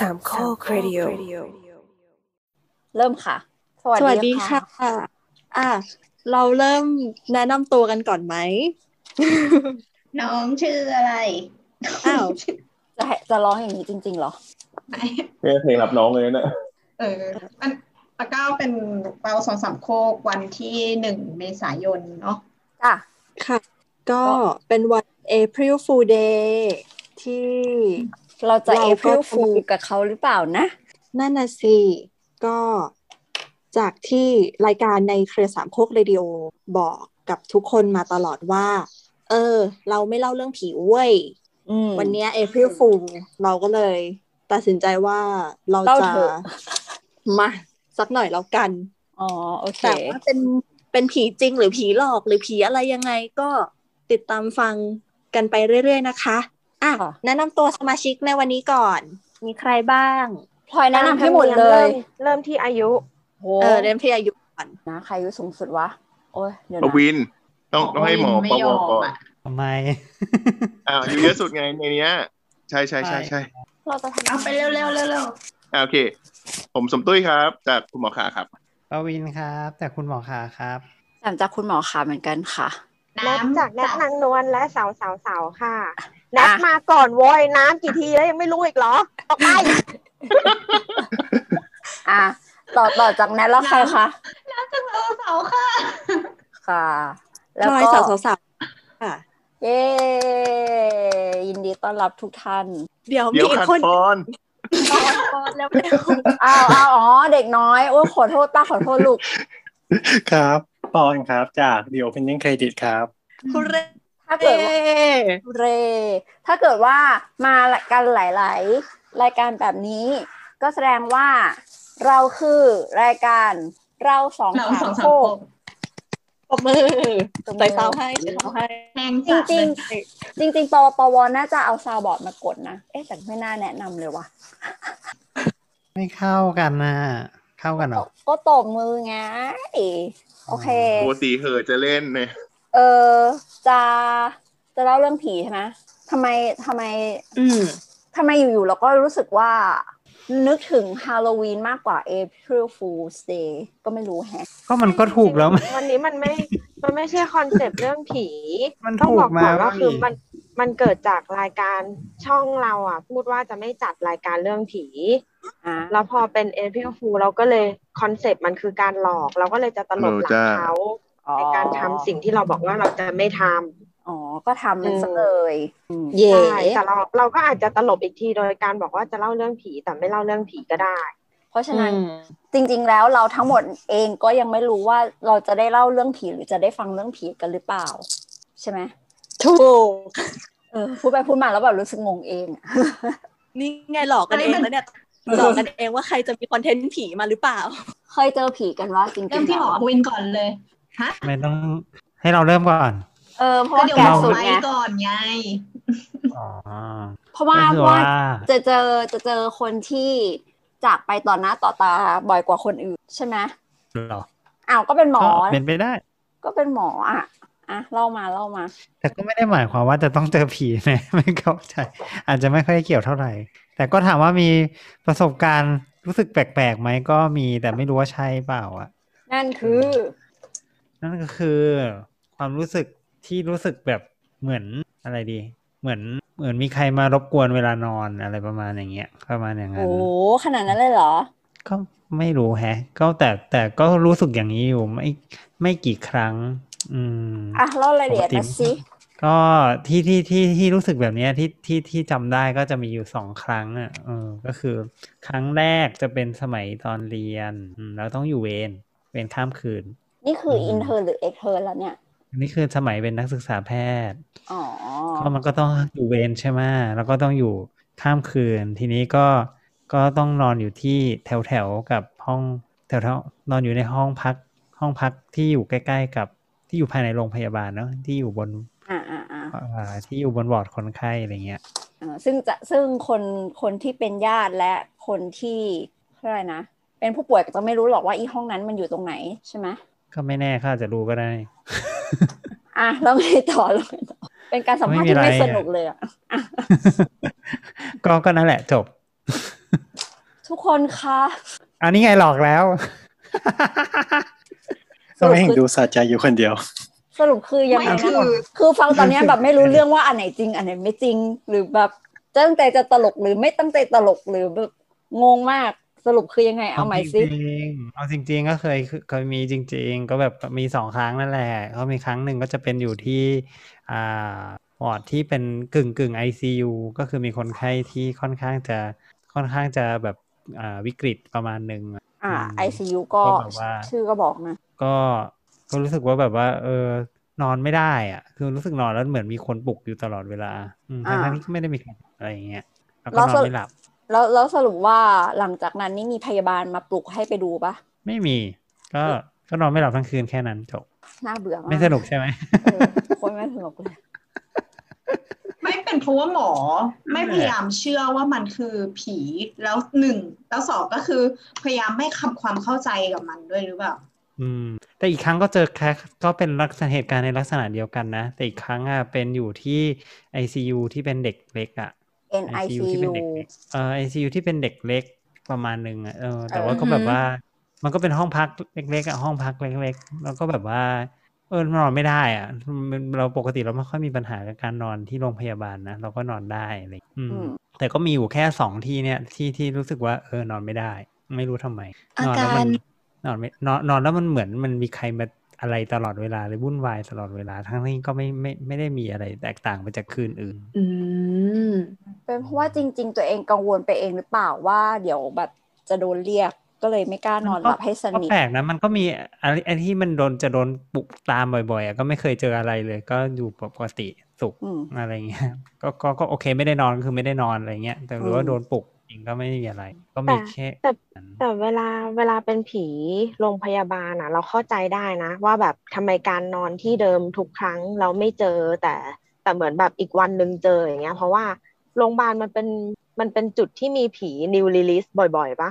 สามข้อครดิโอเริ่มค่ะ สวัสดีค่ะ อะ เราเริ่มแนะนำตัวกันก่อนไหม น้องชื่ออะไร อ้าว จะให้จะร้องอย่างนี้จริง ๆ เหรอเพลงรับน้องเลยนะ เออมันตะก้าวเป็นเปาสองสามโคกวันที่หนึ่งเมษายนเนาะจ้ะค่ะ ก็เป็นวัน April Fool Day ที่ เราจะเราก็ April Fool กับเขาหรือเปล่านะ นั่นน่ะสิก็จากที่รายการในเครือสามโคกเรดิโอบอกกับทุกคนมาตลอดว่า เออ เราไม่เล่าเรื่องผีเว้ยอืมวันเนี้ย April Fool เราก็เลย ตัดสินใจว่าเราเล่าจะเถอะมาสักหน่อยแล้วกันอ๋อโอเคแต่ว่าเป็นเป็นผีจริงหรือผีหลอกหรือผีอะไรยังไงก็ติดตามฟังกันไปเรื่อย ๆ นะคะ อะค่ะแนะนำตัวสมาชิกในวันนี้ก่อน มีใครบ้างพลอยแนะนำให้หมดเลย เริ่มที่อายุโหเออเริ่มที่อายุก่อนนะใครอายุสูงสุดวะโอ้ยเดี๋ยวปนะวินต้องต้องให้หมอไม่ปยวอมก่อนอะทำไมอ่าอายุเยอะสุดไงในเนี้ยใช่ใช่ใช่ใช่เราจะทำเอาไปเร็วๆเร็วๆเร็วอ่าโอเค ผมสมตุ้ยครับ จากคุณหมอขาครับปวินครับแต่คุณหมอขาครับถามจากคุณหมอค่ะเหมือนกันค่ะๆแนทน้ำจากแนทนางนวลและสาวสาวสาวค่ะ แนทมาก่อนโว้ยน้ำกี่ทีแล้วยังไม่รู้อีกเหรอออกไปอะต่อต่อจากนั้นแล้วใครคะน้ำจากเราเสาค่ะ ค่ะ แล้วพลอยก็สาวสาวๆค่ะเย้ยินดีต้อนรับทุกท่าน เดี๋ยวมีเดี๋ยวอีกขัดคนฟอนก่อนแล้วอ้าวอ้าวอ๋อเด็กน้อยโอ้ยขอโทษป้าขอโทษลูก ครับ ปอนครับจาก The Opening Credit ครับคุณเร ถ้าเกิดว่าเร ถ้าเกิดว่ามากันหลาย ๆ รายการแบบนี้ ก็แสดงว่าเราคือรายการเราสองเราสองสามสาโคมโคกกปรบมือปรบมือใส่ซาวให้ใส่ซาวให้แห้งจจัดริงเลยๆจริงๆปวปวน่าจะเอาซาวบอร์ดมากดนะ เอ๊ะแต่ไม่น่าแนะนำเลยว่ะ ไม่เข้ากันนะ เข้ากันเหรอ ก็ตบมือไง โอเคปกติเหอะจะเล่นเนี่ย เออจะจะเล่าเรื่องผีใช่ไหมทำไมทำไม อืมทำไมอยู่ๆเราก็รู้สึกว่า นึกถึงฮาโลวีนมากกว่า April Fool's Day ก็ไม่รู้แฮะ ก็มันก็ถูกแล้วไหม วันนี้มันไม่ มันไม่ใช่ concept เรื่องผีมันต้องถูบกอกมาก่อนว่าว่าคือมีมันมันเกิดจากรายการช่องเราอะ พูดว่าจะไม่จัดรายการเรื่องผี อ่าแล้วพอเป็น April Fool เราก็เลย concept มันคือการหลอก เราก็เลยจะตลบหลังเขา ในการทำสิ่งที่เราบอกว่าเราจะไม่ทำอ๋อ ก็ทำมันซะเลยอืมเย่ใช่แต่เราเราก็อาจจะตลบอีกทีโดยการบอกว่าจะเล่าเรื่องผีแต่ไม่เล่าเรื่องผีก็ได้ เพราะฉะนั้นอืมจริง ๆ แล้วเราทั้งหมดเองก็ยังไม่รู้ว่าเราจะได้เล่าเรื่องผีหรือจะได้ฟังเรื่องผีกันหรือเปล่า ใช่ไหมถูกเออพูดไปพูดมาแล้วแบบรู้สึกงงเองอะนี่ไงหลอกกันเองแล้วเนี่ยหลอกกันเองว่าใครจะมีคอนเทนต์ผีมาหรือเปล่า เคยเจอผีกันว่าจริงๆเริ่มที่หมอแล้ววินก่อนเลย ฮะไม่ต้องให้เราเริ่มก่อน เออเพราะก็ว่าเดี๋ยวแก่หมอสุดไว้ไงก่อนไงอ๋อเพราะว่าก็เพคือราะว่าว่าจะเจอจะเจอคนที่จากไปต่อหน้าต่อตาบ่อยกว่าคนอื่นใช่ไหมเหรออ้าวก็เป็นหมอก็เป็นไปได้ ก็เป็นหมออะอะเล่ามาเล่ามา แต่ก็ไม่ได้หมายความว่าจะต้องเจอผีนะไม่เข้าใจ อาจจะไม่ค่อยเกี่ยวเท่าไหร่ แต่ก็ถามว่ามีประสบการณ์รู้สึกแปลกๆไหมก็มีแต่ไม่รู้ว่าใช่เปล่าอะ นั่นคือ นั่นก็คือความรู้สึกที่รู้สึกแบบเหมือนอะไรดี เหมือนเหมือนมีใครมารบกวนเวลานอนอะไรประมาณอย่างเงี้ยประมาณอย่างนั้โอ้นขนาดนั้นเลยเหรอ ก็ไม่รู้แฮะ ก็แต่แต่ก็รู้สึกอย่างนี้อยู่ไม่ไม่กี่ครั้ง อืมอะเล่ารายละเอียดปกติมาสิก็ที่ที่ที่ที่รู้สึกแบบเนี้ยที่ที่ที่จำได้ก็จะมีอยู่สองครั้งอะเออก็คือ ครั้งแรกจะเป็นสมัยตอนเรียนอืมแล้วต้องอยู่เวรเวรข้ามคืน นี่คืออม intern หรือ extern แล้วเนี่ยอันนี้คือสมัยเป็นนักศึกษาแพทย์อ๋อก็มันก็ต้องอยู่เวรใช่ไหมแล้วก็ต้องอยู่ข้ามคืน ทีนี้ก็ก็ต้องนอนอยู่ที่แถวแถวๆกับห้องแถวแถวๆนอนอยู่ในห้องพัก ห้องพักที่อยู่ใกล้ ๆ กับที่อยู่ภายในโรงพยาบาลเนาะที่อยู่บนอ่าอ่าอ่าอ่าที่อยู่บนวอร์ดคนไข้อะไรเงี้ยอ่าซึ่งจะซึ่งคนคนที่เป็นญาติและคนที่อะไรนะเป็นผู้ป่วยก็จะไม่รู้หรอกว่าอีห้องนั้นมันอยู่ตรงไหนใช่ไหม ก็ไม่แน่เขาอาจจะรู้ก็ได้ อะแล้วไงต่อแล้วไงต่อเป็นการสัมภาษณ์ที่ไม่มีไม่อะไรสนุกเลยอะอะก็ก็นั่นแหละจบ ทุกคนคะอันนี้ไงหลอกแล้วก็ไม่เห็นดูสะใจอยู่คนเดียว สรุปคือยังไม่ไงคืนะอคือฟังตอนเนี้ยแบบไม่รู้เรื่องว่าอันไหนจริง อันไหนไม่จริง หรือแบบตั้งใจจะตลกหรือไม่ตั้งใจตลกหรือแบบงงมาก สรุปคือยังไงเอาใหม่สิจริงๆเอาจริง ๆ ก็เคยเคยมีจริง ๆ ก็แบบมีสองครั้งนั่นแหละเขามีครั้งหนึ่งก็จะเป็นอยู่ที่อ่าวอร์ดที่เป็นกึ่งกึ่งไอซียูก็คือมีคนไข้ที่ค่อนข้างจะค่อนข้างจะแบบอ่าวิกฤตประมาณหนึ่งอ่าอืม ICU ก็ก็แบบว่าชื่อก็บอกนะ ก็ก็รู้สึกว่าแบบว่า เออนอนไม่ได้อะ คือรู้สึกนอนแล้วเหมือนมีคนปลุกอยู่ตลอดเวลาอืมอ่าทั้งๆที่ก็ไม่ได้มีใครอะไรอย่างเงี้ยแล้วก็แล้วนอนสรุปไม่หลับ แล้วแล้วสรุปว่าหลังจากนั้นนี่มีพยาบาลมาปลุกให้ไปดูปะไม่มี ก็ก็นอนไม่หลับทั้งคืนแค่นั้นจบน่าเบื่อมากไม่สนุกใช่ไหมเออโคนไม่สนุกเลยไม่เป็นเพราะว่าหมอไม่พยายามเชื่อว่ามันคือผีแล้วหนึ่งแล้วสองก็คือพยายามไม่ทำความเข้าใจกับมันด้วยหรือเปล่าอืม แต่อีกครั้งก็เจอแค่ก็เป็นลักษณะเหตุการณ์ในลักษณะเดียวกันนะ แต่อีกครั้งอะเป็นอยู่ที่ ICU ที่เป็นเด็กเล็กอะ ICU ที่เป็น NICU เด็กเล็กเออ ICU ที่เป็นเด็กเล็กประมาณหนึ่งอะเออแต่เออว่าก็แบบว่า มันก็เป็นห้องพักเล็กๆอะห้องพักเล็กๆ แล้วก็แบบว่า เออนอนไม่ได้อะมันเราปกติเราไม่ค่อยมีปัญหากับการนอนที่โรงพยาบาลนะเราก็นอนได้อะไรอย่างเงี้ยอืมอืมแต่ก็มีอยู่แค่สองที่เนี่ยที่ที่รู้สึกว่าเออนอนไม่ได้ ไม่รู้ทำไมอานอนแล้วการมันนอนไม่นอนนอนแล้วมันเหมือนมันมีใครมา อะไรตลอดเวลาเลยวุ่นวายตลอดเวลา ทั้งที่ก็ไม่ไม่ไม่ได้มีอะไรแตกต่างไปจากคืนอื่น อืมเป็นเพราะว่าจริง ๆ ตัวเองกังวลไปเองหรือเปล่าว่า เดี๋ยวแบบจะโดนเรียกก็เลยไม่กล้านอนหลับให้สก็นิทแปลกนะมันก็มีอะไรไอ้ที่มันโดนจะโดนปลุกตามบ่อยๆอะก็ไม่เคยเจออะไรเลย ก็อยู่ปกติสุขอืมอะไรเงี้ยก็ก็ก็โอเคไม่ได้นอนก็คือไม่ได้นอนอะไรเงี้ยแต่หรือว่าอืมโดนปลุก จริงก็ไม่มีอะไร ก็มีแค่แต่แต่เวลาเวลาเป็นผีโรงพยาบาลอะ เราเข้าใจได้นะ ว่าแบบทำไมการนอนที่เดิมทุกครั้งเราไม่เจอแต่แต่เหมือนแบบอีกวันหนึ่งเจออย่างเงี้ย เพราะว่าโรงพยาบาลมันเป็นมันเป็นจุดที่มีผี new release บ่อยๆปะ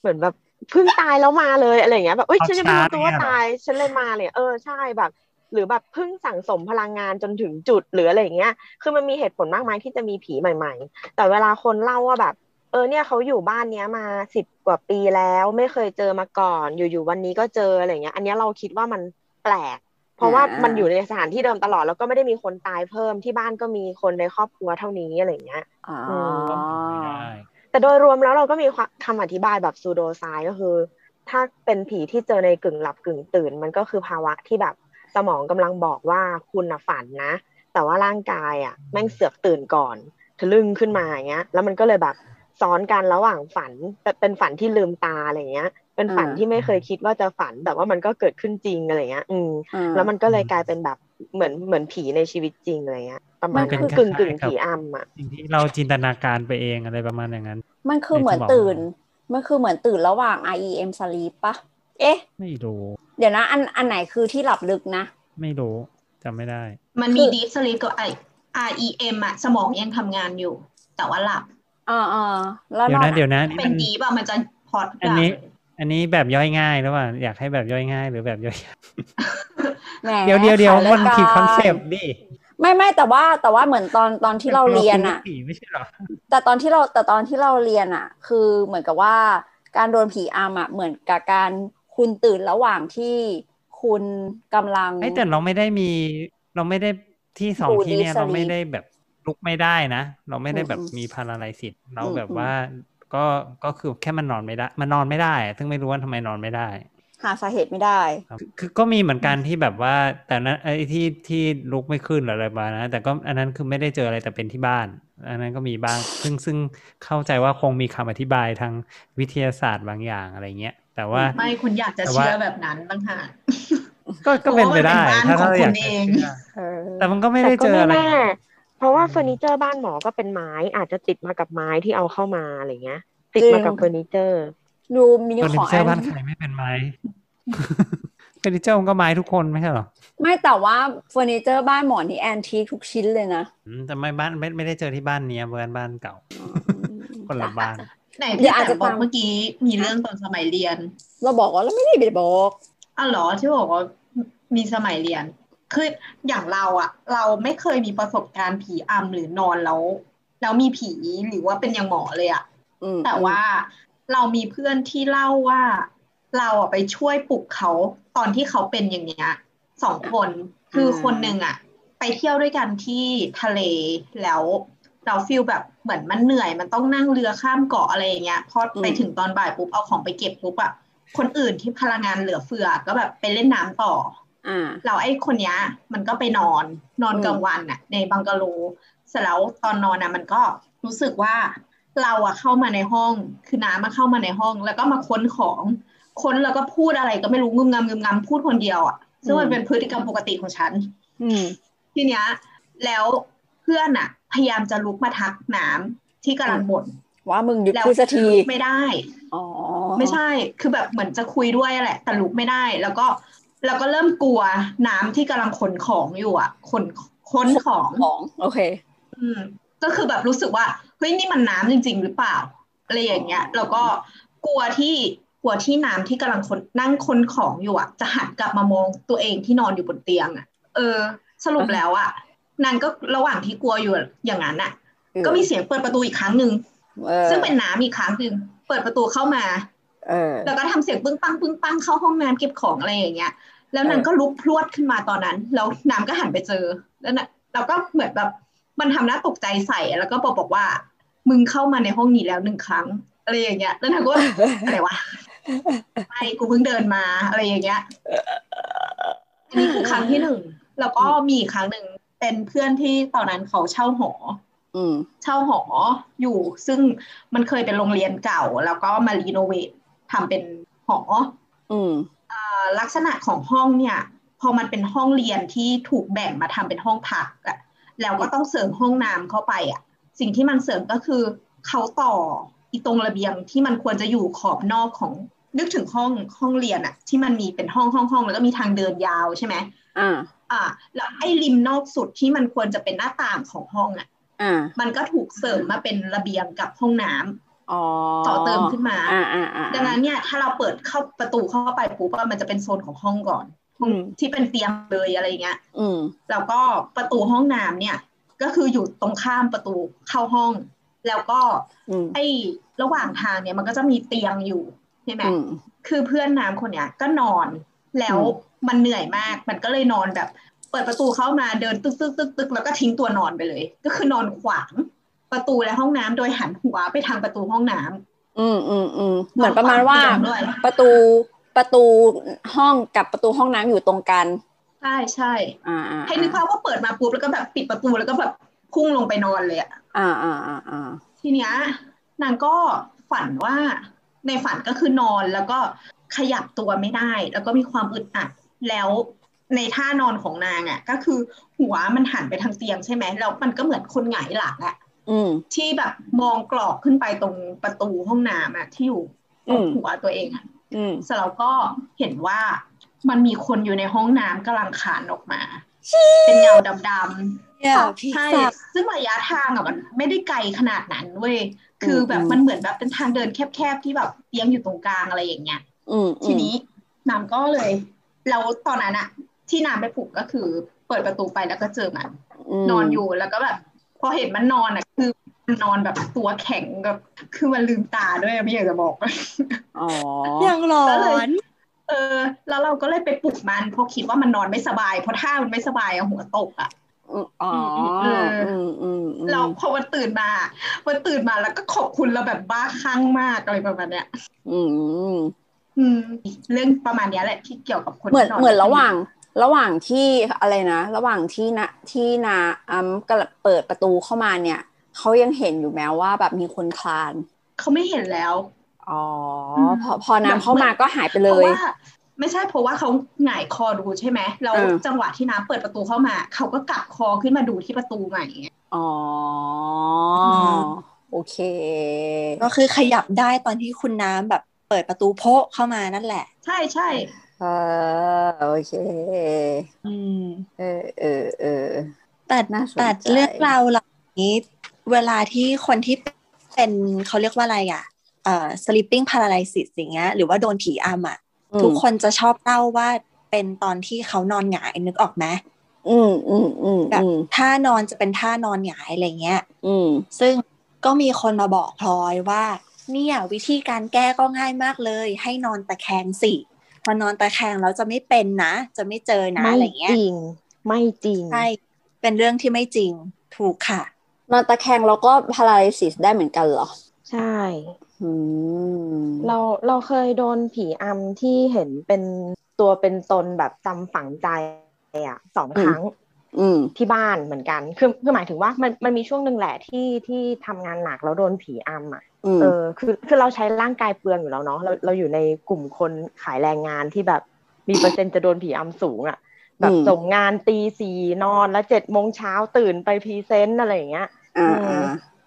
เหมือนแบบเพิ่งตายแล้วมาเลยอะไรอย่างเงี้ยแบบเอ้ยเอาฉันยังไม่รู้ชาร์จตัวว่าเนี่ยเหรอตายฉันเลยมาเลยเออใช่แบบ หรือแบบเพิ่งสั่งสมพลังงานจนถึงจุดหรืออะไรอย่างเงี้ย คือมันมีเหตุผลมากมายที่จะมีผีใหม่ ๆ แต่เวลาคนเล่าว่าแบบ เออเนี่ยเขาอยู่บ้านเนี้ยมาสิบกว่าปีแล้วไม่เคยเจอมาก่อน อยู่ๆวันนี้ก็เจออะไรเงี้ย อันเนี้ยเราคิดว่ามันแปลก เพราะว่าอ่ามัมันอยู่ในสถานที่เดิมตลอดแล้วก็ไม่ได้มีคนตายเพิ่มที่บ้านก็มีคนในครอบครัวเท่านี้อะไรเงี้ยอ๋อก็ไม่ได้แต่โดยรวมแล้วเราก็มีคำอธิบายแบบซูโดไซก็คือ ถ้าเป็นผีที่เจอในกึ่งหลับกึ่งตื่น มันก็คือภาวะที่แบบสมองกำลังบอกว่าคุณน่ะฝันนะ แต่ว่าร่างกายอะแม่งเสือกตื่นก่อนทะลึ่งขึ้นมาอย่างเงี้ย แล้วมันก็เลยแบบ ซ้อนกันระหว่างฝัน แต่เป็นฝันที่ลืมตาอะไรเงี้ย เป็นฝันอ่าที่ไม่เคยคิดว่าจะฝัน แต่ว่ามันก็เกิดขึ้นจริงอะไรเงี้ย อืมอ่าแล้วมันก็เลยกลายเป็นแบบเหมือนเหมือนผีในชีวิตจริงอะไรเงี้ยประมาณมันนั้นคือกึ่งกึ่งคล้ายๆกับผีอำอะสิ่งที่เราจินตนาการไปเองอะไรประมาณอย่างนั้น มันคือเหมือนในสมองตื่น มันคือเหมือนตื่นระหว่าง REM sleep ปะเอ๊ะ ไม่รู้ เดี๋ยวนะอันอันไหนคือที่หลับลึกนะ ไม่รู้จำไม่ได้ มันมี deep sleep กับ I REM อะสมองยังทำงานอยู่ แต่ว่าหลับ อ่าอ่าแล้วเดี๋ยวนอนะนเดี๋ยวนะนี่เป็มันน deep อะมันจะพอดอันนี้ อันนี้แบบย่อยง่ายหรือเปล่าอยากให้แบบย่อยง่าย หรือแบบย่อยยากแหมเดี๋ยวเดี๋ยวเดี๋ยวขายรายมันผิดการคอนเซปต์ดิไม่ไม่แต่ว่าแต่ว่าเหมือนตอนตอนที่เราเรียนคุอะผีไม่ใช่เหรอแต่ตอนที่เราแต่ตอนที่เราเรียนอะคือเหมือนกับว่าการโดนผีอำอะเหมือนกับการคุณตื่นระหว่างที่คุณกำลังไอ้ยแต่เราไม่ได้มี เราไม่ได้ที่สองดูที่เนี่ยดีสลีปเราไม่ได้แบบ ลุกไม่ได้นะ เราไม่ได้แบบอืมมีพาราไลซิสเราอืมแบบอืมว่าก็ก็คือแค่มันนอนไม่ได้ มันนอนไม่ได้อะซึ่งไม่รู้ว่าทำไมนอนไม่ได้ หาสาเหตุไม่ได้ครับคือคือก็มีเหมือนกันที่แบบว่า แต่นั้นไอ้ที่ที่ลุกไม่ขึ้นหรืออะไรมานะแต่ก็อันนั้นคือไม่ได้เจออะไรแต่เป็นที่บ้าน อันนั้นก็มีบ้าง ซึ่งซึ่งเข้าใจว่าคงมีคำอธิบายทางวิทยาศาสตร์บางอย่างอะไรเงี้ย แต่ว่าไม่คุณอยากจะแต่ว่าเชื่อแบบนั้นบ้างหากก็ก็เป็นไปได้เพราะว่ามันเป็นบ้านถ้าของเราคุอยากณจะเองเชื่อเออแต่มันก็ไม่แต่ได้ก็เจอไม่อะไรแน่ เพราะว่าเฟอร์นิเจอร์บ้านหมอก็เป็นไม้อาจจะติดมากับไม้ที่เอาเข้ามาอะไรเงี้ย ติดมากับจริงเฟอร์นิเจอร์ ดูมินิเฟอร์ขนิองเจอร์แอบ้านนใครไม่เป็นไม้เฟอร์นิเจอร์มันก็ไม้ทุกคนไม่ใช่เหรอ ไม่แต่ว่าเฟอร์นิเจอร์บ้านหมอนี่แอนทีคทุกชิ้นเลยนะอืมแต่ไม่บ้านไม่ไม่ได้เจอที่บ้านเนี้ยบ้านบ้านเก่า คนละบ้านไหนเดี๋พี่ยวอาจแต่จะบอกตามเมื่อกี้มีเรื่องตอนสมัยเรียน เราบอกว่าเราไม่ได้ไปบอกอ้าวเหรอที่บอกว่ามีสมัยเรียน คืออย่างเราอะเราไม่เคยมีประสบการณ์ผีอำหรือนอนแล้วแล้วมีผีหรือว่าเป็นอย่างหมอเลยอะอืมแต่ว่าเรามีเพื่อนที่เล่าว่า เราอะไปช่วยปลุกเขาตอนที่เขาเป็นอย่างเนี้ยสองคนคือคนหนึ่งอะไปเที่ยวด้วยกันที่ทะเลแล้วเราฟีลแบบเหมือนมันเหนื่อยมันต้องนั่งเรือข้ามเกาะอะไรอย่างเงี้ยพอไปถึงตอนบ่ายปุ๊บเอาของไปเก็บปุ๊บอะคนอื่นที่พลังงานเหลือเฟือก็แบบไปเล่นน้ำต่ออ่า เราไอ้คนเนี้ย มันก็ไปนอนนอนอืมกลางวันน่ะในบังกะโลเสร็จแล้วตอนนอนน่ะมันก็รู้สึกว่าเราอะเข้ามาในห้องคือน้ำมาเข้ามาในห้อง แล้วก็มาค้นของค้นแล้วก็พูดอะไรก็ไม่รู้งึมงำงึมงำพูดคนเดียวอะซึ่งมันเป็นพฤติกรรมปกติของฉันอืมทีเนี้ย แล้วเพื่อนอะพยายามจะลุกมาทักน้ำที่กำลังบ่นว่ามึงหยุดแล้วพูดสักทีลุกไม่ได้อ๋อไม่ใช่ คือแบบเหมือนจะคุยด้วยแหละ แต่ลุกไม่ได้ แล้วก็ แล้วก็เริ่มกลัวน้ำที่กำลังขนของอยู่อะขนค้นของของ โอเค อืม ก็คือแบบรู้สึกว่าเฮ้ยนี่มันน้ำจริง ๆ หรือเปล่าอะไรอย่างเงี้ย แล้วก็กลัวที่กลัวที่น้ำที่กำลังคนนั่งค้นของอยู่อะ จะหันกลับมามองตัวเองที่นอนอยู่บนเตียงอะ เออ สรุปแล้วอะนางก็ระหว่างที่กลัวอยู่อย่างนั้นอะ ก็มีเสียงเปิดประตูอีกครั้งหนึ่งเออซึ่งเป็นน้ำอีกครั้งหนึ่งเปิดประตูเข้ามาเออแล้วก็ทำเสียงปึ้งปังปึ้งปังเข้าห้องน้ำเก็บของอะไรอย่างเงี้ย แล้วนางก็ลุกพรวดขึ้นมาตอนนั้น แล้วน้ำก็หันไปเจอ แล้วนะเราก็เหมือนแบบมันทำหน้าตกใจใส่แล้วก็บอกบอกว่า มึงเข้ามาในห้องนี้แล้วหนึ่งครั้งอะไรอย่างเงี้ย แล้วนางก็อะไรวะไม่กูเพิ่งเดินมาอะไรอย่างเงี้ยอันนี้คือครั้งที่หนึ่งแล้วก็มีอีกครั้งหนึ่งเป็นเพื่อนที่ตอนนั้นเขาเช่าหออืมเช่าหออยู่ ซึ่งมันเคยเป็นโรงเรียนเก่า แล้วก็มารีโนเวททำเป็นหออืมอ่า ลักษณะของห้องเนี่ยพอมันเป็นห้องเรียนที่ถูกแบ่งมาทำเป็นห้องพักอะแล้วก็ต้องเสริมห้องน้ำเข้าไปอะสิ่งที่มันเสริมก็คือเขาต่ออีตรงระเบียงที่มันควรจะอยู่ขอบนอกของนึกถึงห้องห้องเรียนอะที่มันมีเป็นห้องห้องห้องแล้วก็มีทางเดินยาวใช่ไหมอ่าอ่าแล้วไอ้ริมนอกสุดที่มันควรจะเป็นหน้าต่างของห้องอะอ่ามันก็ถูกเสริมมาเป็นระเบียงกับห้องน้ำอ๋อ ต่อเติมขึ้นมาอ่าอ่าอ่าดังนั้นเนี่ยถ้าเราเปิดเข้าประตูเข้าไปปุ๊บอะมันจะเป็นโซนของห้องก่อนห้องอืมที่เป็นเตียงเลยอะไรอย่างเงี้ยอืมแล้วก็ประตูห้องน้ำเนี่ย ก็คืออยู่ตรงข้ามประตูเข้าห้อง แล้วก็อืมไอ้ระหว่างทางเนี่ยมันก็จะมีเตียงอยู่ใช่ไหมอืมคือเพื่อนน้ำคนเนี้ยก็นอน แล้วอืมมันเหนื่อยมาก มันก็เลยนอนแบบ เปิดประตูเข้ามาเดินตึกตึกตึกตึกแล้วก็ทิ้งตัวนอนไปเลย ก็คือนอนขวาง ประตูและห้องน้ำโดยหันหัวไปทางประตูห้องน้ำอืมอืมอืมเหมือนประมาณว่านอนขวางเตียงด้วยประตูประตูห้องกับประตูห้องน้ำอยู่ตรงกัน ใช่ใช่อ่าอ่าให้นึกภาพว่าเปิดมาปุ๊บแล้วก็แบบปิดประตูแล้วก็แบบพุ่งลงไปนอนเลยอะอ่าอ่าอ่าอ่าทีเนี้ยนางก็ฝันว่าในฝันก็คือนอนแล้วก็ขยับตัวไม่ได้ แล้วก็มีความอึดอัดแล้วในท่านอนของนางอะก็คือหัวมันหันไปทางเตียงใช่ไหมแล้วมันก็เหมือนคนหงายหลังอะอืม ที่แบบมองกรอบขึ้นไปตรงประตูห้องน้ำอะที่อยู่ตรงอืมหัวตัวเองอะอืมเสร็จแล้วก็เห็นว่ามันมีคนอยู่ในห้องน้ำกำลังคลานออกมา เป็นเงาดำๆเนี่ยพี่ใช่สับซึ่งระยะทางอะมันไม่ได้ไกลขนาดนั้นเว้ยคือแบบอืมมันเหมือนแบบเป็นทางเดินแคบๆที่แบบเตียงอยู่ตรงกลางอะไรอย่างเงี้ยอืมอืมทีนี้น้ำก็เลยแล้วตอนนั้นอะที่น้ำไปปลุกก็คือ เปิดประตูไปแล้วก็เจอมันมนอนอยู่แล้วก็แบบ พอเห็นมันนอนอะคือมันนอนแบบตัวแข็งแบบคือมันลืมตาด้วยไม่อยากจะบอกอ๋อยังหลอก็เลยนเออ แล้วเราก็เลยไปปลุกมันเพราะคิดว่ามันนอนไม่สบายเพราะถ้ามันไม่สบายอะหัวตกอะอืมอ๋อเอออืมอืมอืมเราพอมันตื่นมา มันตื่นมาแล้วก็ขอบคุณเราแบบบ้าคลั่งมากอะไรประมาณเนี้ย อืม อืม เรื่องประมาณเนี้ยแหละที่เกี่ยวกับคนเหมือนที่เหมือนระหว่าง ระหว่างที่อะไรนะ ระหว่างที่นะที่นาอัมกระเปิดประตูเข้ามาเนี่ยเขายังเห็นอยู่แม้ว่าแบบมีคนคลานเขาไม่เห็นแล้ว อ๋ออมพอพอน้ำเข้ามาก็หายไปเพเลราะยว่าไม่ใช่เพราะว่าเขาหงายคอดูใช่ไหมแล้วเออจังหวะที่น้ำเปิดประตูเข้ามาเขาก็กลับคอขึ้นมาดูที่ประตูใหม่ไงอ๋ออมโอเค ก็คือขยับได้ตอนที่คุณน้ำแบบเปิดประตูโพะเข้ามานั่นแหละ ใช่ใช่เออโอเค อืม เออเออเออแต่น่าสนใจแต่เรื่องราวเหล่านี้ เวลาที่คนที่เป็นเขาเรียกว่าอะไรอะเอ่อ sleeping paralysis อย่างเงี้ยหรือว่าโดนผีอำอะ อืมทุกคนจะชอบเล่าว่าเป็นตอนที่เขานอนหงายนึกออกไหมอืมอืมอืมแบบอืมท่านอนจะเป็นท่านอนหงายอะไรเงี้ย อืมซึ่งก็มีคนมาบอกพลอยว่า เนี่ยวิธีการแก้ก็ง่ายมากเลย ให้นอนตะแคงสิ พอนอนตะแคงแล้วจะไม่เป็นนะ จะไม่เจอนะไม่อะไรเงี้จยริง ไม่จริงใช่เป็นเรื่องที่ไม่จริงถูกค่ะ นอนตะแคงแล้วก็พาราลิซิสได้เหมือนกันเหรอ ใช่อืมเราเราเคยโดนผีอำที่เห็นเป็นตัวเป็นตนแบบจำฝังใจอะสองครั้งอืม ที่บ้านเหมือนกัน คือคือหมายถึงว่ามันมันมีช่วงหนึ่งแหละที่ที่ทำงานหนักแล้วโดนผีอำอะอืมเออคือคือเราใช้ร่างกายเปลืองอยู่แล้วเนาะเราเราอยู่ในกลุ่มคนขายแรงงานที่แบบมีเปอร์เซ็นต์จะโดนผีอำสูงอะแบบอืมส่งงานตีสี่นอนแล้วเจ็ดโมงเช้าตื่นไป present อะไรอย่างเงี้ยอ่าอืมอ่า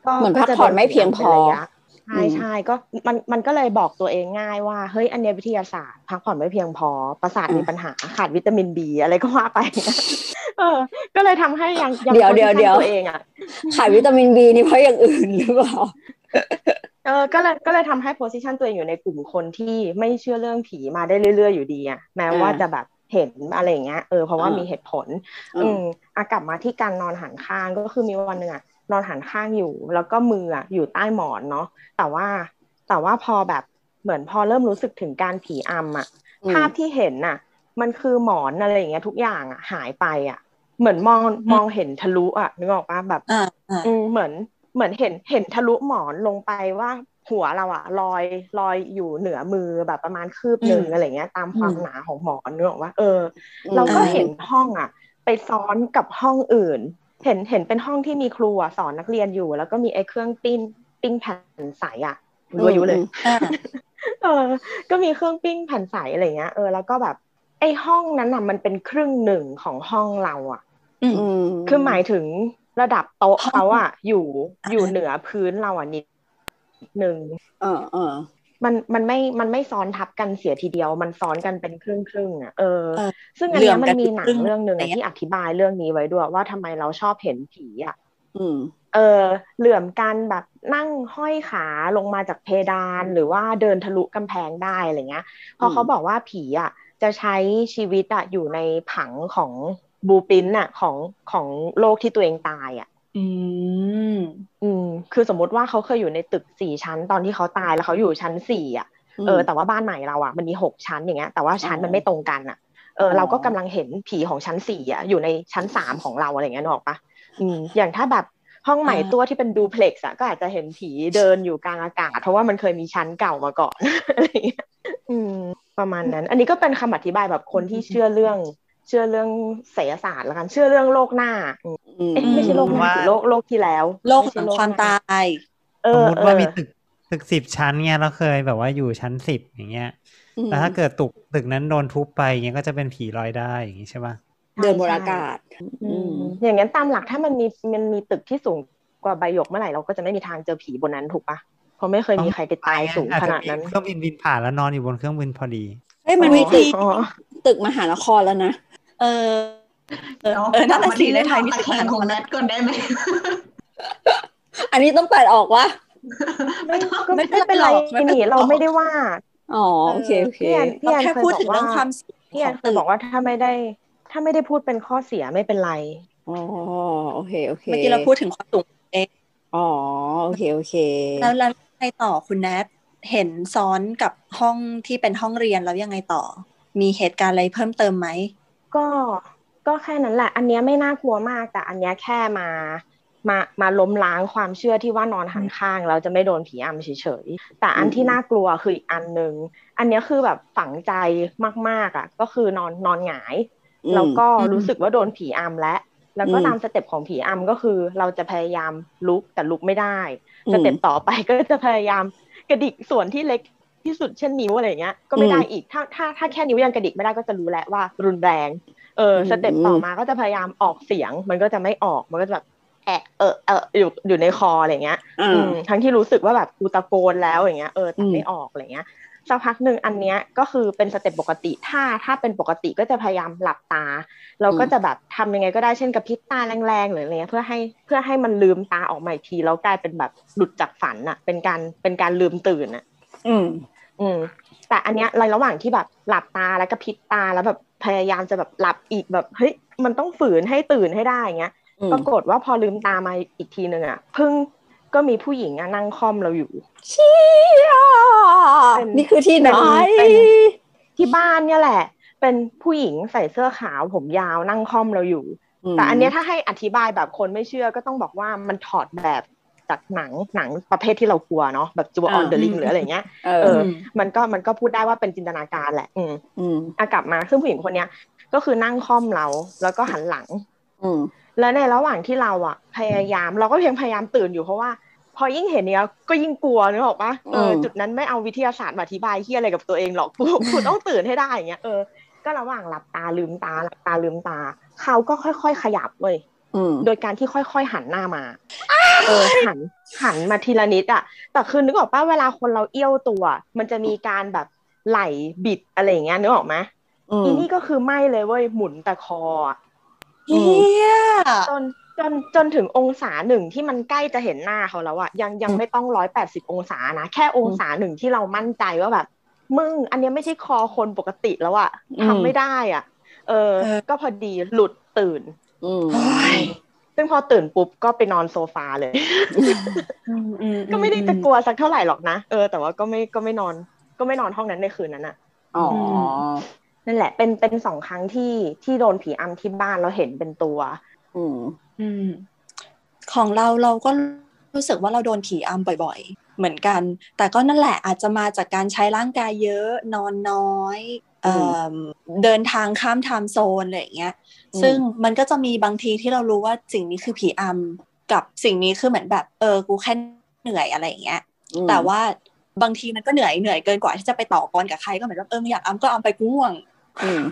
ก็เหมือนก็จะพักผ่อนไม่เพียงพอ โดนผีำเป็นระยะใช่อืมใช่ก็มันมันก็เลยบอกตัวเองง่ายว่าเฮ้ยอันเนี้ยวิทยาศาสตร์พักผ่อนไม่เพียงพอประสาทมีปัญหาขาดวิตามินบีอะไรก็ว่าไปเออ ก็เลยทำให้ยังยังเดี๋ยวเดี๋ยว position เดี๋ยวตัวเองอะขาดวิตามินบีนี่เพราะอย่างอื่นหรือเปล่าเออก็เลยก็เลยทำให้ position ตัวเองอยู่ในกลุ่มคนที่ไม่เชื่อเรื่องผีมาได้เรื่อย ๆ อยู่ดีอะแม้ว่าอ่าจะแบบเห็นอะไรอย่างเงี้ยเออเพราะว่าอ่ามีมีเหตุผล อืมอืมอากลับมาที่การนอนหันข้างก็คือมีวันหนึ่งอะ นอนหันข้างอยู่ แล้วก็มืออะอยู่ใต้หมอนเนาะแต่ว่าแต่ว่าพอแบบเหมือนพอเริ่มรู้สึกถึงการผีอำอะอืมภาพที่เห็นน่ะ มันคือหมอนอะไรอย่างเงี้ยทุกอย่างอะหายไปอะเหมือนมองมองเห็นทะลุอะนึกออกปะแบบอ่าอ่าอืมเหมือนเหมือนเห็นเห็นทะลุหมอนลงไปว่าหัวเราอะลอยลอยอยู่เหนือมือแบบประมาณคืบหนึ่งอืมอะไรเงี้ย ตามความอืมหนาของหมอนนึกออกว่า เออออืมเราก็เห็นห้องอะไปซ้อนกับห้องอื่น เห็นเห็นเป็นห้องที่มีครูอะสอนนักเรียนอยู่ แล้วก็มีไอ้เครื่องปิ้งปิ้งแผ่นใสอะรัวยุเลยอ่าเออ ก็มีเครื่องปิ้งแผ่นใสอะไรเงี้ยเออแล้วก็แบบ ไอ้ห้องนั้นน่ะมันเป็นครึ่งหนึ่งของห้องเราอะอืมอืมคือหมายถึงระดับโต๊ะห้องเขาอะอยู่อ่าอยู่เหนือพื้นเราอะนิดหนึ่งเออเออ มันมันไม่มันไม่ซ้อนทับกันเสียทีเดียว มันซ้อนกันเป็นครึ่งครึ่งๆอะเออเออ ซึ่งอันเนี้ยเหลื่อมมักันนมีหนัครึ่งงเรื่องหนึ่งอะไรอะเงี้ยที่อธิบายเรื่องนี้ไว้ด้วยว่าทำไมเราชอบเห็นผีอะอืมเออ เหลื่อมกันแบบนั่งห้อยขาลงมาจากเพดานหรือว่าเดินทะลุกำแพงได้อะไรเงี้ยเพราะอืมเขาบอกว่าผีอะ จะใช้ชีวิตอะอยู่ในผังของบูปินอะของของโลกที่ตัวเองตายอะ อืม อืม คือสมมติว่าเขาเคยอยู่ในตึกสี่ชั้น ตอนที่เขาตายแล้วเขาอยู่ชั้นสี่อะ เออ แต่ว่าบ้านใหม่เราอะ มันมีหกชั้นอย่างเงี้ย แต่ว่าชั้นมันไม่ตรงกันอะ เอออ๋อเราก็กำลังเห็นผีของชั้นสี่อะ อยู่ในชั้นสามของเราอะไรเงี้ยนึกออกปะอืม อย่างถ้าแบบห้องใหม่อ่าตัวที่เป็นดูเพล็กซ์อะก็อาจจะเห็นผีเดินอยู่กลางอากาศ เพราะว่ามันเคยมีชั้นเก่ามาก่อนอะไรเงี้ย อืม ประมาณนั้น อันนี้ก็เป็นคำอธิบายแบบคนที่เชื่อเรื่อง เชื่อเรื่องไสยศาสตร์แล้วกันเชื่อเรื่องโลกหน้าอืมอืมเอ๊ะไม่ใช่โลกหน้าว่าสิโลกโลกที่แล้ว โลกไม่ขใช่องโลกความหน้ตายเอสมอมติเอว่าอมีตึกตึกสิบชั้นเนี่ยเราเคยแบบว่าอยู่ชั้นสิบอย่างเงี้ยอืมแล้วถ้าเกิดตึกตึกนั้นโดนทุบไปเงี้ยก็จะเป็นผีลอยได้อย่างงี้ใช่ป่ะเดินบนอากาศอือืมมอย่างนั้นตามหลักถ้ามันมีมันมีตึกที่สูงกว่าใบหยกเมื่อไหร่เราก็จะไม่มีทางเจอผีบนนั้นถูกปะเพราะไม่เคยมีใครไปตายสูงอาจขจะนาดมีนั้นเครื่องบินบินผ่านแล้วนอนอยู่บนเครื่องบินพอดี เฮ้ยมันวิธีอ๋อตึกมหานครแล้วนะ เออ เออเนาะเออนั่นแหละกลับมาสิที่ในเรื่องไทยนอนนี่ตะแคงของแนทก่อนได้ไหม อันนี้ต้องตัดออกวะไม่ก็ไม่ไม่เป็นไรไม่เป็นไรนี่เราไม่ได้ว่า อ๋อโอเคโอเคพี่แอนพี่เราแอนแค่เคยพูดบอถึกงเรื่องว่าความเสี่ยงพี่แอนของเคตึยกบอกว่าถ้าไม่ได้ ถ้าไม่ได้พูดเป็นข้อเสียไม่เป็นไร อ๋อโอเคโอเคเมื่อกี้เราพูดถึงความสูงเองอ๋อโอเคโอเค แล้วแล้วยังไงต่อคุณแนท เห็นซ้อนกับห้องที่เป็นห้องเรียนแล้วยังไงต่อ มีเหตุการณ์อะไรเพิ่มเติมไหมก็ก็แค่นั้นแหละ อันเนี้ยไม่น่ากลัวมากแต่อันเนี้ยแค่มามามาล้มล้างความเชื่อที่ว่านอนหันข้างเราจะไม่โดนผีอำเฉยๆ แต่อันที่น่ากลัวคืออีกอันหนึ่งอันเนี้ยคือแบบฝังใจมากๆอะ ก็คือนอนนอนหงายอืมแล้วก็อืมรู้สึกว่าโดนผีอำและ แล้วก็อืมตาม step ของผีอำก็คือ เราจะพยายามลุกแต่ลุกไม่ได้อืมสเต็ปต่อไปก็จะพยายาม กระดิกส่วนที่เล็กที่สุดเช่นนิ้วอะไรอย่างเงี้ยก็ไม่ได้อืมอีกถ้าถ้าถ้าแค่นิ้วยังกระดิกไม่ได้ก็จะรู้แล้วว่ารุนแรงเอออมสเต็ปต่อมาก็จะพยายามออกเสียง มันก็จะไม่ออกมันก็จะแบบแอะเออเอออยู่อยู่ในคออะไรเงี้ยอ่าอืมทั้งที่รู้สึกว่าแบบกูตะโกนแล้วอย่างเงี้ยเออแต่อืมไม่ออกอะไรเงี้ย สักพักหนึ่งอันเนี้ยก็คือเป็น step ปกติ ถ้าถ้าเป็นปกติก็จะพยายามหลับตา เราก็จะแบบทำยังไงก็ได้เช่นกระพริบตาแรงๆหรืออะไรเงี้ยเพื่อให้เพื่อให้มันลืมตาออกมาอีกทีแล้วกลายเป็นแบบหลุดจากฝันอะเป็นการเป็นการลืมตื่นอะอืม อืม แต่อันเนี้ยในระหว่างที่แบบหลับตาแล้วก็พริบตาแล้วแบบพยายามจะแบบหลับอีกแบบเฮ้ยมันต้องฝืนให้ตื่นให้ได้อย่างเงี้ยอืมปรากฏว่าพอลืมตามาอีกทีหนึ่งอะเพิ่ง ก็มีผู้หญิงอะนั่งค่อมเราอยู่เชี่ยเป็นนี่คือที่ไหนเป็นที่บ้านเนี่ยแหละ เป็นผู้หญิงใส่เสื้อขาวผมยาวนั่งค่อมเราอยู่ แต่อันเนี้ยถ้าให้อธิบายแบบคนไม่เชื่อก็ต้องบอกว่ามันถอดแบบจากหนังหนังประเภทที่เรากลัวเนาะแบบจูออนเดอะลิงหรืออะไรเงี้ยเอเอออมันก็มันก็พูดได้ว่าเป็นจินตนาการแหละ อืมอืมอากลับมาซึ่งผู้หญิงคนเนี้ย ก็คือนั่งค่อมเราแล้วก็หันหลัง อืมแล้วในระหว่างที่เราอะพยายาม เราก็เพียงพยายามตื่นอยู่เพราะว่า พอยิ่งเห็นเนี้ยก็ยิ่งกลัวนึกออกปะเอออืมจุดนั้นไม่เอาวิทยาศาสตร์มาอธิบายที่อะไรกับตัวเองหรอกกูกูต้องตื่นให้ได้อย่างเงี้ยเออก็ระหว่างหลับตาลืมตาหลับตาลืมตา เขาก็ค่อยๆขยับเว้ยอืมโดยการที่ค่อยๆหันหน้ามา เออหันหันมาทีละนิดอะแต่คือนึกออกป่ะเวลาคนเราเอี้ยวตัว มันจะมีการแบบไหลบิดอะไรอย่างเงี้ยนึกออกไหมอืมอีนี่ก็คือไม่เลยเว้ยหมุนแต่คออะอืเฮีมยจน จนจนถึงองศาหนึ่งที่มันใกล้จะเห็นหน้าเขาแล้วอะยังยังไม่ต้องร้อยแปดสิบองศานะแค่องศาหนึ่งที่เรามั่นใจว่าแบบ มึง อันเนี้ยไม่ใช่คอคนปกติแล้วอะทำไม่ได้อะเออ ก็พอดีหลุดตื่นอืมซึ่งพอตื่นปุ๊บก็ไปนอนโซฟาเลย ก็ไม่ได้จะกลัวสักเท่าไหร่หรอกนะเออแต่ว่าก็ไม่ก็ไม่นอน ก็ไม่นอนห้องนั้นในคืนนั้นอะอ๋อนั่นแหละเป็นเป็นสองครั้งที่ที่โดนผีอำที่บ้านเราเห็นเป็นตัว อืมอืมของเราเราก็รู้สึกว่าเราโดนผีอำบ่อย ๆ เหมือนกัน แต่ก็นั่นแหละอาจจะมาจากการใช้ร่างกายเยอะนอนน้อยเอ่อเดินทางข้ามไทม์โซนอะไรอย่างเงี้ยอืมซึ่งมันก็จะมีบางทีที่เรารู้ว่าสิ่งนี้คือผีอำกับสิ่งนี้คือเหมือนแบบ เออ กูแค่เหนื่อยอะไรอย่างเงี้ยอืมแต่ว่าบางทีมันก็เหนื่อยเหนื่อยเกินกว่าที่จะไปต่อกรกับใครก็เหมือนว่าเออไม่อยากอำก็อำไปกูง่วงอืม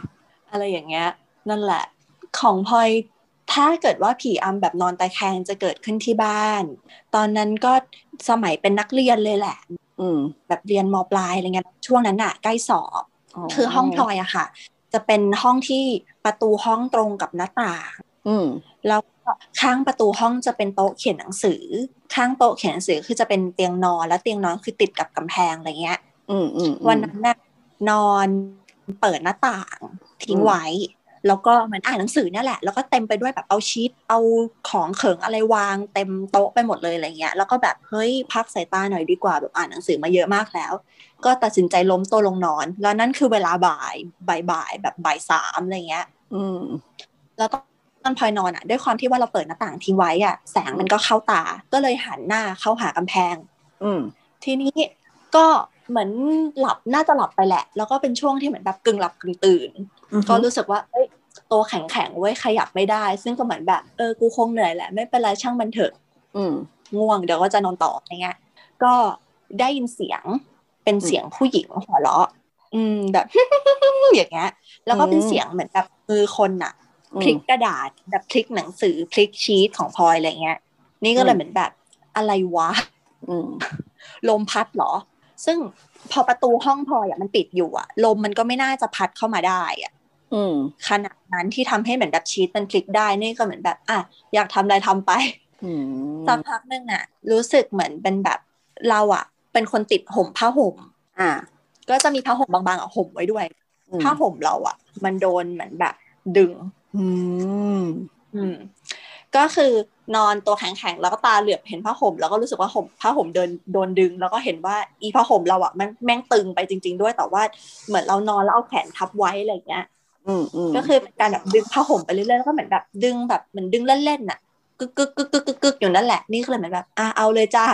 อะไรอย่างเงี้ย นั่นแหละ ของพลอย ถ้าเกิดว่าผีอำแบบนอนตะแคงจะเกิดขึ้นที่บ้าน ตอนนั้นก็สมัยเป็นนักเรียนเลยแหละ อืม แบบเรียนมปลายอะไรเงี้ยช่วงนั้นอะใกล้สอบคือห้องพลอยอะค่ะ จะเป็นห้องที่ประตูห้องตรงกับหน้าต่าง อืม แล้วก็ข้างประตูห้องจะเป็นโต๊ะเขียนหนังสือ ข้างโต๊ะเขียนหนังสือคือจะเป็นเตียงนอนแล้วเตียงนอนคือติดกับกำแพงอะไรเงี้ย อืมอืมวันนั้นน่ะนอนเปิดหน้าต่างทิ้งไว้ แล้วก็เหมือนอ่านหนังสือเนี่ยแหละ แล้วก็เต็มไปด้วยแบบเอาชีตเอาของเขิงอะไรวาง เต็มโต๊ะไปหมดเลยอะไรเงี้ย แล้วก็แบบเฮ้ยพักสายตาหน่อยดีกว่าแบบอ่านหนังสือมาเยอะมากแล้ว ก็ตัดสินใจล้มตัวลงนอน แล้วนั่นคือเวลาบ่ายบ่ายบ่ายแบบบ่ายสามอะไรเงี้ย อืม แล้วก็ตอนพลอยนอนอะ ด้วยความที่ว่าเราเปิดหน้าต่างทิ้งไว้อะ แสงมันก็เข้าตา ก็เลยหันหน้าเข้าหากำแพง อืม ทีนี้ก็ เหมือนหลับน่าจะหลับไปแหละ แล้วก็เป็นช่วงที่เหมือนแบบกึ่งหลับกึ่งตื่น ก็รู้สึกว่าเอ้ยตัวแข็งแข็งๆเว้ยขยับไม่ได้ ซึ่งก็เหมือนแบบเออกูคงเหนื่อยแหละ ไม่เป็นไรช่างมันเถอะ อืมง่วงเดี๋ยวก็จะนอนต่ออะไรเงี้ยก็ได้ยินเสียงเป็นเสียงผู้หญิงหัวเราะ อืมแบบอย่างเงี้ย แล้วก็เป็นอืมเสียงเหมือนแบบมือคนอะอืมพลิกกระดาษแบบพลิกหนังสือพลิกชีตของพลอยอะไรเงี้ย นี่ก็เลอืยมเหมือนแบบอะไรวะอืมลมพัดเหรอ ซึ่งพอประตูห้องพลอยอะมันปิดอยู่อะลมมันก็ไม่น่าจะพัดเข้ามาได้อะอืมขนาดนั้นที่ทำให้เหมือนแบบชีตมันพลิกได้นี่ก็เหมือนแบบอะอยากทำอะไรทำไปอืมสักพักหนึงน่ะ รู้สึกเหมือนเป็นแบบเราอะเป็นคนติดห่มผ้าห่ม อ่า ก็จะมีผ้าห่มบางๆอะห่มไว้ด้วยอืมผ้าห่มเราอะมันโดนเหมือนแบบ ดึง อืมอืม ก็คือนอนตัวแข็งๆแล้วก็ตาเหลือบเห็นผ้าห่มแล้วก็รู้สึกว่าห่มผ้าห่มเดินโดนดึง แล้วก็เห็นว่าอีผ้าห่มเราอะมันแม่งตึงไปจริง ๆ ด้วยแต่ว่าเหมือนเรานอนแล้วเอาแขนทับไว้อะไรอย่างเงี้ยอืมอืมก็คือเป็นการแบบดึงผ้าห่มไปเรื่อยๆแล้วก็เหมือนแบบดึงแบบเหมือนดึงเล่นๆน่ะกึกกึกกึกกึกกึกกึกอยู่นั่นแหละนี่ก็เลยเหมือนแบบอะเอาเลยจ้า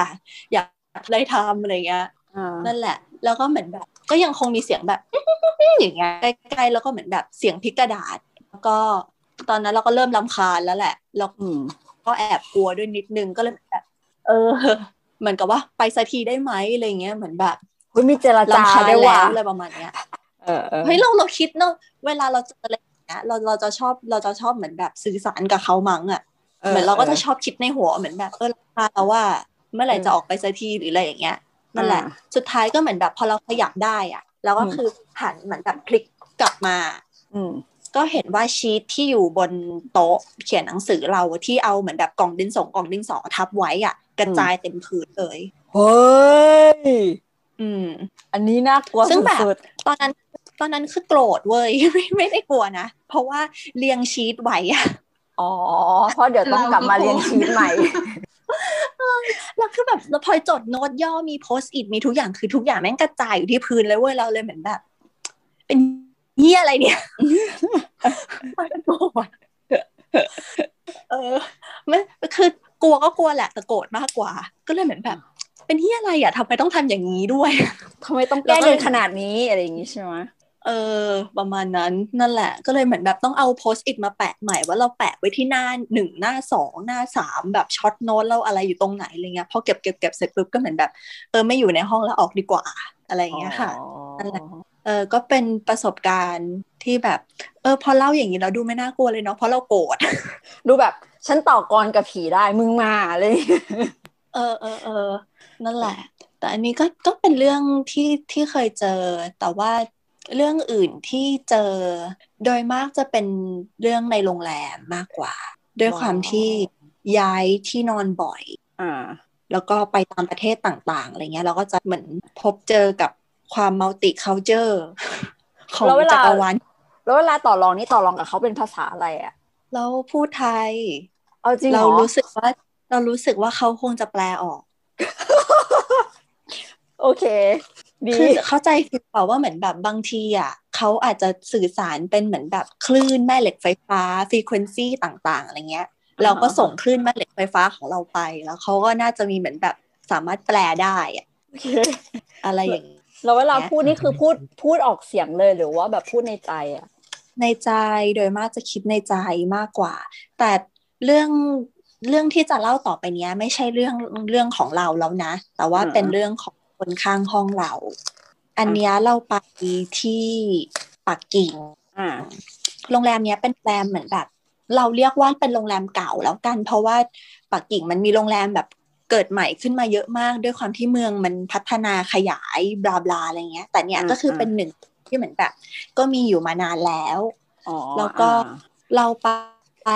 อยากเลยทำอะไรเงี้ยอ่านั่นแหละ แล้วก็เหมือนแบบ ก็ยังคงมีเสียงแบบอย่างเงี้ยใกล้ๆแล้วก็เหมือนแบบเสียงพลิกกระดาษแล้วก็ ตอนนั้นเราก็เริ่มรำคาญแล้วแหละแล้วอืมก็แอบกลัวด้วยนิดนึงก็เลยแบบเออ เหมือนกับว่าไปสักทีได้ไหมอะไรเงี้ยเหมือนแบบเฮ้ยมีเจรจารำคาญได้แล้ว่ะวอะไรประมาณเนี้ยเออเออเฮ้ยเราเราคิดเนอะเวลาเราเจออะไรอย่างเงี้ยเราเราจะชอบเราจะชอบเหมือนแบบสื่อสารกับเขามั้งอะเหมือนเราก็จะชอบคิดในหัวเหมือนแบบเออราคาว่า เมื่อไหร่จะออกไปสักทีหรืออะไรอย่างเงี้ยนั่นแหละ สุดท้ายก็เหมือนแบบพอเราขยับได้อะ แล้วก็คือหันเหมือนแบบพลิกกลับมา อืม ก็เห็นว่าชีตที่อยู่บนโต๊ะเขียนหนังสือเราที่เอาเหมือนแบบกล่องดินสงกล่องดินสอทับไว้อะ กระจายเต็มพื้นเลยเฮ้ยอืม อันนี้น่ากลัวซึ่งแบบสุดตอนนั้น ตอนนั้นคือโกรธเว้ยไม่ไม่ได้กลัวนะ เพราะว่าเรียงชีตไว้อะๆอ๋อ เพราะเดี๋ยวต้องกลับมาเรียนชีวิตใหม่เออแล้วคือแบบแล้วพลอยจดโน้ตย่อมีโพสต์อิทมีทุกอย่างคือทุกอย่างแม่งกระจายอยู่ที่พื้นเลยเว้ยเราเลยเหมือนแบบ เป็น เหี้ยอะไรเนี่ยพลอยก็โกรธเออไม่คือกลัวก็กลัวแหละแต่โกรธมากกว่า ก็เลยเหมือนแบบ เป็นเหี้ยอะไรอะทำไมต้องทำอย่างนี้ด้วยทำไมต้องแก้กันขนาดนี้อะไรอย่างงี้ใช่ไหมเออ ประมาณนั้นนั่นแหละ ก็เลยเหมือนแบบต้องเอาโพสต์อิทมาแปะใหม่ว่าเราแปะไว้ที่หน้าหนึ่งหน้าสองหน้าสามแบบช็อตโน้ตเราอะไรอยู่ตรงไหนอะไรเงี้ยพอเก็บเก็บเก็บเสร็จปุ๊บก็เหมือนแบบ เออไม่อยู่ในห้องแล้วออกดีกว่าอะไรอย่างเงี้ยค่ะนั่นแหละเออก็เป็นประสบการณ์ที่แบบ เออ พอเล่าอย่างนี้แล้วดูไม่น่ากลัวเลยเนาะเพราะเราโกรธดูแบบ ฉันต่อกรกับผีได้มึงมาอะไรอย่างเลย เออเออเออนั่นแหละ แต่อันนี้ก็ก็เป็นเรื่องที่ที่เคยเจอ แต่ว่าเรื่องอื่นที่เจอ โดยมากจะเป็นเรื่องในโรงแรมมากกว่า ด้วยความที่ย้ายที่นอนบ่อย อ่า แล้วก็ไปตามประเทศต่าง ๆอะไรเงี้ยเราก็จะเหมือนพบเจอกับ ความมัลติคัลเจอร์ของแล้วเวลาจักรวาลแล้วเวลาต่อรองนี่ต่อรองกับเขาเป็นภาษาอะไรอะเราพูดไทย เอาจริงเหรเราอรู้สึกว่า เรารู้สึกว่าเขาคงจะแปลออก โอเค ดีคือเข้าใจผิดเปล่าว่าเหมือนแบบบางทีอะเขาอาจจะสื่อสารเป็นเหมือนแบบคลื่นแม่เหล็กไฟฟ้าฟรีเควนซีต่าง ๆ อะไรเงี้ย เราก็ส่งคลื่นแม่เหล็กไฟฟ้าของเราไป แล้วเขาก็น่าจะมีเหมือนแบบสามารถแปลได้อะโอเคอะไรอย่างนี้ แล้วเวลาพูดนี่คือพูดพูดออกเสียงเลยหรือว่าแบบพูดในใจอะในใจโดยมากจะคิดในใจมากกว่า แต่เรื่องเรื่องที่จะเล่าต่อไปเนี้ยไม่ใช่เรื่องเรื่องของเราแล้วนะ แต่ว่าอ่าเป็นเรื่องของคนข้างห้องเรา อันเนี้ยเราไปที่ปักกิ่งอ่าโรงแรมเนี้ยเป็นโรงแรมเหมือนแบบ เราเรียกว่าเป็นโรงแรมเก่าแล้วกัน เพราะว่าปักกิ่งมันมีโรงแรมแบบ เกิดใหม่ขึ้นมาเยอะมาก ด้วยความที่เมืองมันพัฒนาขยายบลาบลาอะไรเงี้ย แต่เนี้ยอืมก็คือมเป็นหนึ่งที่เหมือนแบบ ก็มีอยู่มานานแล้วอ๋อแล้วก็อ่าเราไป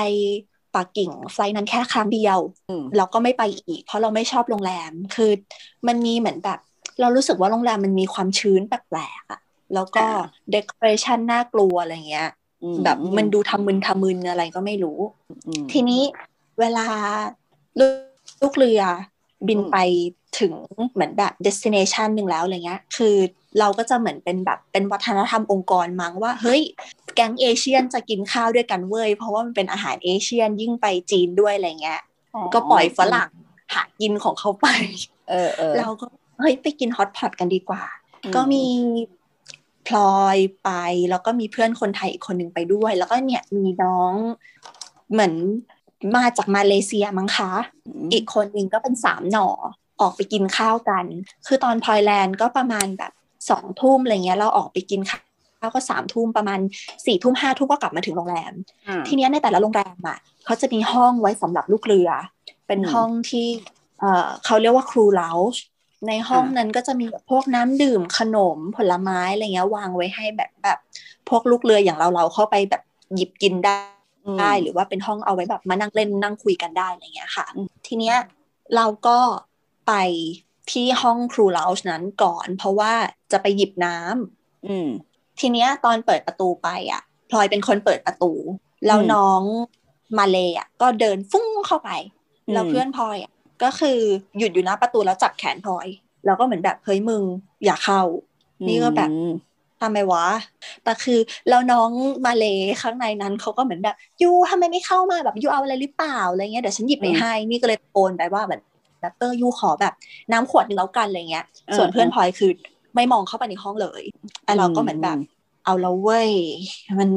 ปักกิ่งไฟล์นั้นแค่ครั้งเดียวอืมเราก็ไม่ไปอีก เพราะเราไม่ชอบโรงแรมคือมันมีเหมือนแบบ เรารู้สึกว่าโรงแรมมันมีความชื้นแปลกๆอะแล้วก็เดคอเรชันน่ากลัวอะไรเงี้ยอืแบบมันดูทำมึนทำมึนอะไรก็ไม่รู้อืมทีนี้เวลา ลูลูกเรือบินอืมไปถึงเหมือนแบบ destination หนึ่งแล้วอะไรเงี้ย คือเราก็จะเหมือนเป็นแบบเป็นวัฒนธรรมองค์กรมั้งว่า เฮ้ย แก๊งเอเชียนจะกินข้าวด้วยกันเว้ย เพราะว่ามันเป็นอาหารเอเชียนยิ่งไปจีนด้วยอะไรเงี้ย ก็ปล่อยฝรั่งหากินของเขาไป เออเออเราก็เฮ้ยไปกินฮอตพอตกันดีกว่าอืมก็มีพลอยไปแล้วก็มีเพื่อนคนไทยอีกคนหนึ่งไปด้วย แล้วก็เนี่ยมีน้องเหมือน มาจากมาเลเซียมั้งคะ อีกคนหนึ่งก็เป็นสามหน่อออกไปกินข้าวกัน คือตอนพลอยแลนด์ก็ประมาณแบบสองทุ่มอะไรเงี้ยเราออกไปกินข้าวก็สามทุ่มประมาณสี่ทุ่มห้าทุ่มก็กลับมาถึงโรงแรมอ่าทีเนี้ยในแต่ละโรงแรมอะเขาจะมีห้องไว้สำหรับลูกเรือ เป็นอืมห้องที่เอ่อเขาเรียกว่าครูเลาช์ในห้องอ่านั้นก็จะมีแบบพวกน้ำดื่มขนมผลไม้อะไรเงี้ยวางไว้ให้แบบแบบพวกลูกเรืออย่างเราเราเข้าไปแบบหยิบกินได้อืม ได้หรือว่าเป็นห้องเอาไว้แบบมานั่งเล่นนั่งคุยกันได้อะไรเงี้ยค่ะอืมทีเนี้ยเราก็ไปที่ห้องครูเลาช์นั้นก่อน เพราะว่าจะไปหยิบน้ำอืม ทีเนี้ยตอนเปิดประตูไปอะพลอยเป็นคนเปิดประตู แล้วอืมน้องมาเลยอะก็เดินฟุ้งเข้าไปอืมแล้วเพื่อนพลอยอะก็คือหยุดอยู่หน้าประตูแล้วจับแขนพลอย แล้วก็เหมือนแบบเฮ้ยมึงอย่าเข้า นี่ก็แบบอืม ทำไมวะ แต่คือแล้วน้องมาเลข้างในนั้นเขาก็เหมือนแบบยูทำไมไม่เข้ามาแบบยูเอาอะไรหรือเปล่าอะไรเงี้ยเดี๋ยวฉันหยิบไปอืมให้นี่ก็เลยตะโกนไปว่าแบบแบบเออยูขอแบบน้ำขวดหนึงแล้วกันอะไรเงี้ยเออส่วนเพื่อนพลอยคือไม่มองเข้าไปในห้องเลยไอเราก็เหมือนแบบอืมเอาแล้วเว้ย มัน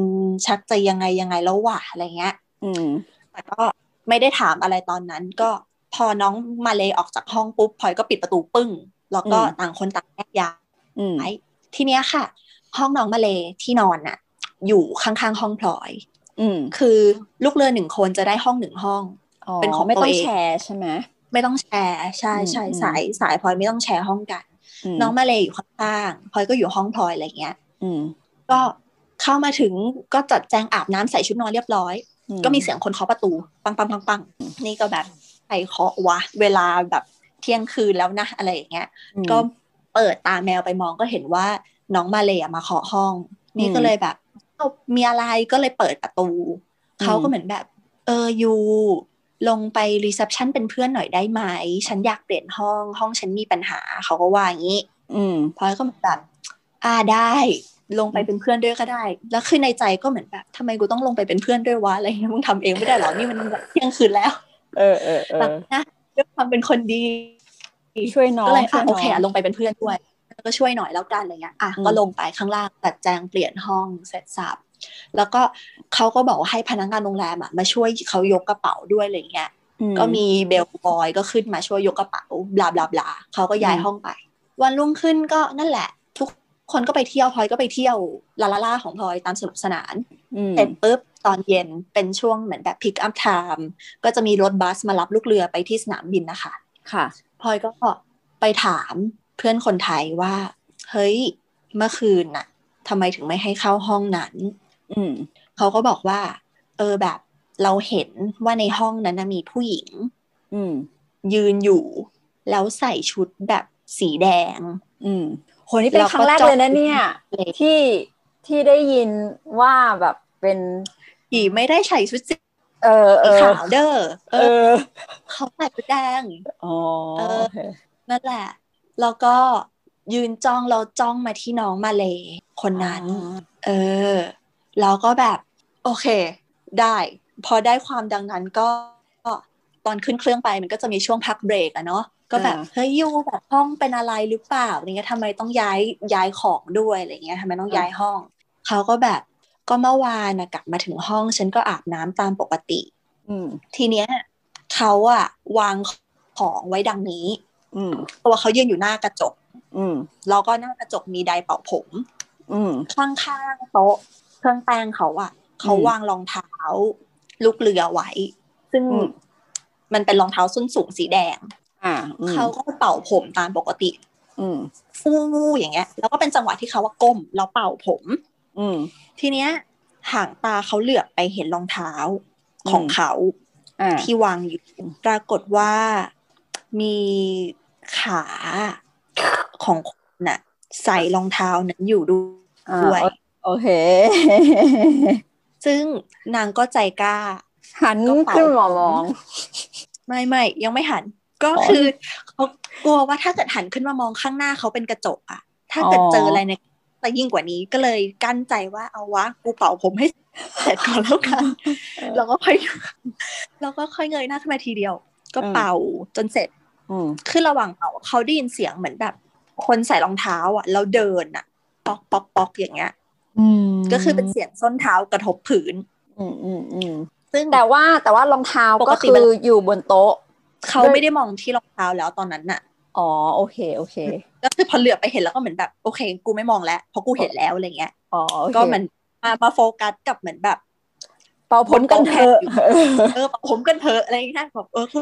ชักจะยังไงยังไงแล้ววะอะไรเงี้ย อืม แต่ก็ไม่ได้ถามอะไรตอนนั้น ก็พอน้องมาเลยออกจากห้องปุ๊บพลอยก็ปิดประตูปึ้ง แล้วก็อืมต่างคนต่างแยกย้ายอืมทีเนี้ยค่ะ ห้องน้องมาเลยที่นอนน่ะ อยู่ข้างๆห้องพลอย อืมคือลูกเรือหนึ่งคนจะได้ห้องหนึ่งห้อง เป็นของไม่ต้องตัวเองแชร์ใช่ไหมไม่ต้องแชร์ใช่ใช่อืมสายสายพลอยไม่ต้องแชร์ห้องกันมน้องมาเลยอยู่ข้างๆพลอยก็อยู่ห้องพลอยอะไรเงี้ย อืมก็เข้ามาถึงก็จัดแจงอาบน้ำใส่ชุดนอนเรียบร้อยอืก็มีเสียงคนเคาะประตู ปังปังปังปังนี่ก็แบบใครเคาะวะ เวลาแบบเที่ยงคืนแล้วนะอะไรอย่างเงี้ยอืมก็เปิดตาแมวไปมองก็เห็นว่า น้องมาเลยอะมาเคาะห้อง นี่อืมก็เลยแบบเอ้ามีอะไรก็เลยเปิดประตูอืมเขาก็เหมือนแบบ เออ you ลงไป reception เป็นเพื่อนหน่อยได้ไหม ฉันอยากเปลี่ยนห้องห้องฉันมีปัญหาเขาก็ว่าอย่างนี้ อืมพลอยก็เหมือนแบบอ่าได้ลงไปเป็นเพื่อนด้วยก็ได้ แล้วคือในใจก็เหมือนแบบทำไมกูต้องลงไปเป็นเพื่อนด้วยวะอะไรเงี้ยมึงทำเองไม่ได้หรอนี่มันแบบเที่ยงคืนแล้ว เออเออเอแบบอนะด้วยความเป็นคนดีช่วยน้องก็เลยช่วอะยโอน้องเคอะลงไปเป็นเพื่อนด้วยแล้ว ก็ช่วยหน่อยแล้วกันอะไรเงี้ยอะอืมก็ลงไปข้างล่างจัดแจงเปลี่ยนห้องเสร็จสับแล้วก็เขาก็บอกว่าให้พนักงานโรงแรมอะมาช่วยเขายกกระเป๋าด้วยอะไรเงี้ยอืก็มีเบลบอยก็ขึ้นมาช่วยยกกระเป๋าบลาบลาบลาเขาก็ย้ายอืมห้องไป วันรุ่งขึ้นก็นั่นแหละ ทุกคนก็ไปเที่ยวพลอยก็ไปเที่ยวลาลาล่าของพลอยตามสนุกสนานอืมเสร็จปุ๊บตอนเย็นเป็นช่วงเหมือนแบบ pick up time ก็จะมีรถบัสมารับลูกเรือไปที่สนามบินนะคะ ค่ะพลอยก็ไปถาม เพื่อนคนไทยว่า เฮ้ย เมื่อคืนน่ะทำไมถึงไม่ให้เข้าห้องนั้น อืมเขาก็บอกว่า เออแบบเราเห็นว่าในห้องนั้นนะมีผู้หญิง อืม ยืนอยู่ แล้วใส่ชุดแบบสีแดง อืมโหนี่เป็นแล้วคก็รั้งแรกเลยนะเนี่ยเลยที่ที่ได้ยินว่าแบบเป็นผีไม่ได้ใส่ชุดสีเออเออขาวเด้อเอเอออเขาใส่ชุดแดงอ๋อเออโอเคนั่นแหละ แล้วก็ยืนจ้องเราจ้องมาที่น้องมาเลคนนั้น เออแล้วก็แบบโอเค ได้ พอได้ความดังนั้นก็ก็ตอนขึ้นเครื่องไปมันก็จะมีช่วงพักเบรกอะเนาะก็แบบอ่าเฮ้ยยูแบบห้องเป็นอะไรหรือเปล่าอะไรเงี้ยทำไมต้องย้ายย้ายของด้วยอะไรเงี้ยทำไมต้องย้ายห้องเขาก็แบบก็เมื่อวานนะกลับมาถึงห้องฉันก็อาบน้ำตามปกติ อืมทีเนี้ยเขาอะวางของไว้ดังนี้ อืมตัวเขายืนอยู่หน้ากระจก อืมแล้วก็หน้ากระจกมีไดร์เป่าผม อืมข้างๆโต๊ะเครื่องแป้งเขาอะเขาอืมวางรองเท้า ลูกเรือไว้ ซึ่งอืมมันเป็นรองเท้าส้นสูงสีแดง อ่าอืมเขาก็เป่าผมตามปกติ อืมฟูอย่างเงี้ย แล้วก็เป็นจังหวะที่เขาว่าก้มแล้วเป่าผม อืมทีเนี้ยห่างตาเขาเหลือบไปเห็นรองเท้าของอืมเขาอ่าที่วางอยู่ ปรากฏว่า มีขาของคนน่ะ ใส่รองเท้านั้นอยู่ด้วยอ่าด้วยโอเค ซึ่งนางก็ใจกล้า หันก็เป่าขึ้นมามอง ไม่ไม่ยังไม่หัน ก็อ๋อคือเขากลัวว่าถ้าเกิดหันขึ้นมามองข้างหน้าเขาเป็นกระจกอะถ้าเกิดอ๋อเจออะไรเนี่ยจะยิ่งกว่านี้ก็เลยกั้นใจว่าเอาวะกูเป่าผมให้เสร็จก่อนแล้วกัน แล้วก็ค่อยแล้วก็ค่อยเงยหน้าขึ้นมาทีเดียว ก็เป่าจนเสร็จ อืมคือระหว่างเป่าเขาได้ยินเสียงเหมือนแบบ คนใส่รองเท้าอะแล้วเดินอะป๊อกป๊อกป๊อกอย่างเงี้ยอืมก็คือเป็นเสียงส้นเท้ากระทบผืน อืมอืมอืมซึ่งแต่ว่าแต่ว่ารองเท้าปก็กติคืมันออยู่บนโต๊ะ เขาไม่ได้มองที่รองเท้าแล้วตอนนั้นน่ะ อ๋อโอเคโอเค ก็คือพอเหลือบไปเห็นแล้วก็เหมือนแบบโอเค กูไม่มองแล้วเพราะกูเห็นแล้วอะไรเงี้ย อ๋อโอเคก็เหมือนมามาโฟกัสกับเหมือนแบบ เป่าผมกันเถอะเออผมกันเถอะอะไรอย่างเงี้ยแบบเออกู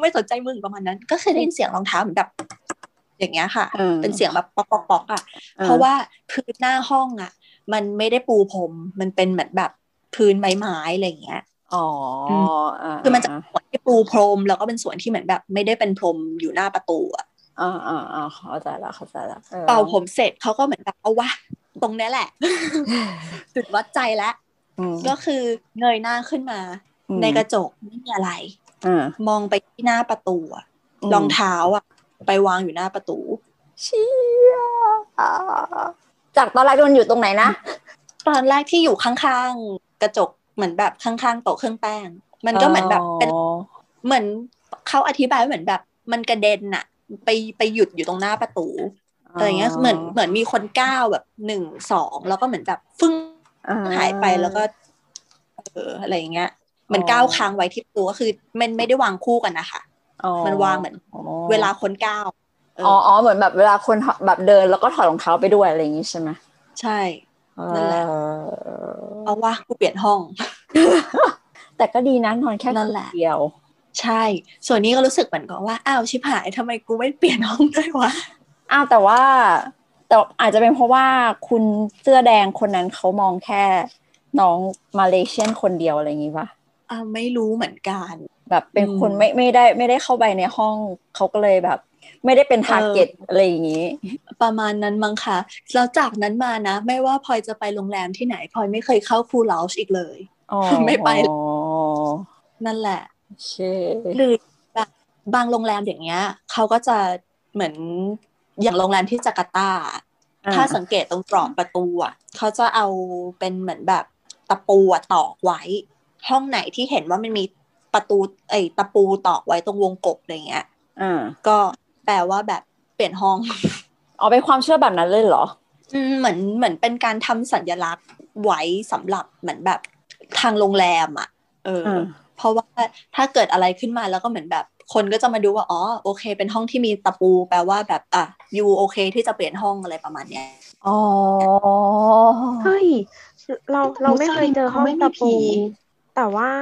ไม่สนใจมึงประมาณนั้น ก็คือได้ยินเสียงรองเท้าเหมือนแบบอย่างเงี้ยค่ะอืมเป็นเสียงแบบป๊อกป๊อกป๊อกอะอ่าเพราะว่าพื้นหน้าห้องอะ มันไม่ได้ปูพรมมันเป็นเหมือนแบบพื้นไม้ไม้อะไรอย่างเงี้ย อ๋อมคือมันจะเป็นส่วนที่ปูพรม แล้วก็เป็นส่วนที่เหมือนแบบ ไม่ได้เป็นพรมอยู่หน้าประตูอะอ่าอ่าอ่าเข้าใจแล้วเข้าใจแล้วออเป่าผมเสร็จเขาก็เหมือนแบบเอาวะตรงเนี้ยแหละจุดวัดใจแล้วอืม ก็คือเงยหน้าขึ้นมาอืมในกระจกไม่มีอะไรอ่ามองไปที่หน้าประตูอะอืมรองเท้าอะไปวางอยู่หน้าประตูเชี่ยอ่าจากตอนแรกมันอยู่ตรงไหนนะ ตอนแรกที่อยู่ข้างๆกระจกเหมือนแบบข้างๆโต๊ะเครื่องแป้ง มันก็เหมือนแบบเป็นอ๋อเหมือนเขาอธิบายว่าเหมือนแบบ มันกระเด็นอะไปไปหยุดอยู่ตรงหน้าประตูอะไรเงี้ยเหมือนเหมือนมีคนก้าวแบบหนึ่งสองแล้วก็เหมือนแบบฟึ่งอ่ หายไปแล้วก็เอออะไรอย่างเงี้ย มันอ๋อก้าวค้างไว้ที่ประตูก็คือมันไม่ได้วางคู่กันนะคะอ๋อมันวางเหมือนอ๋อเวลาคนก้าวเอออ๋อออ๋อเหมือนแบบเวลาคนแบบเดินแล้วก็ถอดรองเท้าไปด้วยอะไรอย่างงี้ใช่ไหมใช่นั่นแหละเออเอาว่ากูเปลี่ยนห้อง แต่ก็ดีนะนอนแค่นั่นแหละคืเดียว ใช่ ส่วนนี้ก็รู้สึกเหมือนกับว่าอ้าวชิบหายทำไมกูไม่เปลี่ยนห้องด้วยวะอ้าวแต่ว่า แต่อาจจะเป็นเพราะว่าคุณเสื้อแดงคนนั้นเขามองแค่น้องมาเลเซียนคนเดียวอะไรอย่างงี้ปะอ่าไม่รู้เหมือนกัน แบบเป็นอืมคนไม่ไม่ได้ไม่ได้เข้าไปในห้องเขาก็เลยแบบ ไม่ได้เป็นทาร์เก็ตอะไรอย่างงี้ ประมาณนั้นมั้งค่ะแล้วจากนั้นมานะ ไม่ว่าพลอยจะไปโรงแรมที่ไหนพลอยไม่เคยเข้าคูลเลาช์อีกเลยอ๋อไม่ไปอ๋อนั่นแหละโอเคหรือแบบบางโรงแรมอย่างเงี้ยเขาก็จะเหมือน อย่างโรงแรมที่จาการ์ตาอ่าถ้าสังเกตตรงกรอบประตูอะเขาจะเอาเป็นเหมือนแบบตะปูอะตอกไว้ ห้องไหนที่เห็นว่ามันมีประตูไอ้ตะปูตอกไว้ตรงวงกบอะไรเงี้ยอ่าก็แปลว่าแบบเปลี่ยนห้องเอาเป็นความเชื่อแบบนั้นเลยเหรอ อืมเหมือนเหมือนเป็นการทำสัญลักษณ์ไว้สำหรับเหมือนแบบทางโรงแรมอะ เอออมเพราะว่าถ้าเกิดอะไรขึ้นมาแล้วก็เหมือนแบบ คนก็จะมาดูว่าอ๋อโอเค เป็นห้องที่มีตะปู แปลว่าแบบอะยูโอเค ที่จะเปลี่ยนห้องอะไรประมาณเนี้ยอ๋อเฮ้ยเราเราไม่เคยเจอห้องตะปู แต่ว่า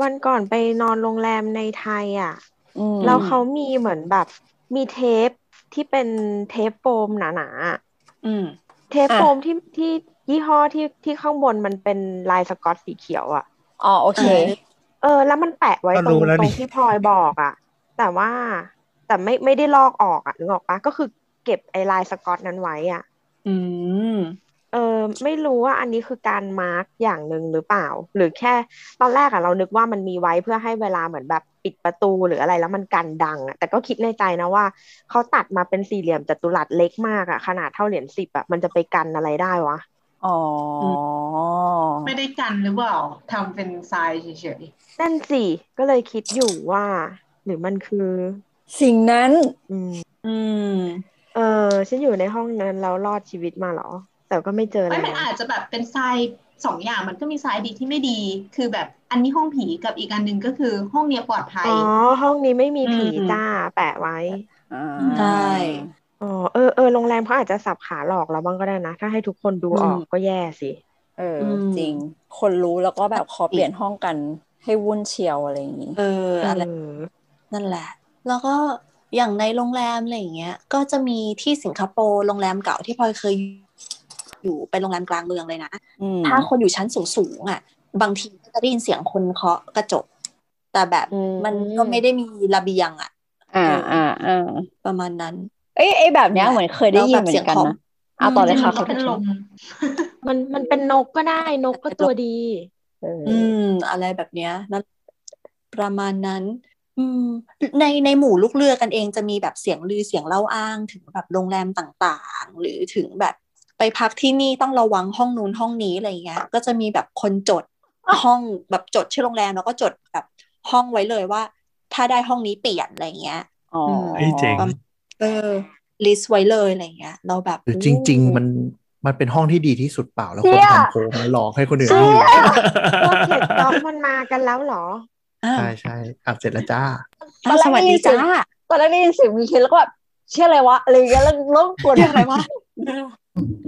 วันก่อนไปนอนโรงแรมในไทยอะอืมแล้วเขามีเหมือนแบบมีเทปที่เป็นเทปโฟมหนาๆอะอืมเทปโฟมที่ที่ยี่ห้อที่ที่ข้างบนมันเป็นลายสกอตสีเขียวอะ อ๋อโอเค เออ แล้วมันแปะไว้ก็ตรงรู้แล้วตรนี่งที่พลอยบอกอะ แต่ว่าแต่ไม่ไม่ได้ลอกออกอะนึกออกปะก็คือเก็บไอ้ลายสกอตนั้นไว้อะ อืมเออไม่รู้ว่าอันนี้คือการมาร์กอย่างหนึ่งหรือเปล่า หรือแค่ตอนแรกอะเรานึกว่ามันมีไว้เพื่อให้เวลาเหมือนแบบปิดประตูหรืออะไรแล้วมันกันดังอะแต่ก็คิดในใจนะว่าเขาตัดมาเป็นสี่เหลี่ยมจัตุรัสเล็กมากอะขนาดเท่าเหรียญสิบอะมันจะไปกันอะไรได้วะอ๋อ ไม่ได้กันหรือเปล่าทำเป็นทรายเฉย นั่นสิก็เลยคิดอยู่ว่า หรือมันคือ สิ่งนั้น อืม อืม เออฉันอยู่ในห้องนั้นแล้วรอดชีวิตมาเหรอ แต่ก็ไม่เจอๆอะไรไม่มันอาจจะแบบเป็นทรายสองอย่างมันก็มีทรายดีที่ไม่ดี คือแบบอันนี้ห้องผีกับอีกอันหนึ่งก็คือห้องเนี้ยปลอดภัย อ๋อ ห้องนี้ไม่มีผีอืม จ้าแปะไว้ อ่าใช่ อ๋อเออเออโรงแรมเขาอาจจะสับขาหลอกเราบ้างก็ได้นะ ถ้าให้ทุกคนดูออกอืม ก็แย่สิ เอออม จริง คนรู้แล้วก็แบบขอเปลี่ยนห้องกัน ให้วุ่นเชียวอะไรอย่างนี้เอออะไรเออนั่นแหละ แล้วก็อย่างในโรงแรมอะไรอย่างเงี้ย ก็จะมีที่สิงคโปร์โรงแรมเก่าที่พลอยเคย อยู่เป็นโรงแรมกลางเมืองเลยนะอืมถ้าคนอยู่ชั้นสูงๆอะ บางทีก็จะได้ยินเสียงคนเคาะกระจก แต่แบบอืมมันก็ไม่ได้มีระเบียงอะ อ่าอ่าอ่าประมาณนั้น เอ้ยไอ้แบบเนี้ยเหมือนเคยได้ยินเหมือนกันแล้วแบบเสียงนะเอาต่อเลยค่ะมันก็เป็นลมมันมันเป็นนกก็ได้นกก็ตัวดีเออออืม อะไรแบบเนี้ยนั่นประมาณนั้น อืม ในในหมู่ลูกเรือกันเองจะมีแบบเสียงลือเสียงเล่าอ้างถึงแบบโรงแรมต่างๆ หรือถึงแบบไปพักที่นี่ต้องระวังห้องนู้นห้องนี้อะไรเงี้ย ก็จะมีแบบคนจดห้องแบบจดชื่อโรงแรมแล้วก็จดแบบห้องไว้เลยว่า ถ้าได้ห้องนี้เปลี่ยนอะไรเงี้ยอ๋อเฮ้ยเจ๋งประมาณเออลิสต์ไว้เลยอะไรเงี้ย เราแบบหรือจริง ๆ มัน มันเป็นห้องที่ดีที่สุดเปล่าแล้วเชี่คนยทำโพลมาหลอกให้คนอื่นเชี่ไม่ยอยู่พวกเข็ดด็อกมันมากันแล้วเหรออ้าวใช่ใช่อัดเสร็จแล้วจ้าอ้าวสวัสดีจ้าตอนแรกได้ยินเสียงมีเคสแล้วก็แบบเชื่ออะไรวะอะไรอย่างเงี้ยแล้วแล้วกดอะไรวะ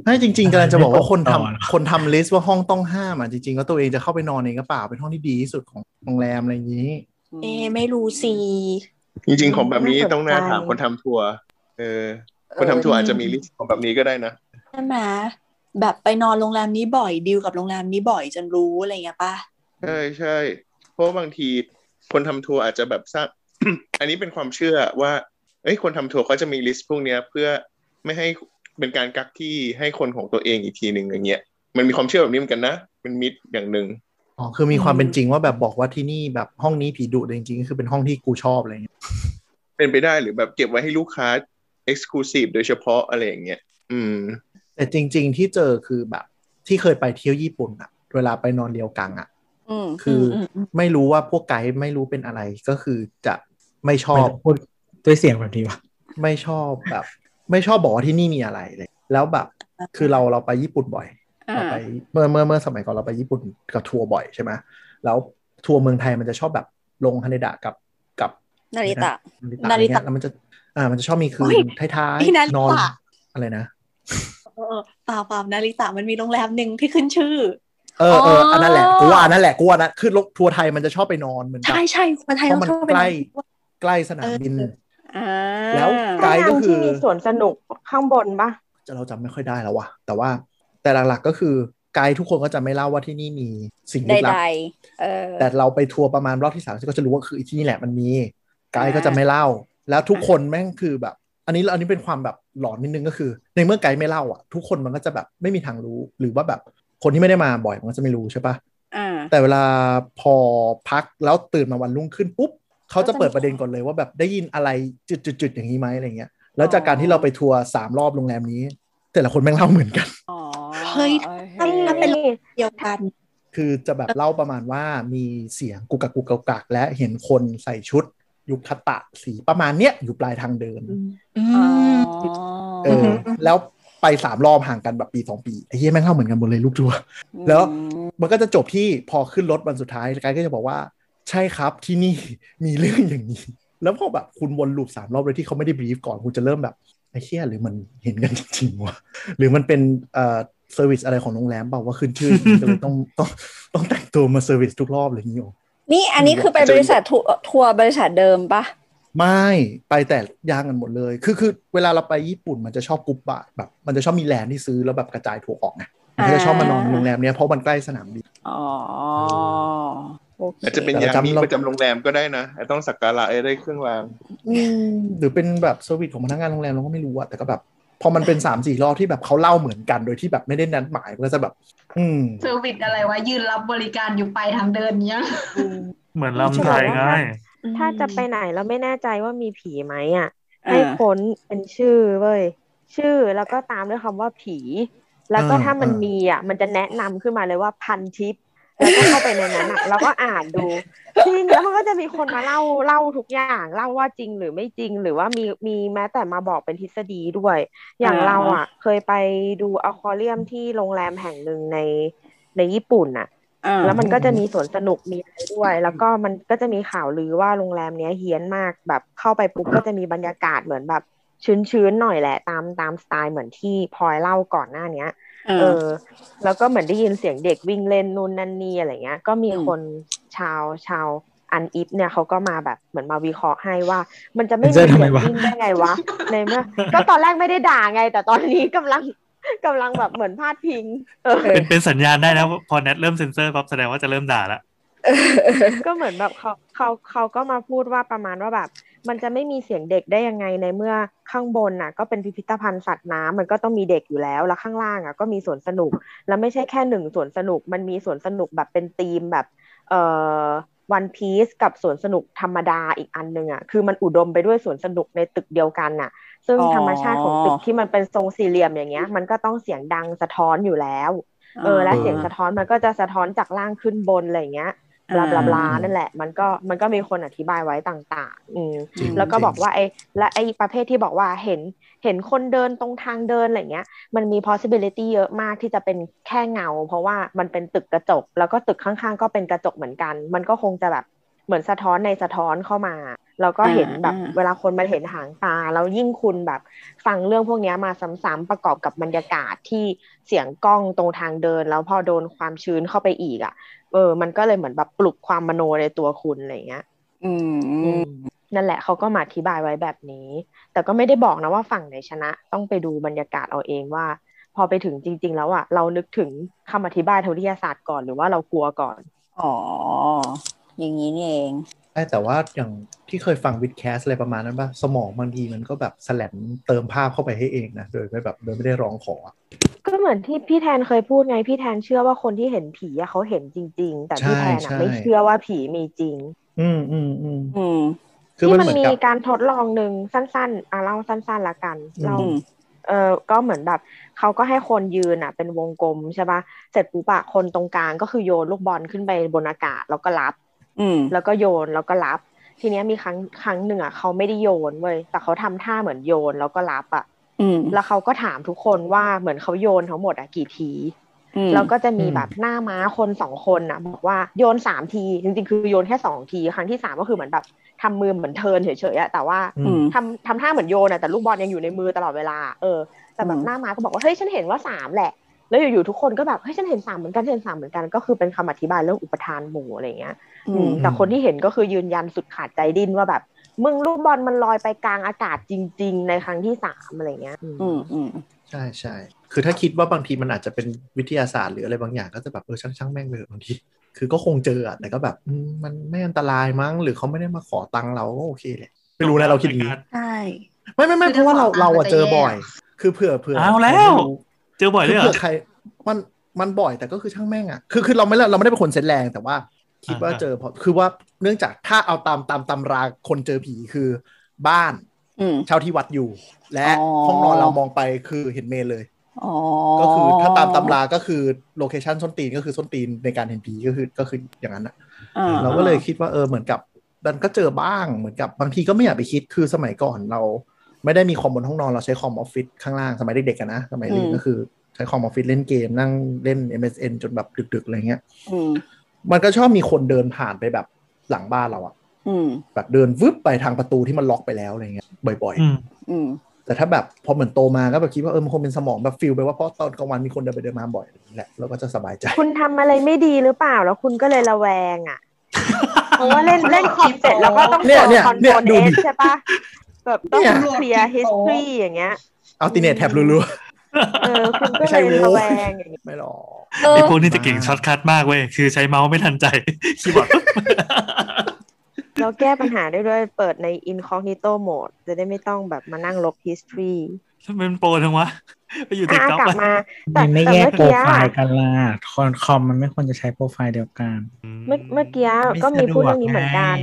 ไม่จริงๆกำลังจะบอกว่าคนทำต่อเหรอคนทำลิสต์ว่าห้องต้องห้ามอะจริงๆก็ตัวเองจะเข้าไปนอนเองก็เปล่าเป็นห้องที่ดีที่สุดของโรงแรมอะไรอย่างนี้ เอะไม่รู้สิจริงๆของแบบนี้น่าสนใจต้องน่าถามคนทำทัวร์เออ คนทำทัวร์อาจจะมี list ของแบบนี้ก็ได้นะ ใช่ไหมแบบไปนอนโรงแรมนี้บ่อยดีลกับโรงแรมนี้บ่อยจนรู้อะไรเงี้ยป่ะใช่ใช่เพราะว่าบางทีคนทำทัวร์อาจจะแบบสร้างอันนี้เป็นความเชื่อว่าเอ้ยคนทำทัวร์เขาจะมี list พวกเนี้ยเพื่อไม่ให้เป็นการกักที่ให้คนของตัวเองอีกทีหนึ่งอย่างเงี้ยมันมีความเชื่อแบบนี้เหมือนกันนะเป็นมิตอย่างหนึ่งอ๋อคือมีความอืมเป็นจริงว่าแบบบอกว่าที่นี่แบบห้องนี้ผีดุแต่จริงๆก็คือเป็นห้องที่กูชอบอะไรอย่างเงี้ยเป็นไปได้หรือแบบเก็บไว้ให้ลูกค้า exclusive โดยเฉพาะอะไรอย่างเงี้ยอืม แต่จริง ๆ ที่เจอคือแบบ ที่เคยไปเที่ยวญี่ปุ่นอะเวลาไปนอนเดียวกังอะอืมคืออมอืมไม่รู้ว่าพวกไกด์ไม่รู้เป็นอะไรก็คือจะไม่ชอบไม่พูดด้วยเสียงแบบนี้วะไม่ชอบแบบ ไม่ชอบบอกว่าที่นี่มีอะไรเลย แล้วแบบ คือเราเราไปญี่ปุ่นบ่อยอ่าเราไปเมื่อเมื่อเมื่อสมัยก่อนเราไปญี่ปุ่นกับทัวร์บ่อยใช่ไหมแล้วทัวร์เมืองไทยมันจะชอบแบบลงฮาเนดะกับกับนาริตะนาริตะนาริตะอะไรเงี้ยแล้วมันจะ อ่า มันจะชอบมีคืเฮ้นยท้ายไอ้นาริๆตะนอนอะไรนะเออเปล่าเปล่านาริตะมันมีโรงแรมหนึ่งที่ขึ้นชื่อ เออเอออ,อันนั้นแหละกูว่าอันนั้นแหละกูว่านะคือรถทัวร์ไทยมันจะชอบไปนอนเหมือนกับใช่ใช่คนไทยเพราะมันชอบไปใกล้นอนใกล้สนามบินอแล้วไกด์ก็คือมีสวนสนุกข้างบนปะจะเราจำไม่ค่อยได้แล้วว่ะแต่ว่าแต่หลักๆก็คือไกด์ทุกคนก็จะไม่เล่าว่าที่นี่มีสิ่งใลึกลับดแต่เราไปทัวร์ประมาณรอบที่สามก็จะรู้ว่าคือที่นี่แหละมันมีไกด์ก็จะไม่เล่า แล้วทุกคนแม่งคือแบบ อันนี้อันนี้เป็นความแบบ หลอนนิดนึงก็คือ ในเมื่อไกด์ไม่เล่าอะทุกคนมันก็จะแบบไม่มีทางรู้ หรือว่าแบบคนที่ไม่ได้มาบ่อยมันก็จะไม่รู้ใช่ปะอ่าแต่เวลาพอพักแล้วตื่นมาวันรุ่งขึ้นปุ๊บเขาจะเปิดประเด็นก่อนเลยว่าแบบได้ยินอะไรจุดๆๆอย่างนี้ไหมอะไรเงี้ยแล้วจากการที่เราไปทัวร์สามรอบโรงแรมนี้ แต่ละคนแม่งเล่าเหมือนกันอ๋อเฮ้ยโอเคถ้าถ้าเป็นเดียวกัน คือจะแบบเล่าประมาณว่ามีเสียงกุกกักกุกกักกักและเห็นคนใส่ชุด ยุคตะสีประมาณเนี้ยอยู่ปลายทางเดินอืมอ๋อเออ แล้วไปสามรอบห่างกันแบบปีสองปีไอ้เหี้ยแม่งเล่าเหมือนกันหมดเลยลูกทัวร์แล้วมันก็จะจบที่พอขึ้นรถวันสุดท้ายไกด์ก็จะบอกว่า ใช่ครับที่นี่มีเรื่องอย่างนี้ แล้วพอแบบคุณวน loop สามรอบเลยที่เขาไม่ได้ brief ก่อนคุณจะเริ่มแบบไอ้เชี่ยหรือมันเห็นกันจริงๆวะหรือมันเป็นเอ่อ service อะไรของโรงแรมเปล่าว่าขึ้นชื่ออย่างนี้ก็เลยต้องต้องต้องแต่งตัวมา service ทุกรอบอะไรอย่างนี้หรอ นี่อันนี้คือไปบริษัททัวร์ทัวร์บริษัทเดิมปะไม่ไปแต่ย่างกันหมดเลย คือคือเวลาเราไปญี่ปุ่นมันจะชอบกรุ๊ปบะแบบ มันจะชอบมี land ที่ซื้อแล้วแบบกระจายทัวร์ออกไงมันก็จะชอบมานอนโรงแรมเนี้ยเพราะมันใกล้สนามบินอ๋อโอเคอาจจะเป็นแต่ยาเรามีจำเราประจำโรงแรมก็ได้นะอาจต้องสักการะไอ้ได้เครื่องรางหรือเป็นแบบเซอร์วิสของพนักงานโรงแรมเราก็ไม่รู้อะแต่ก็แบบ พอมันเป็นสามสี่รอบที่แบบเขาเล่าเหมือนกัน โดยที่แบบไม่ได้นัดหมายมันก็จะแบบ อืมเซอร์วิสอะไรวะยืนรับบริการอยู่ไปลายทางเดินเนี้ยเหมือนลำไทยไงถ้าจะไปไหนแล้วไม่แน่ใจว่ามีผีไหมอะอ่าให้ค้นเป็นชื่อเว้ยชื่อแล้วก็ตามด้วยคำว่าผี แล้วก็อ่าถ้ามันอ่ามีมีอะ มันจะแนะนำขึ้นมาเลยว่าพันทิป แล้วก็เข้าไปในนั้นอะแล้วก็อ่านดูจริงแล้วมันก็จะมีคนมาเล่าเล่าทุกอย่างเล่าว่าจริงหรือไม่จริง หรือว่ามีมีแม้แต่มาบอกเป็นทฤษฎีด้วย อย่างอ่าเราอะ เคยไปดูอควาเรียมที่โรงแรมแห่งหนึ่งในในญี่ปุ่นอะอ่าแล้วมันก็จะมีสวนสนุกมีอะไรด้วย แล้วก็มันก็จะมีข่าวลือว่าโรงแรมเนี้ยเฮี้ยนมากแบบเข้าไปปุ๊บก็จะมีบรรยากาศเหมือนแบบชื้นๆหน่อยแหละ ตามตามสไตล์เหมือนที่พลอยเล่าก่อนหน้าเนี้ย เออ แล้วก็เหมือนได้ยินเสียงเด็กวิ่งเล่นนู่นนั่นนี่อะไรเงี้ย ก็มีอืมคนชาวชาวอันอิฟเนี่ยเขาก็มาแบบเหมือนมาวิเคราะห์ให้ว่า มันจะไม่เจมีอทำเสีไมยงวะวิ่งได้ไงวะในเมื่อก็ตอนแรกไม่ได้ด่าไง แต่ตอนนี้กำลังกำลังแบบเหมือนพาดพิงเออเป็นเป็นสัญญาณได้นะพอแนทเริ่มเซ็นเซอร์ปั๊บแสดงว่าจะเริ่มด่าละก็เหมือนแบบเขาเขาเขาก็มาพูดว่าประมาณว่าแบบ มันจะไม่มีเสียงเด็กได้ยังไงในเมื่อข้างบนน่ะ ก็เป็นพิพิธภัณฑ์สัตว์น้ำมันก็ต้องมีเด็กอยู่แล้ว แล้วข้างล่างอะก็มีสวนสนุก แล้วไม่ใช่แค่หนึ่งสวนสนุก มันมีสวนสนุกแบบเป็นธีมแบบเอ่อวันพีซกับสวนสนุกธรรมดาอีกอันหนึ่งอะคือมันอุดมไปด้วยสวนสนุกในตึกเดียวกันน่ะ ซึ่งธรรมชาติของตึกที่มันเป็นทรงสี่เหลี่ยมอย่างเงี้ย มันก็ต้องเสียงดังสะท้อนอยู่แล้ว เออและเสียงสะท้อนมันก็จะสะท้อนจากล่างขึ้นบนอะไรเงี้ย บลาบลาบลาอ่านั่นแหละ มันก็มันก็มีคนอธิบายไว้ต่างๆ อืมจริงแล้วก็จริงบอกว่าไอ้และไอ้ประเภทที่บอกว่าเห็นเห็นคนเดินตรงทางเดินอะไรเงี้ย มันมี possibility เยอะมากที่จะเป็นแค่เงา เพราะว่ามันเป็นตึกกระจก แล้วก็ตึกข้างๆ ก็เป็นกระจกเหมือนกัน มันก็คงจะแบบเหมือนสะท้อนในสะท้อนเข้ามา แล้วก็เห็นแบบอ่าเวลาคนมาเห็นหางตา แล้วยิ่งคุณแบบฟังเรื่องพวกเนี้ยมาซ้ำๆประกอบกับบรรยากาศที่เสียงกล้องตรงทางเดิน แล้วพอโดนความชื้นเข้าไปอีกอะ เออ มันก็เลยเหมือนแบบปลุกความมโนในตัวคุณอะไรเงี้ย อืมนั่นแหละเขาก็มาอธิบายไว้แบบนี้ แต่ก็ไม่ได้บอกนะว่าฝั่งไหนชนะ ต้องไปดูบรรยากาศเอาเองว่า พอไปถึงจริง ๆ แล้วอะ เรานึกถึงคำอธิบายทางวิทยาศาสตร์ก่อนหรือว่าเรากลัวก่อน อ๋อ อย่างนี้นี่เอง ใช่แต่ว่าอย่างที่เคยฟังวิดแคสอะไรประมาณนั้นป่ะ สมองบางทีมันก็แบบแสลนเติมภาพเข้าไปให้เองนะ โดยไม่แบบโดยไม่ได้ร้องขออะก็เหมือนที่พี่แทนเคยพูดไง พี่แทนเชื่อว่าคนที่เห็นผีอะเขาเห็นจริง ๆ แต่พี่แทนอะไม่เชื่อว่าผีมีจริง อืมอืมอืมอืมคือที่มันมันเหมือนมีกับการทดลองหนึ่งสั้นๆอะเล่าสั้นๆละกันเราอืมเออก็เหมือนแบบเขาก็ให้คนยืนอะ เป็นวงกลมใช่ปะเสร็จปุ๊บอะคนตรงกลางก็คือโยนลูกบอลขึ้นไปบนอากาศแล้วก็รับอืม แล้วก็โยนแล้วก็รับ ทีเนี้ยมีครั้งครั้งหนึ่งอะเขาไม่ได้โยนเว้ยแต่เขาทำท่าเหมือนโยนแล้วก็รับอะอืมแล้วเขาก็ถามทุกคนว่าเหมือนเขาโยนทั้งหมดอะกี่ทีอืมแล้วก็จะมีอืมแบบหน้าม้าคนสองคนน่ะบอกว่าโยนสามที จริงๆ คือโยนแค่สองที ครั้งที่สามก็คือเหมือนแบบทำมือเหมือนเทิร์นเฉยๆอะแต่ว่าอือืมมทำทำท่าเหมือนโยนอะแต่ลูกบอลยังอยู่ในมือตลอดเวลา เออแต่แบอืบมหน้าม้าก็บอกว่าเฮ้ยฉันเห็นว่าสามแหละ แล้วอยู่ๆทุกคนก็แบบเฮ้ยฉันเห็นสามเหมือนกันฉันเห็นสามเหมือนกันก็คือเป็นคำอธิบายเรื่องอุปทานหมู่อะไรเงี้ย อือืมมแต่คนที่เห็นก็คือยืนยันสุดขาดใจดิ้นว่าแบบ มึงลูกบอลมันลอยไปกลางอากาศจริง ๆ ในครั้งที่สามอะไรเงี้ย อืมอืมอืมใช่ใช่คือถ้าคิดว่าบางทีมันอาจจะเป็นวิทยาศาสตร์หรืออะไรบางอย่างก็จะแบบเออช่างช่างแม่งไปเถอะบางทีคือก็คงเจออะแต่ก็แบบอืมมันไม่อันตรายมั้ง หรือเขาไม่ได้มาขอตังค์เราก็โอเคแหละไม่รู้นะเราคิดอย่างนี้ใช่ไม่ไม่ไม่คือเพราะว่าเราถ้าขอตังค์เราอะก็จะเจอแย่บ่อย คือเผื่อเผื่อเอาแล้วใครไม่รู้เจอบ่อยคืด้วยเหรเผื่ออใครมันมันบ่อยแต่ก็คือช่างแม่งอะคือคือเราไม่เราไม่ได้เป็นคนเซนแรงแต่ว่า คิดว่าอ่าเจอเพราะคือว่าเนื่องจากถ้าเอาตามตามตำราคนเจอผีคือบ้านอืมเช่าที่วัดอยู่ และอ๋อห้องนอนเรามองไปคือเห็นเมนเลยอ๋อก็คือถ้าตามตำราก็คือโลเคชันส้นตีนก็คือส้นตีนในการเห็นผีก็คือก็คืออย่างนั้นอะอ่เราก็เลยคิดว่าเออเหมือนกับดันก็เจอบ้างเหมือนกับบางทีก็ไม่อยากไปคิดคือสมัยก่อนเรา ไม่ได้มีคอมบนห้องนอนเราใช้คอมออฟฟิศข้างล่างสมัยเด็กๆกันนะสมัยเรียนก็คือใช้คอมออฟฟิศเล่นเกมนั่งเล่น MSN จนแบบดึกๆอะไรเงี้ยอื มมันก็ชอบมีคนเดินผ่านไปแบบหลังบ้านเราอะอืมแบบเดินวึบไปทางประตูที่มันล็อกไปแล้วอะไรเงี้ยบ่อยอืมอืมๆแต่ถ้าแบบพอเหมือนโตมาก็แบบคิดว่าเออมันคงเป็นสมองแบบฟิลไปว่าเพราะตอนกลางวันมีคนเดินไปเดินมาบ่อยอะไรอย่างนี้แหละเราก็จะสบายใจ คุณทำอะไรไม่ดีหรือเปล่าแล้วคุณก็เลยระแวงอะเพราะว่าเล่นเล่นคอมเสร็จแล้วก็ต้องเนี่กยดเนี่ยคอนเนี่โทรยลดูเอดิสใช่ปะแบบต้องเนี่ยเคลียร์ history อย่างเงี้ยเอาติเนตแท็บรัวเออคุณก็ไม่ใช่เลยโว้ระแวงอย่างเงี้ยๆไม่หรอกเออ ไอพวกนี้จะเก่งช็อตคัทมากเว้ย คือใช้เมาส์ไม่ทันใจคีย์บอร์ดปุ๊บเราแก้ปัญหาได้ด้วยเปิดใน incognito mode จะได้ไม่ต้องแบบมานั่งลบ history ทำไมมันโปรทั้งวะ ไปอยู่ติ๊กอะต็อกกลับมาแต่มันไม่แต่แยกเมื่อโปรกี้ไฟล์กันล่ะคอนคอมมันไม่ควรจะใช้โปรไฟล์เดียวกัน เมื่อเมื่อกี้ก็มีพูดเรื่องนี้เหมือนกัน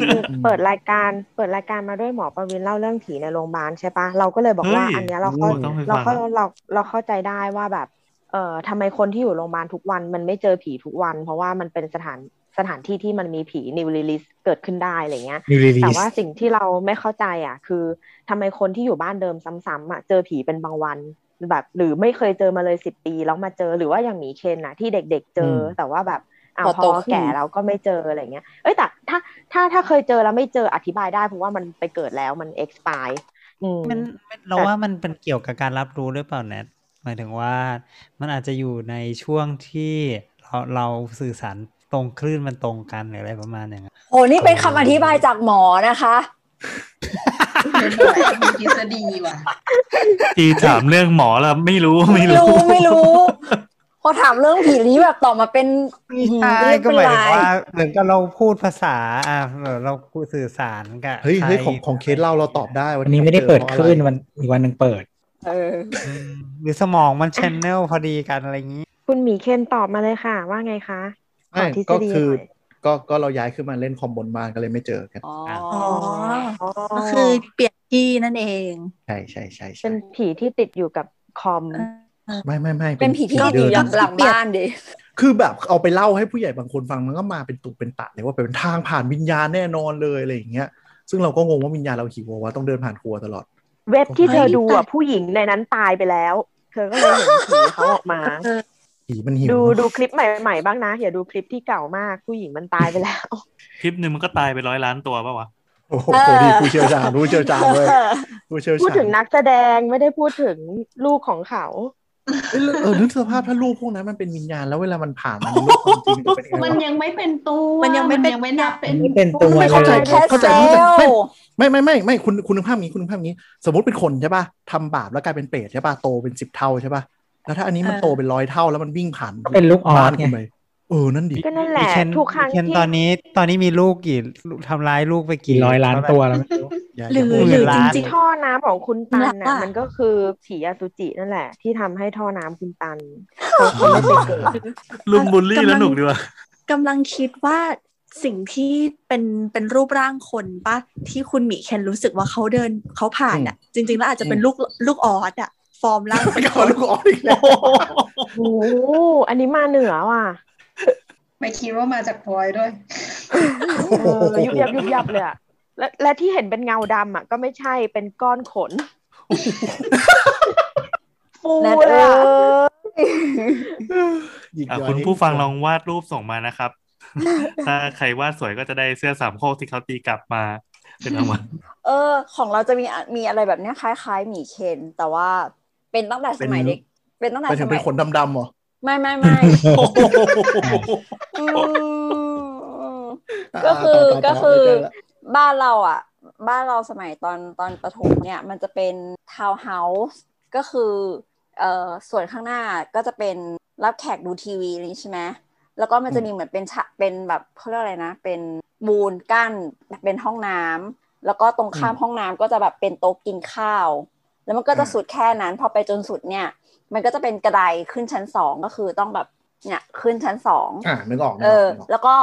คือเปิดรายการเปิดรายการมาด้วยหมอประวินเล่าเรื่องผีในโรงพยาบาลใช่ปะเราก็เลยบอกว่าเฮ้ยอันเนี้ยเราเข้าโอ้ต้องไปเราฟังเข้าเราเราเข้าใจได้ว่าแบบ เอ่อทำไมคนที่อยู่โรงพยาบาลทุกวัน มันไม่เจอผีทุกวัน เพราะว่ามันเป็นสถานสถานที่ที่มันมีผี new release เกิดขึ้นได้อะไรเงี้ย New release แต่ว่าสิ่งที่เราไม่เข้าใจอะ คือทำไมคนที่อยู่บ้านเดิมซ้ำๆอะเจอผีเป็นบางวันแบบหรือไม่เคยเจอมาเลยสิบปีแล้วมาเจอหรือว่าอย่างหมีเคนน่ะที่เด็กๆเจออมแต่ว่าแบบอะพอพโตอขึ้นแก่แล้วก็ไม่เจออะไรเงี้ยเอ้ยแต่ถ้าถ้าถ้าเคยเจอแล้วไม่เจออธิบายได้เพราะว่ามันไปเกิดแล้วมัน expire อืมมันมันเราว่ามันเป็นเกี่ยวกับการรับรู้หรือเปล่าแนท หมายถึงว่ามันอาจจะอยู่ในช่วงที่เราเราสื่อสารตรงคลื่นมันตรงกันหรืออะไรประมาณอย่างนั้นโอ้นี่เป็นคำอธิบายจากหมอนะคะมีทฤษฎีว่ะทีถามเรื่องหมอแล้วไม่รู้ไม่ไม่รู้รู้ไม่รู้พอถามเรื่องผีนี้แบบตอบมาเป็นใช่เรื่องก็เป็นหมายถึงลายว่าเหมือนกับเราพูดภาษาอะเราพูดสื่อสารกับเฮ้ยเฮ้ยใครของของเคสเล่าเราตอบได้ วันนี้ไม่ได้เปิดคลื่นวันอีกวันหนึ่งเปิด เอออืม หรือสมองมันชแนลพอดีกันอะไรอย่างนี้ คุณหมีเคนตอบมาเลยค่ะ ว่าไงคะขไม่อทฤษก็ฎีคือหน่อยก็ก็เราย้ายขึ้นมาเล่นคอมบนบ้านก็เลยไม่เจอกันอ๋ออ๋ออ๋อก็คือเปลี่ยนที่นั่นเอง ใช่ใช่ใช่เป็ใช่นผีที่ติดอยู่กับคอม ไม่ไม่ไม่เป็นผีที่เดิอยู่นหลังบ้านดิคือแบบเอาไปเล่าให้ผู้ใหญ่บางคนฟังมันก็มาเป็นตุเป็นตะเลยว่าเป็นทางผ่านวิญญาณแน่นอนเลยอะไรอย่างเงี้ย ซึ่งเราก็งงว่าวิญญาณเราหิวว่าต้องเดินผ่านครัวตลอด เว็บที่เธอดูเฮ้อะยผู้หญิงในนั้นตายไปแล้ว เธอก็เลยเห็นผีเขาออกมาผีมันหิวดูเนอะดูคลิปใหม่ๆบ้างนะ อย่าดูคลิปที่เก่ามากผู้หญิงมันตายไปแล้ว คลิปหนึ่งมันก็ตายไปร้อยล้านตัวป่าวะโอ้โหดีผู้เชี่ยวชาญผู้เชี่ยวชาญเลยผู้เชี่ยวพูดชาญถึงนักแสดงไม่ได้พูดถึงลูกของเขา เอ้ยเออนึกสภาพถ้ารูปพวกนั้นมันเป็นวิญญาณแล้วเวลามันผ่านมาในโลกความจริงมันจะเป็นยังไงมันวะยังไม่เป็นตัวมันยังไม่เป็นยังไม่นับเป็นไม่เป็นตัวไม่เข้าใจเลยแค่เข้าใจเซเข้าใจลล์ไม่ไม่ไม่ไม่คุณคุณนึกภาพนี้คุณนึกภาพนี้ สมมติเป็นคนใช่ป่ะทำบาปแล้วกลายเป็นเปรตใช่ป่ะโตเป็นสิบเท่าใช่ป่ะแล้วถ้าอันนี้มันเออโตเป็นร้อยเท่าแล้วมันวิ่งผ่านก็เป็นลูกออสบ้านไงคุณไป เออนั่นดิก็นั่นแหละมีเคนทุกครั้งมีเคนที่ตอนนี้ ตอนนี้มีลูกกี่ทำร้ายลูกไปกี่กี่ร้อยล้านตัวแล้วไม่รู้อย่าหรืออย่าหรือล้านจริงท่อน้ำของคุณตันหลัน่ะกอะมันก็คือผีอสุจินั่นแหละ ที่ทำให้ท่อน้ำคุณตันเขาเขาไม่ไปเกิดลุมบูลลี่แล้วหนุกดีว่ะกำลังคิดว่าสิ่งที่เป็นเป็นรูปร่างคนปะที่คุณหมีเคนรู้สึกว่าเขาเดินเขาผ่านอะ จริง ๆ แล้วอาจจะเป็นลูกลูกออสอะ ฟอร์มร่างไม่เป็นขอลูกออสอีกแล้วโอ้โหอันนี้มาเหนือว่ะ ไม่คิดว่ามาจากพลอยด้วยเออยุบยับยุบยับเลยอะและและที่เห็นเป็นเงาดำอะ ก็ไม่ใช่เป็นก้อนขน ฟูแนทเลยเอ้อะยหยิกอะย้อยคุณผู้ฟังลองวาดรูปส่งมานะครับ ถ้าใครวาดสวยก็จะได้เสื้อสามโคกที่เขาตีกลับมา เป็นรางวัล เออ ของเราจะมีอะมีอะไรแบบเนี้ยคล้ายๆหมีเคน แต่ว่าเป็นตั้งแต่สมัยเด็ก เป็นตั้งแต่ไปสถึงมัเป็ยนขนดำๆเหรอ ไม่ไม่ไม่อืมก็คือก็คือบ้านเราอะ บ้านเราสมัยตอนตอนประถมเนี่ย มันจะเป็นทาวน์เฮาส์ก็คือเอ่อส่วนข้างหน้าก็จะเป็นรับแขกดูทีวีอะไรอย่างนี้ใช่ไหมแล้วก็มันจะมีเหมือนเป็นฉะเป็นแบบเขาเรียกอะไรนะ เป็นบูนกั้นเป็นห้องน้ำแล้วก็ตรงข้ามห้องน้ำก็จะแบบเป็นโต๊ะกินข้าว แล้วมันก็จะสุดแค่นั้น พอไปจนสุดเนี่ย มันก็จะเป็นกระไดขึ้นชั้นสองก็คือต้องแบบเนี่ยขึ้นชั้นสองอ่านึกออกนึกเออออกนึกออกแล้วก็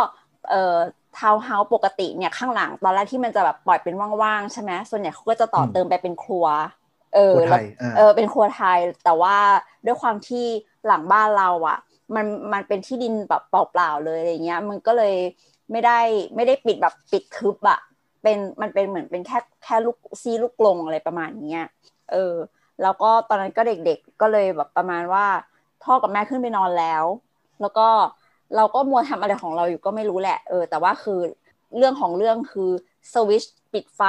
เอ่อทาวน์เฮาส์ปกติเนี่ยข้างหลังตอนแรกที่มันจะแบบปล่อยเป็นว่างๆใช่ไหมส่วนใหญ่เขาก็จะต่ออมเติมไปเป็นครัว เออครัวไทแล้วยอ่าเออเป็นครัวไทย แต่ว่าด้วยความที่หลังบ้านเราอะ มันมันเป็นที่ดินแบบเปล่าๆเลยอะไรเงี้ย มันก็เลยไม่ได้ไม่ได้ปิดแบบปิดทึบอะเป็นมันเป็นเหมือนเป็นแค่แค่ลูกซีลูกกลงอะไรประมาณเนี้ยเออ แล้วก็ตอนนั้นก็เด็กๆ ก็เลยแบบประมาณว่าพ่อกับแม่ขึ้นไปนอนแล้ว แล้วก็เราก็มัวทำอะไรของเราอยู่ก็ไม่รู้แหละ เออ แต่ว่าคือเรื่องของเรื่องคือสวิตช์ปิดไฟ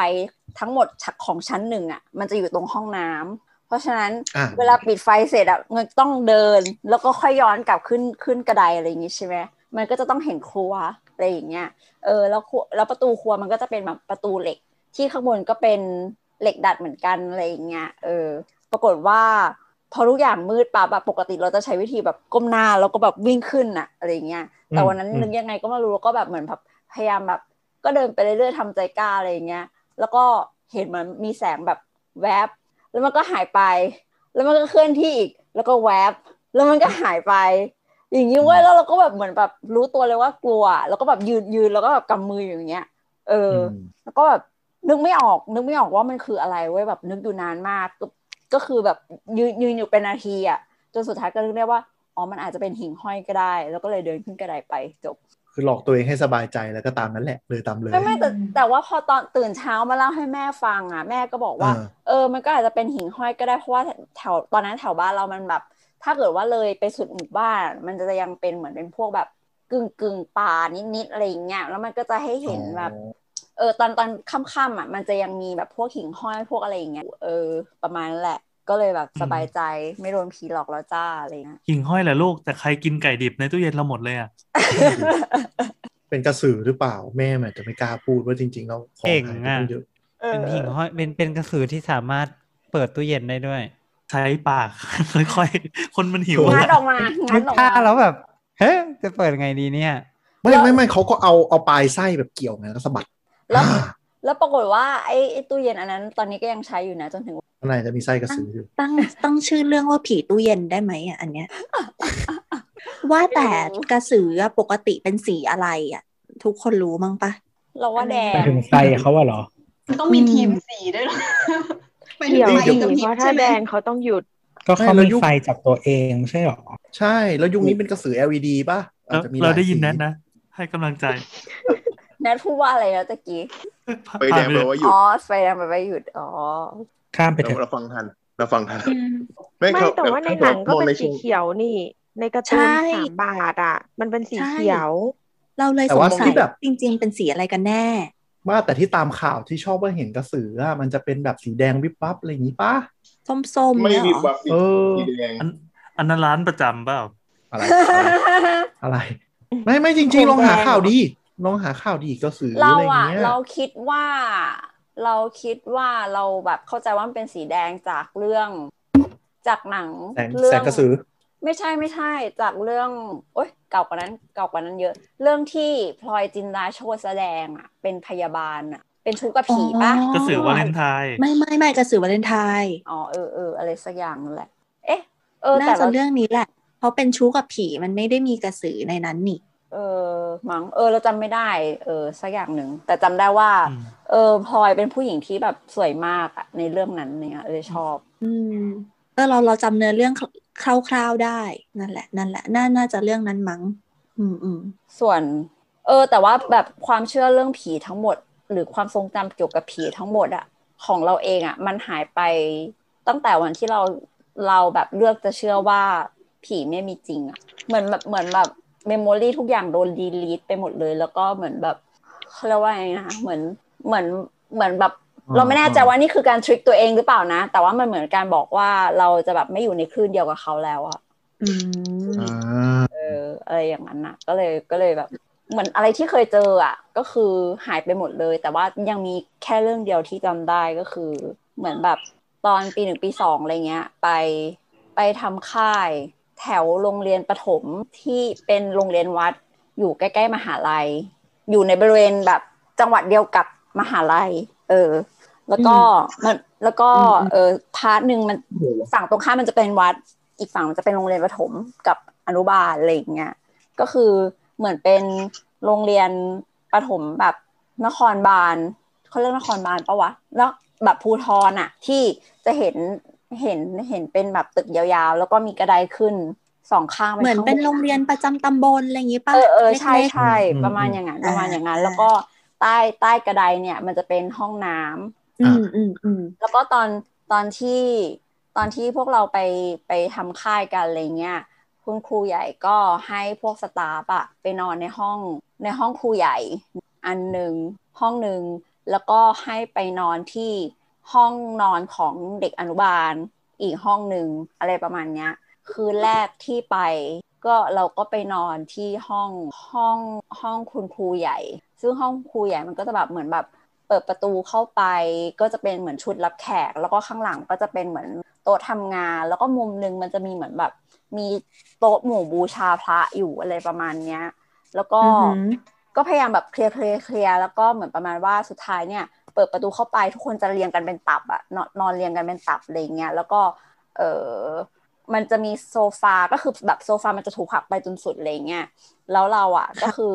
ทั้งหมดของชั้นหนึ่งอะ มันจะอยู่ตรงห้องน้ำเพราะฉะนั้นอ่าเวลาปิดไฟเสร็จอะมันต้องเดิน แล้วก็ค่อยย้อนกลับขึ้นขึ้นกระไดอะไรอย่างงี้ใช่ไหมมันก็จะต้องเห็นครัวอะไรอย่างเงี้ย เออ แล้วครัวแล้วประตูครัวมันก็จะเป็นแบบประตูเหล็ก ที่ข้างบนก็เป็นเหล็กดัดเหมือนกันอะไรอย่างเงี้ย เออ ปรากฏว่าพอทุกอย่างมืดปั๊บแบบปกติเราจะใช้วิธีแบบก้มหน้าแล้วก็แบบวิ่งขึ้นอะอะไรอย่างเงี้ยแต่วันนั้นอืมนึกยังไงก็ไม่รู้แล้วก็แบบเหมือนแบบพยายามแบบ ก็เดินไปเรื่อยๆทำใจกล้าอะไรอย่างเงี้ยแล้วก็เห็นเหมันมีแสงแบบแวบ แล้วมันก็หายไป แล้วมันก็เคลื่อนที่อีกแล้วก็แวบ แล้วมันก็หายไป อย่างนี้เว้ยแล้วเราก็แบบเหมือนแบบรู้ตัวเลยว่ากลัว แล้วก็แบบยืนยืนแล้วก็แบบกำมืออยู่อย่างเงี้ย เอออมแล้วก็แบบนึกไม่ออก นึกไม่ออกว่ามันคืออะไรเว้ยแบบนึกอยู่นานมาก ก็ก็คือแบบยืนยืนอยู่เป็นนาทีอะจนสุดท้ายก็นึกได้ว่าอ๋อมันอาจจะเป็นหิ่งห้อยก็ได้ แล้วก็เลยเดินขึ้นกระไดไปจบคือหลอกตัวเองให้สบายใจแล้วก็ตามนั้นแหละเลยตามเลยไม่ไม่แต่แต่ว่าพอตอนตื่นเช้ามาเล่าให้แม่ฟังอะ แม่ก็บอกว่าอ่าเออ มันก็อาจจะเป็นหิ่งห้อยก็ได้เพราะว่าแถวตอนนั้นแถวบ้านเรามันแบบ ถ้าเกิดว่าเลยไปสุดหมู่บ้าน มันจะยังเป็นเหมือนเป็นพวกแบบกึ่งกึ่งป่านิดๆอะไรอย่างเงี้ยแล้วมันก็จะให้เห็นแบบเออตอนตอนค่ำๆอะมันจะยังมีแบบพวกหิ่งห้อยพวกอะไรอย่างเงี้ยเออ ประมาณนั้นแหละ ก็เลยแบบสบายใจไม่โดนผีหลอกแล้วจ้าอะไรเงี้ยหิ่งห้อยแหละลูกแต่ใครกินไก่ดิบในตู้เย็นเราหมดเลยอะเป็นกระสือหรือเปล่าแม่มันอาจจะไม่กล้าพูดว่าจริงๆแล้วของเก่งหายไปอะตั้งเยอะเป็นหิ่งห้อยเป็นเป็นกระสือที่สามารถเปิดตู้เย็นได้ด้วย ใช้ปากค่อยๆคนมันหิวงัดอะออกมางันึดกออกภาพมาแล้วแบบเฮ้ยจะเปิดไงดีเนี่ยไม่ไม่ไม่เขาก็เอาเอาปลายไส้แบบเกี่ยวไงแล้วสะบัด แล้วอ่าแล้วปรากฏว่าไอ้ไอ้ตู้เย็นอันนั้น ตอนนี้ก็ยังใช้อยู่นะจนถึงข้างในจะมีไส้กระสืออยู่ตั้งตั้งชื่อเรื่องว่าผีตู้เย็นได้ไหมอะอันเนี้ย ว่าแต่กระสืออะปกติเป็นสีอะไรอะ ทุกคนรู้มั้งปะเราว่าแดไปงถึงไฟเขาอะเหรอมันต้องมีทีมสีด้วยเหรอไปถึงเกี่ยวไฟดีกับพริเพบราะถ้าใช่ไหมแดงเขาต้องหยุด ก็เขาไม่แล้วมียุคไฟจับตัวเองไม่ใช่เหรอ ใช่ แล้วยุคนี้เป็นกระสือ LED ป่ะอาจแล้วจะมีเราได้หลยินสีแนทนะ ให้กำลังใจ แนทพูดว่าอะไรแล้วตะกี้ไปแดงแปลว่าหยุดอ๋อไฟแดงไปไปหยุดอ๋อข้ามไปเราเถอะเราฟังทันเราฟังทันไม่เขาแต่ว่าในเขาหนังก็มอเป็นในสีช่วงเขียวนี่ ในการ์ตูนใช่สามบาทอะ มันเป็นสีใช่เขียว เราเลยแต่สงว่าสัที่ยแบบจริง ๆ เป็นสีอะไรกันแน่ว่าแต่ที่ตามข่าวที่ชอบว่าเห็นกระสืออะมันจะเป็นแบบสีแดงวิบวับอะไรอย่างนี้ป่ะส้มๆไม่เนี่ยเหรมีอวับสีเออสีแดงอันอันนั้นร้านประจำเปล่าอะไรอะไรอะไร ไม่ไม่จริง ๆ ลองหาข่าวดี ลองหาข่าวดีกระสือเราอะไรอย่างอะเงี้ยเราคิดว่าเราคิดว่าเราแบบเข้าใจว่ามันเป็นสีแดงจากเรื่อง จากหนังแสงเรื่แสงกระสือ ไม่ใช่ไม่ใช่จากเรื่อง โอ๊ยเก่ากว่านั้นเก่ากว่านั้นเยอะ เรื่องที่พลอยจินดาโชติแสดงอะเป็นพยาบาลอะเป็นชู้กับผีปะอ๋อกระสือวาเลนไทน์ไม่ไม่ไม่กระสือวาเลนไทน์อ๋อเออเอออะไรสักอย่างนั่นแหละ เอ๊ะเออน่าแต่จะเราเรื่องนี้แหละเพราะเป็นชู้กับผีมันไม่ได้มีกระสือในนั้นนี่ เออมั้งเออ เราจำไม่ได้ เออ สักอย่างหนึ่ง แต่จำได้ว่าอืมเออพลอยเป็นผู้หญิงที่แบบสวยมากอะในเรื่องนั้นเนี่ยเลยชอบ อืมเออเราเราจำเนื้อเรื่องคร่าวๆได้นั่นแหละ นั่นแหละน่าน่าจะเรื่องนั้นมั้ง อืมอืมส่วน เออ แต่ว่าแบบความเชื่อเรื่องผีทั้งหมด หรือความทรงจำเกี่ยวกับผีทั้งหมดอะของเราเองอะมันหายไปตั้งแต่วันที่เราเราแบบเลือกจะเชื่อว่าผีไม่มีจริงอะเหมือนแบบเหมือนแบบ memory ทุกอย่างโดน delete ไปหมดเลย แล้วก็เหมือนแบบเขาเรียกว่าไงนะคะเหมือนเหมือนเหมือนแบบอ่าเราไม่แน่ใจว่านี่คือการ trick ตัวเองหรือเปล่านะ แต่ว่ามันเหมือนการบอกว่าเราจะแบบไม่อยู่ในคลื่นเดียวกับเขาแล้วอะอืมอ่าเอออะไรอย่างนั้นน่ะก็เลยก็เลยแบบเหมือนอะไรที่เคยเจออะ ก็คือหายไปหมดเลย แต่ว่ายังมีแค่เรื่องเดียวที่จำได้ก็คือ เหมือนแบบตอนปีหนึ่งปีสองอะไรเงี้ย ไปไปทำค่าย แถวโรงเรียนประถมที่เป็นโรงเรียนวัดอยู่ใกล้ๆมหาลัย อยู่ในบริเวณแบบจังหวัดเดียวกับมหาลัย เออ แล้วก็มันแล้วก็อืมเออ part หนึ่งมันฝั่งตรงข้ามมันจะเป็นวัด อีกฝั่งมันจะเป็นโรงเรียนประถมกับอนุบาลอะไรอย่างเงี้ยก็คือเหมือนเป็นโรงเรียนประถมแบบนครบาลเขาเรียกนครบาลปะวะแล้วแบบภูทรอะที่จะเห็น เห็นเห็นเป็นแบบตึกยาวๆ แล้วก็มีกระไดขึ้นสองข้างเหมือนข้างบเป็นโรงเรียนประจำตำบลอะไรอย่างงี้ป่ะเออเออใช่เล็กๆใช่อืมประมาณอย่างนั้นอ่าประมาณอย่างนั้นอ่าแล้วก็ใต้ใต้กระไดเนี่ย มันจะเป็นห้องน้ำอืมอืมอืมแล้วก็ตอนตอนที่ตอนที่พวกเราไปไปทำค่ายกันอะไรเงี้ยคุณครูใหญ่ก็ให้พวกสตาฟอะไปนอนในห้องในห้องครูใหญ่ อันหนึ่งห้องหนึ่งแล้วก็ให้ไปนอนที่ ห้องนอนของเด็กอนุบาล อีกห้องหนึ่งอะไรประมาณเนี้ย คืนแรกที่ไปก็เราก็ไปนอนที่ห้องห้องห้องคุณครูใหญ่ ซึ่งห้องครูใหญ่มันก็จะแบบเหมือนแบบเปิดประตูเข้าไป ก็จะเป็นเหมือนชุดรับแขก แล้วก็ข้างหลังก็จะเป็นเหมือนโต๊ะทำงาน แล้วก็มุมหนึงมันจะมีเหมือนแบบ มีโต๊ะหมู่บูชาพระอยู่อะไรประมาณเนี้ย แล้วก็อือหือก็พยายามแบบเคลียร์เคลียร์เคลียร์แล้วก็เหมือนประมาณว่าสุดท้ายเนี่ย เปิดประตูเข้าไปทุกคนจะเรียงกันเป็นตับอะนอนนอนเรียงกันเป็นตับอะไรเงี้ยแล้วก็เออมันจะมีโซฟาก็คือแบบโซฟามันจะถูกผลักไปจนสุดอะไรเงี้ยแล้วเราอะก็คือ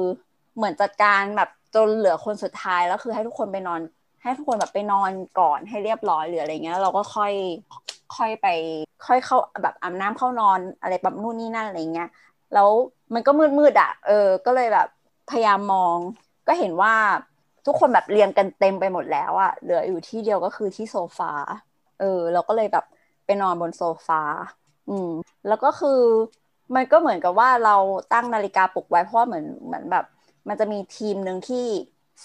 เหมือนจัดการแบบจนเหลือคนสุดท้ายแล้วคือให้ทุกคนไปนอน ให้ทุกคนแบบไปนอนก่อนให้เรียบร้อยหรืออะไรเงี้ยแล้วเราก็ค่อยค่อยไป ค่อยเข้าแบบอาบน้ำเข้านอนอะไรแบบนู่นนี่นั่นอะไรเงี้ยแล้วมันก็มืดมืดๆอะเออ ก็เลยแบบพยายามมอง ก็เห็นว่า ทุกคนแบบเรียงกันเต็มไปหมดแล้วอะเหลืออยู่ที่เดียวก็คือที่โซฟา เออ เราก็เลยแบบไปนอนบนโซฟา อืม แล้วก็คือมันก็เหมือนกับว่าเราตั้งนาฬิกาปลุกไว้เพราะว่าเหมือนเหมือนแบบ มันจะมีทีมหนึ่งที่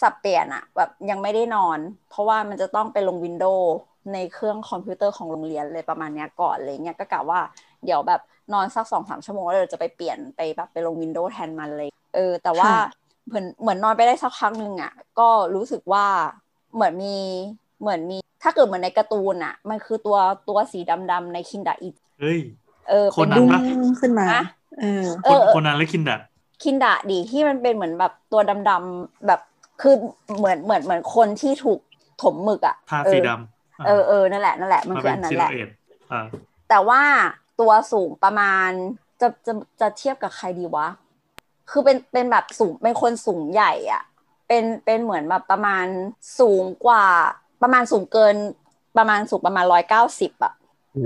สับเปลี่ยนอะแบบยังไม่ได้นอน เพราะว่ามันจะต้องไปลง Windows ในเครื่องคอมพิวเตอร์ของโรงเรียนเลยประมาณเนี้ยก่อนอะไรเงี้ยก็กะว่าเดี๋ยวแบบนอนสักสองสามชั่วโมงแล้วเดี๋ยวจะไปเปลี่ยนไปแบบไปลง Windows แทนมันเลย เออ แต่ว่า เหมือนเหมือนนอนไปได้สักพักหนึ่งอะก็รู้สึกว่าเหมือนมีเหมือนมี ถ้าเกิดเหมือนในการ์ตูนอะมันคือตัวตัวสีดำๆในคินดาอิเฮ้ยเออโคเป็นนันดุ้งปะขึ้นมานะเออเอคนอเออคนนั้นและคินดะคินดะดีที่มันเป็นเหมือนแบบตัวดำๆแบบคือเหมือนเหมือนเหมือนคนที่ถูกถมหมึกอะทาเออสีดำเออเออนั่นแหละนั่นแหละมันมาคือเป็อันนนั้นซิแหลละเอตอ่าแต่ว่าตัวสูงประมาณจะจะจะเทียบกับใครดีวะ คือเป็นเป็นแบบสูงเป็นคนสูงใหญ่อะเป็นเป็นเหมือนแบบประมาณสูงกว่า ประมาณสูงเกินประมาณสูงประมาณร้อยเก้าสิบอะ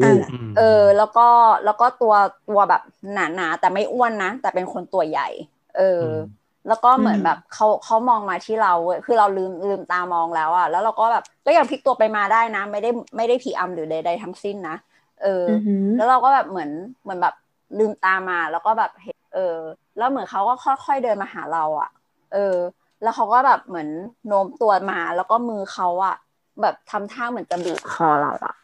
อ่ามเออ แล้วก็แล้วก็ตัวตัวแบบหนาหนาๆแต่ไม่อ้วนนะ แต่เป็นคนตัวใหญ่ เอออมแล้วก็เหมือนอืมแบบเขาเขามองมาที่เราเว้ยคือเราลืมลืมตามองแล้วอะแล้วเราก็แบบก็ยังพลิกตัวไปมาได้นะ ไม่ได้ไม่ได้ผีอำหรือใดๆทั้งสิ้นนะเออออือหือแล้วเราก็แบบเหมือนเหมือนแบบลืมตามา แล้วก็แบบเห็น เออ แล้วเหมือนเขาก็ค่อยๆเดินมาหาเราอะเออ แล้วเขาก็แบบเหมือนโน้มตัวมาแล้วก็มือเขาอะแบบทำท่าเหมือนจะบีบคอเราอะ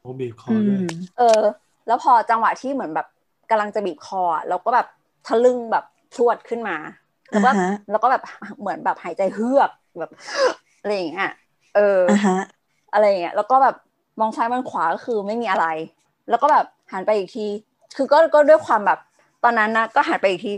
โอ้บีบคออืด้วยมเออ แล้วพอจังหวะที่เหมือนแบบกำลังจะบีบคออะเราก็แบบทะลึ่งแบบพรวดขึ้นมา แล้วก็อ่าฮะแล้วก็แบบเหมือนแบบหายใจเฮือกแบบอะไรอย่างเงี้ยเออออ่าฮะอะไรอย่างเงี้ยแล้วก็แบบมองซ้ายมองขวาก็คือไม่มีอะไร แล้วก็แบบหันไปอีกที คือก็ก็ด้วยความแบบ ตอนนั้นนะก็หันไปอีกที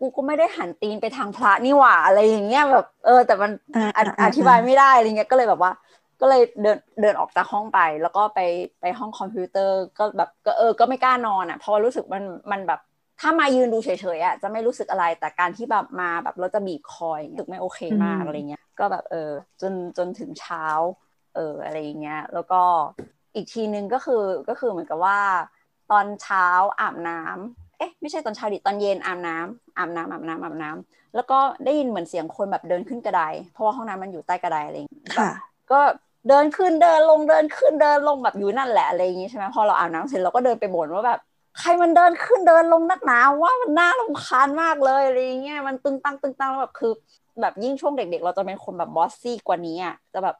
กูก็ไม่ได้หันตีนไปทางพระนี่หว่าอะไรอย่างเงี้ยแบบ เออ แต่มันอ่าออ่าธิอ่าอธิบายไม่ได้อะไรเงี้ยก็เลยแบบว่า ก็เลยเดินเดินออกจากห้องไป แล้วก็ไปไปห้องคอมพิวเตอร์ก็แบบก็เออก็ไม่กล้านอนอะเพราะว่ารู้สึกมันมันแบบถ้ามายืนดูเฉยๆอะจะไม่รู้สึกอะไรแต่การที่แบบมาแบบเราจะบีบคอยรู้สึกไม่โอเคมากอะไรเงี้ยก็แบบเออจนจนถึงเช้า เอออะไรอย่างเงี้ย แล้วก็อีกทีนึงก็คือก็คือเหมือนกับว่า ตอนเช้าอาบน้ำ เอ๊ะไม่ใช่ตอนเช้าดิตอนเย็นอาบน้ำอาบน้ำอาบน้ำอาบน้ำแล้วก็ได้ยินเหมือนเสียงคนแบบเดินขึ้นกระไดเพราะว่าห้องน้ำมันอยู่ใต้กระไดอะไรอย่างเงี้ยค่ะก็เดินขึ้นเดินลงเดินขึ้นเดินลงแบบอยู่นั่นแหละอะไรอย่างงี้ใช่ไหมพอเราอาบน้ำเสร็จเราก็เดินไปบ่นว่าแบบใครมันเดินขึ้นเดินลงนักหนาว่ามันน่ารำคาญมากเลยอะไรอย่างเงี้ยมันตึงตังตึงตังแล้วแบบคือ แบบยิ่งช่วงเด็ก ๆ เราจะเป็นคนแบบบอสซี่กว่านี้อะจะแบบ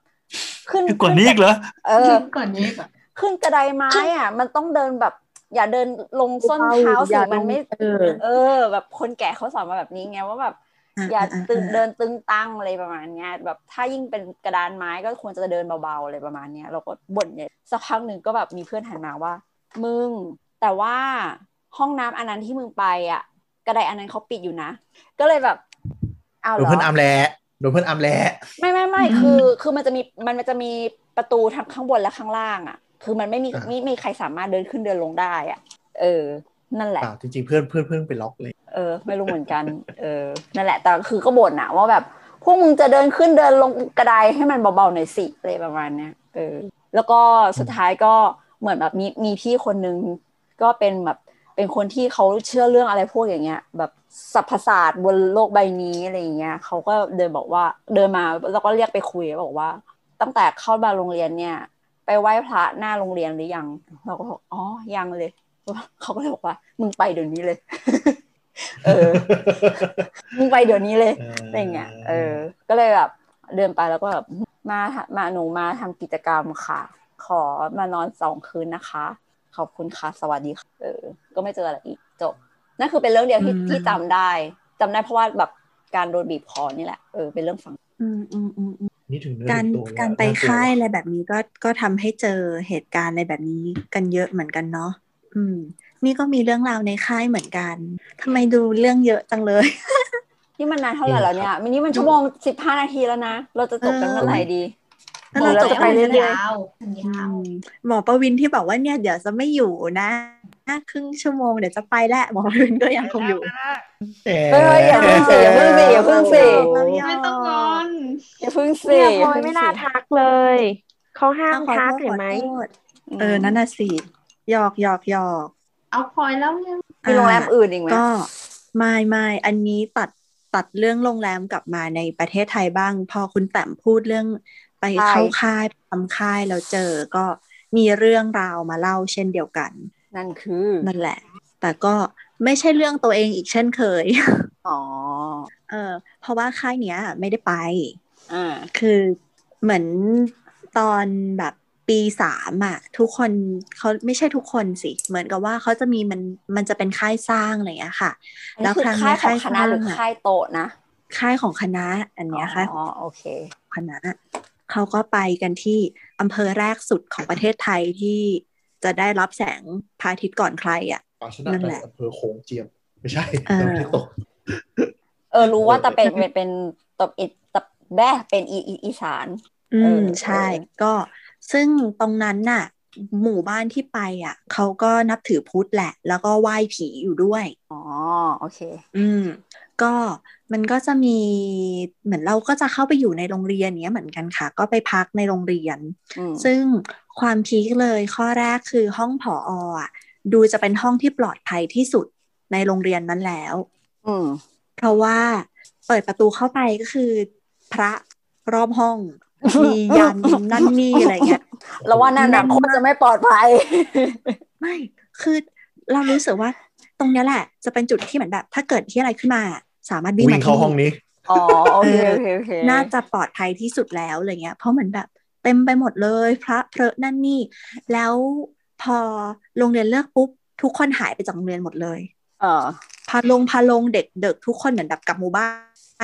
ขึ้นกว่านี้อีกเหรอเออก่อนนี้ก่อนขึ้นกระไดไม้อะ มันต้องเดินแบบ อย่าเดินลงส้นเท้าอสิย่าลงมันไม่เออเออ แบบคนแก่เขาสอนมาแบบนี้ไงว่าแบบอย่าอ่าตึงอ่าเดินตึงตั้งอะไรประมาณเนี้ยแบบถ้ายิ่งเป็นกระดานไม้ก็ควรจะเดินเบาๆอะไรประมาณเนี้ยเราก็บ่นเนี่ยสักพักหนึ่งก็แบบมีเพื่อนหันมาว่า มึง แต่ว่าห้องน้ำอันนั้นที่มึงไปอะ กระไดอันนั้นเขาปิดอยู่นะ ก็เลยแบบเอาเหโดรนอเพื่อนอัมแหละโดนเพื่อนอัมแหละไม่ไม่ไม่คือ คือมันจะมีมันมันจะมีประตูทั้งข้างบนและข้างล่างอะ คือมันไม่มีอ่าไม่มีใครสามารถเดินขึ้นเดินลงได้อะ เออ นั่นแหละเปล่าจริงๆเพื่อนเพื่อนเพื่อนไปล็อกเลย เออ ไม่รู้เหมือนกัน เออ นั่นแหละ แต่คือก็บ่นอะว่าแบบพวกมึงจะเดินขึ้นเดินลงกระไดให้มันเบาๆหน่อยสิอะไรประมาณเนี้ยเออ แล้วก็สุดท้ายก็เหมือนแบบมีมีพี่คนนึงก็เป็นแบบเป็นคนที่เขาเชื่อเรื่องอะไรพวกอย่างเงี้ย แบบสรรพศาสตร์บนโลกใบนี้อะไรอย่างเงี้ยเขาก็เดินบอกว่าเดินมาแล้วก็เรียกไปคุยบอกว่า ตั้งแต่เข้ามาโรงเรียนเนี่ย ไปไหว้พระหน้าโรงเรียนหรือยัง เราก็บอกอ๋อยังเลยเขาก็เลยบอกว่า มึงไปเดี๋ยวนี้เลย เออ มึงไปเดี๋ยวนี้เลยอะไรเงี้ยเออ ก็เลยแบบเดินไปแล้วก็แบบมามาหนูมาทำกิจกรรมค่ะ ขอมานอนสองคืนนะคะ ขอบคุณค่ะ สวัสดีค่ะเออ ก็ไม่เจออะไรอีกจบ นั่นคือเป็นเรื่องเดียวที่ที่จำได้จำได้เพราะว่าแบบการโดนบีบคอนี่แหละ เออ เป็นเรื่องฝังอืมอืมอืมอืม นี่ถึงเนื้อการถึงตัวแล้วการไปน่กลัวค่ายอะไรแบบนี้ก็ก็ทำให้เจอเหตุการณ์อะไรแบบนี้กันเยอะเหมือนกันเนาะอืม นี่ก็มีเรื่องราวในค่ายเหมือนกันทำไมดูเรื่องเยอะจังเลยนี่มันนานเท่าไหร่แล้วเนี่ยมินี่มันชั่วโมงสิบห้านาทีแล้วนะ เราจะจบกันเมื่อไหร่ดีแล้วเราจบไปเรื่อยยาวๆยาวๆหมอประวินที่บอกว่าเนี่ยเดี๋ยวจะไม่อยู่นะ ครึ่งชั่วโมงเดี๋ยวจะไปแล้วหมอประวินก็ยังคงอยู่แหมเฮ้ยอย่าเพิ่งสิอย่าเพิ่งสิอย่าเพิ่งสิไม่ต้องงอนอย่าเพิ่งสิเนี่ยพอย่าลอยเพิ่งไม่สิน่าทักเลยเขาห้ามขอทักโทษเห็นไหมขอโทษเออนั่นน่ะสิหยอกหยอกหยอกเอาพลอยแล้วเนี่ยมีโรงแรมอื่นอีกไหมก็ไม่ไม่อันนี้ตัดตัดเรื่องโรงแรมกลับมาในประเทศไทยบ้าง พอคุณแต้มพูดเรื่องไปเข้าค่ายทำค่ายแล้วเจอก็มีเรื่องราวมาเล่าเช่นเดียวกัน นั่นคือนั่นแหละ แต่ก็ไม่ใช่เรื่องตัวเองอีกเช่นเคย อ๋อ เออ เพราะว่าค่ายเนี้ย ไม่ได้ไปอ่าคือเหมือนตอนแบบปีสามอะทุกคนเขาไม่ใช่ทุกคนสิ เหมือนกับว่าเขาจะมีมันมันจะเป็นค่ายสร้างอะไรอย่างเงี้ยค่ะอันนี้คือค่ายของคณะหรือค่ายโตะนะ ค่ายของคณะอันเนี้ยค่ายขอ๋อองโอเค คณะเขาก็ไปกันที่อำเภอแรกสุดของประเทศไทยที่ จะได้รับแสงพระอาทิตย์ก่อนใครอะป่าชนะนั่นไปแหละอำเภอโขงเจียม ไม่ใช่เออเราไม่ได้ตก เออ รู้ว่าแต่เป็นเป็นเป็นตบอิตบแบ้เป็นอีอีอีสาน อืเอมอใช่เออก็ซึ่งตรงนั้นน่ะ หมู่บ้านที่ไปอะเขาก็นับถือพุทธแหละ แล้วก็ไหว้ผีอยู่ด้วย อ๋อ โอเค อืม ก็มันก็จะมีเหมือนเราก็จะเข้าไปอยู่ในโรงเรียนเนี้ยเหมือนกันค่ะ ก็ไปพักในโรงเรียนอืมซึ่ง ความพีคเลยข้อแรกคือห้องผออะ ดูจะเป็นห้องที่ปลอดภัยที่สุดในโรงเรียนนั้นแล้ว อืมเพราะว่าเปิดประตูเข้าไปก็คือ พระรอบห้องมียันนั่นนี่อะไรเงี้ยแล้วว่านั่นน่ะโคตรจะไม่ปลอดภัย ไม่คือเรารู้สึกว่า ตรงเนี้ยแหละ จะเป็นจุดที่เหมือนแบบ ถ้าเกิดที่อะไรขึ้นมา สามารถวิ่งวิ่มางเข้าที่ห้องนี้อ๋อโอเคโอเคโอเคน่าจะปลอดภัยที่สุดแล้วอะไรเงี้ย เพราะเหมือนแบบ เต็มไปหมดเลย พระเพระนั่นนี่ แล้วพอโรงเรียนเลิกปุ๊บ ทุกคนหายไปจากโรงเรียนหมดเลยเออพาลงพาลงเด็กเด็กทุกคนเหมือนแบบกลับหมู่บ้า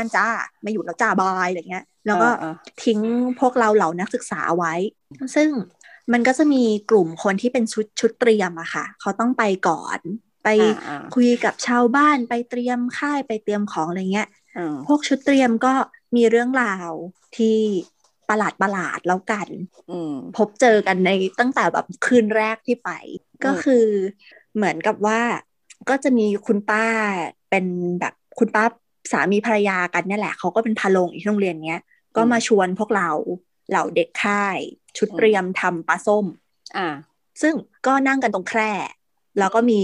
นจ้าไม่อยู่แล้วจ้าบายอะไรเงี้ย แล้วก็เออเออทิ้งพวกเราเหล่านักศึกษาเอาไว้ ซึ่งมันก็จะมีกลุ่มคนที่เป็นชุดชุดเตรียมอะค่ะ เขาต้องไปก่อน ไปอ่าอ่าคุยกับชาวบ้านไปเตรียมค่ายไปเตรียมของอะไรเงี้ยอืมพวกชุดเตรียมก็มีเรื่องราวที่ ประหลาดประหลาดๆแล้วกันอืมพบเจอกันในตั้งแต่แบบคืนแรกที่ไป ก็คือเหมือนกับว่าก็จะมีคุณป้าเป็นแบบคุณป้าสามีภรรยากันเนี่ยแหละเขาก็เป็นพาลงอีกที่โรงเรียนเนี้ยก็มาชวนพวกเราเหล่าเด็กค่าย ชุดเตรียมทำปลาส้ม อ่า ซึ่งก็นั่งกันตรงแคร่แล้วก็มี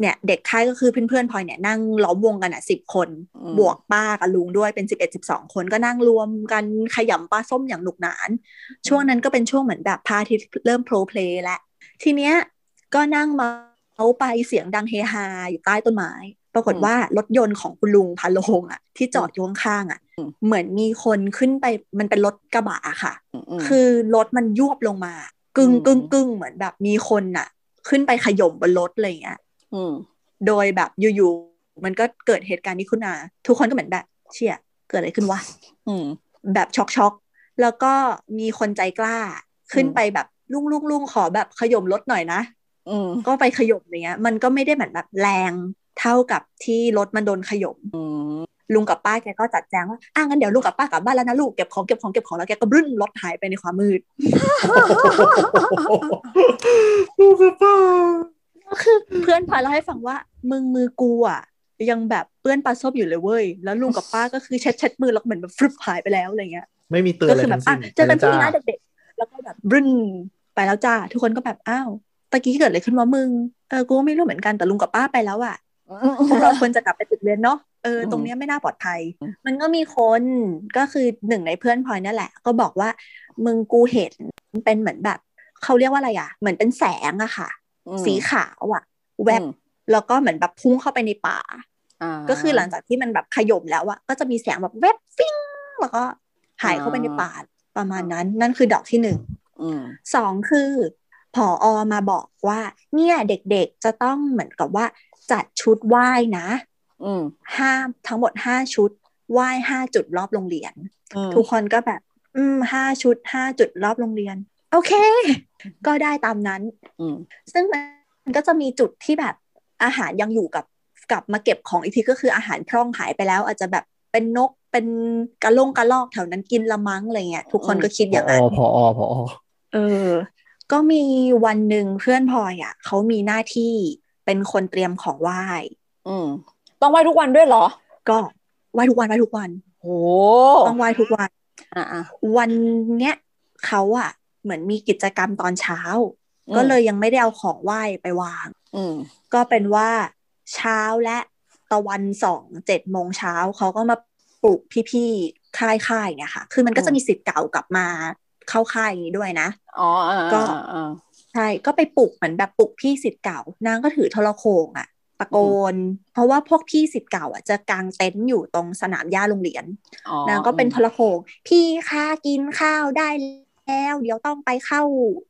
เนี่ยเด็กค่ายก็คือเพื่อนๆพลอยเนี่ยนั่งล้อมวงกันอะสิบคนอืมบวกป้ากับลุงด้วยเป็นสิบเอ็ดสิบสองคนก็นั่งรวมกันขยำปลาส้มอย่างหนุกหนาน ช่วงนั้นก็เป็นช่วงเหมือนแบบพระอาทิตย์เริ่มโพล้เพล้แล้วทีเนี้ยก็นั่งเมาเอาไปเสียงดังเฮฮาอยู่ใต้ต้นไม้ ปรากฏว่ารถยนต์ของคุณลุงพาโลงอะ ที่จอดอยู่ข้างๆอะ เหมือนมีคนขึ้นไปมันเป็นรถกระบะอะค่ะมคือรถมันยวบลงมา กึ่งอืมกึ่งกึ่งเหมือนแบบมีคนน่ะ ขึ้นไปขย่มบนรถอะไรอย่างเงี้ยอืม โดยแบบอยู่ๆมันก็เกิดเหตุการณ์นี้ขึ้นมา ทุกคนก็เหมือนแบบ เชี่ยเกิดอะไรขึ้นวะอืมแบบช็อกช็อกๆแล้วก็มีคนใจกล้าขึ้นอืมไปแบบลุงลุงลุงขอแบบขย่มรถหน่อยนะอืมก็ไปขย่มอย่างเงี้ย มันก็ไม่ได้เหมือนแบบแรงเท่ากับที่รถมันโดนขย่มอืมลุงกับป้าแกก็จัดแจงว่าอะงั้นเดี๋ยวลุงกับป้ากลับบ้านแล้วนะลูกเก็บของเก็บของเก็บของแล้วแกก็บึ้นรถหายไปในความมืดลูกกับป้า ก็คือเพื่อนพลอยเล่าให้ฟังว่า มึงมือกูอะ ยังแบบเปื้อนปลาส้มอยู่เลยเว้ย แล้วลุงกับป้าก็คือเช็ดเช็ดมือแล้วเหมือนแบบฟรึบหายไปแล้วอะไรเงี้ย ไม่มีเตือนก็อะไรคือแบทั้บงสิ้อะนเจอกันพรุ่งนี้จ้านะเด็กๆ แล้วก็แบบบึ้นไปแล้วจ้า ทุกคนก็แบบอ้าวตะกี้เกิดอะไรขึ้นวะมึง เออ กูก็ไม่รู้เหมือนกัน แต่ลุงกับป้าไปแล้วอะพวกเราควรจะกลับไปตึกเรียนเนาะ เออ ตรงเนี้ยไม่น่าปลอดภัย มันก็มีคน ก็คือหนึ่งในเพื่อนพลอยนั่นแหละ ก็บอกว่า มึงกูเห็นเป็นเหมือนแบบ เขาเรียกว่าอะไรอะ เหมือนเป็นแสงอะค่ะอืม สีขาวอะแวบอืมแล้วก็เหมือนแบบพุ่งเข้าไปในป่าาก็คือหลังจากที่มันแบบขยมแล้วอะก็จะมีแสงแบบแวบฟิ้งแล้วก็หายเข้าไปในป่าประมาณนั้น นั่นคือดอกที่หนึ่งอืมสองคือผออมาบอกว่า เนี่ยเด็กๆจะต้องเหมือนกับว่า จัดชุดไหว้นะอืมห้าทั้งหมดห้าชุดไหว้ห้าจุดรอบโรงเรียนอืมทุกคนก็แบบ อืมห้าชุดห้าจุดรอบโรงเรียน โอเค ก็ได้ตามนั้นอืมซึ่งมันก็จะมีจุดที่แบบอาหารยังอยู่กับกลับมาเก็บของอีกทีก็คืออาหารพร่องหายไปแล้ว อาจจะแบบเป็นนกเป็นกระลงกระลอกแถวนั้นกินละมั้งอะไรเงี้ยทุกคนก็คิดอย่างพนั้นอพอพอเออ ก็มีวันหนึ่งเพื่อนพลอยอะเขามีหน้าที่เป็นคนเตรียมของไหว้อืมต้องไหว้ทุกวันด้วยเหรอ ก็ไหว้ทุกวันไหว้ทุกวันโหต้องไหว้ทุกวันอ่าอ่าวันเนี้ยเขาอะ เหมือนมีกิจกรรมตอนเช้าอืมก็เลยยังไม่ได้เอาของไหว้ไปวาง อืมก็เป็นว่าเช้าและตะวันสองเจ็ดโมงเช้าเขาก็มาปลุกพี่ๆค่ายค่ายๆเนี่ยค่ะ คือมันก็จะมีสิทธิ์เก่ากลับมาเข้าค่ายอย่างนี้ด้วยนะอ๋ออ่าก็อ่าอ่าใช่ก็ไปปลุกเหมือนแบบปลุกพี่สิทธิ์เก่านางก็ถือโทรโขงอะตะโกน เพราะว่าพวกพี่สิทธิ์เก่าอะจะกางเต็นท์อยู่ตรงสนามหญ้าโรงเรียนอ๋อนางก็เป็นโทรโขงพี่คะกินข้าวได้แล้ว เดี๋ยวต้องไปเข้า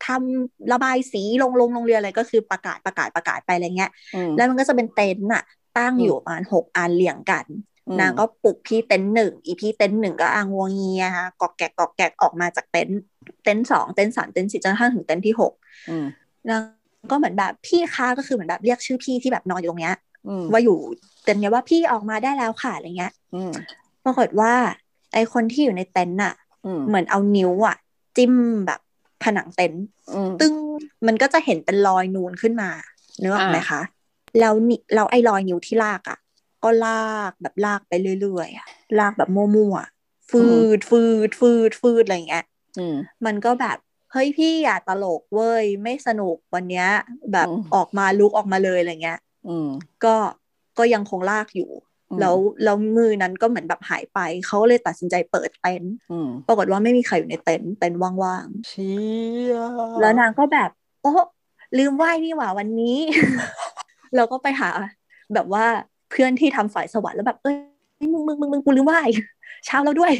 ทำระบายสีลงลงโรงเรียนอะไรก็คือประกาศประกาศประกาศไปอะไรเงี้ยอืมแล้วมันก็จะเป็นเต็นท์อะตั้งอยู่ประมาณหกอันเรียงกันอืมนางก็ปลุกพี่เต็นท์หนึ่งอีพี่เต็นท์หนึ่งก็อ่างวงเงียฮะกอกแกกกอกแกกออกมาจากเต็นท์เต็นท์สองเต็นท์สามเต็นท์สี่จนกระทั่งถึงเต็นท์ที่หกอืมนางก็เหมือนแบบพี่คะก็คือเหมือนแบบเรียกชื่อพี่ที่แบบนอนอยู่ตรงเนี้ยอืมว่าอยู่เต็นท์เนี้ยว่าพี่ออกมาได้แล้วค่ะอะไรเงี้ยอืมปรากฏว่า ไอคนที่อยู่ในเต็นท์น่ะอืมเหมือนเอานิ้วอะ จิ้มแบบผนังเต็นท์อืมตึ้งมันก็จะเห็นเป็นรอยนูนขึ้นมาเนื้อออกไหมอ่าคะ แล้วนี่แล้วไอ้รอยนิ้วที่ลากอะ ก็ลากแบบลากไปเรื่อยๆอะลากแบบมั่วๆฟืดฟืดฟืดฟืดอะไรอย่างเงี้ยอืมมันก็แบบเฮ้ยพี่อย่าตลกเว้ยไม่สนุกวันเนี้ย แบบอืมออกมาลุกออกมาเลยอะไรเงี้ยอืมก็ก็ยังคงลากอยู่อืม แล้วแล้วมือนั้นก็เหมือนแบบหายไป เขาเลยตัดสินใจเปิดเต็นท์อืมปรากฏว่าไม่มีใครอยู่ในเต็นท์เต็นท์ว่างเชี่ยๆแล้วนางก็แบบ โอ้ลืมไหว้นี่หว่าวันนี้ เราก็ไปหา แบบว่าเพื่อนที่ทำฝ่ายสวรรค์แล้วแบบเอ้ยมึงมึงมึงมึงกูลืมไหว้เช้าแล้วด้วย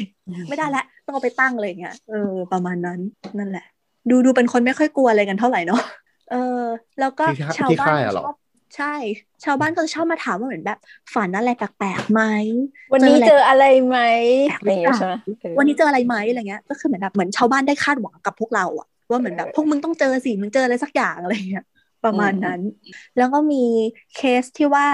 ไม่ได้ละต้องเอาไปตั้งเลยอย่างเงี้ยเออประมาณนั้นนั่นแหละ ดูดูเป็นคนไม่ค่อยกลัวอะไรกันเท่าไหร่เนาะเออ แล้วก็ที่ค่ายชาวที่บ้านค่ายก็อะเหรอชอบ ใช่ ชาวบ้านก็จะชอบมาถามว่าเหมือนแบบ ฝันอะไรแปลกๆไหมวันนี้เจออะไรไหมแปลกหรือเปล่าใช่ไหมเออวันนี้เจออะไรไหมอะไรเงี้ย ก็คือเหมือนแบบเหมือนชาวบ้านได้คาดหวังกับพวกเราอะว่าเหมือนแบบพวกมึงต้องเจอสิมึงเจออะไรสักอย่างอะไรเงี้ยประมาณนั้น แล้วก็มีเคสที่ว่า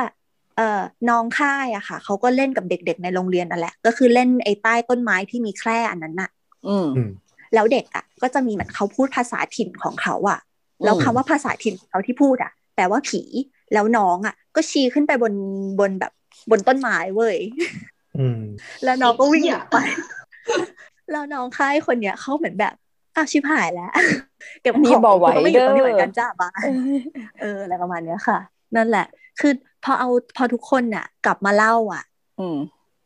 เอ่อน้องค่ายอะค่ะเขาก็เล่นกับเด็ก ๆ ในโรงเรียนนั่นแหละ ก็คือเล่นไอ้ใต้ต้นไม้ที่มีแคร่อันนั้นน่ะ อืมอืมแล้วเด็กอะก็จะมีเหมือนเขาพูดภาษาถิ่นของเขาอะแล้วอืมคำว่าภาษาถิ่นของเขาที่พูดอะแปลว่าผี แล้วน้องอะ ก็ชี้ขึ้นไปบนบนแบบบนต้นไม้เว้ยอืมแล้วน้องก็วิ่งเหี้อยอกไปแล้วน้องค่ายคนเนี้ยเขาเหมือนแบบอ้าวชิบหายแล้วเก็บอันนี้ของบอกไว้กูก็ไม่อยู่ตรงนี้เด้อเหมือนกันจ้าบ้าเอออะไรประมาณเนี้ยค่ะ นั่นแหละ คือพอเอาพอทุกคนน่ะ กลับมาเล่าอะ อืม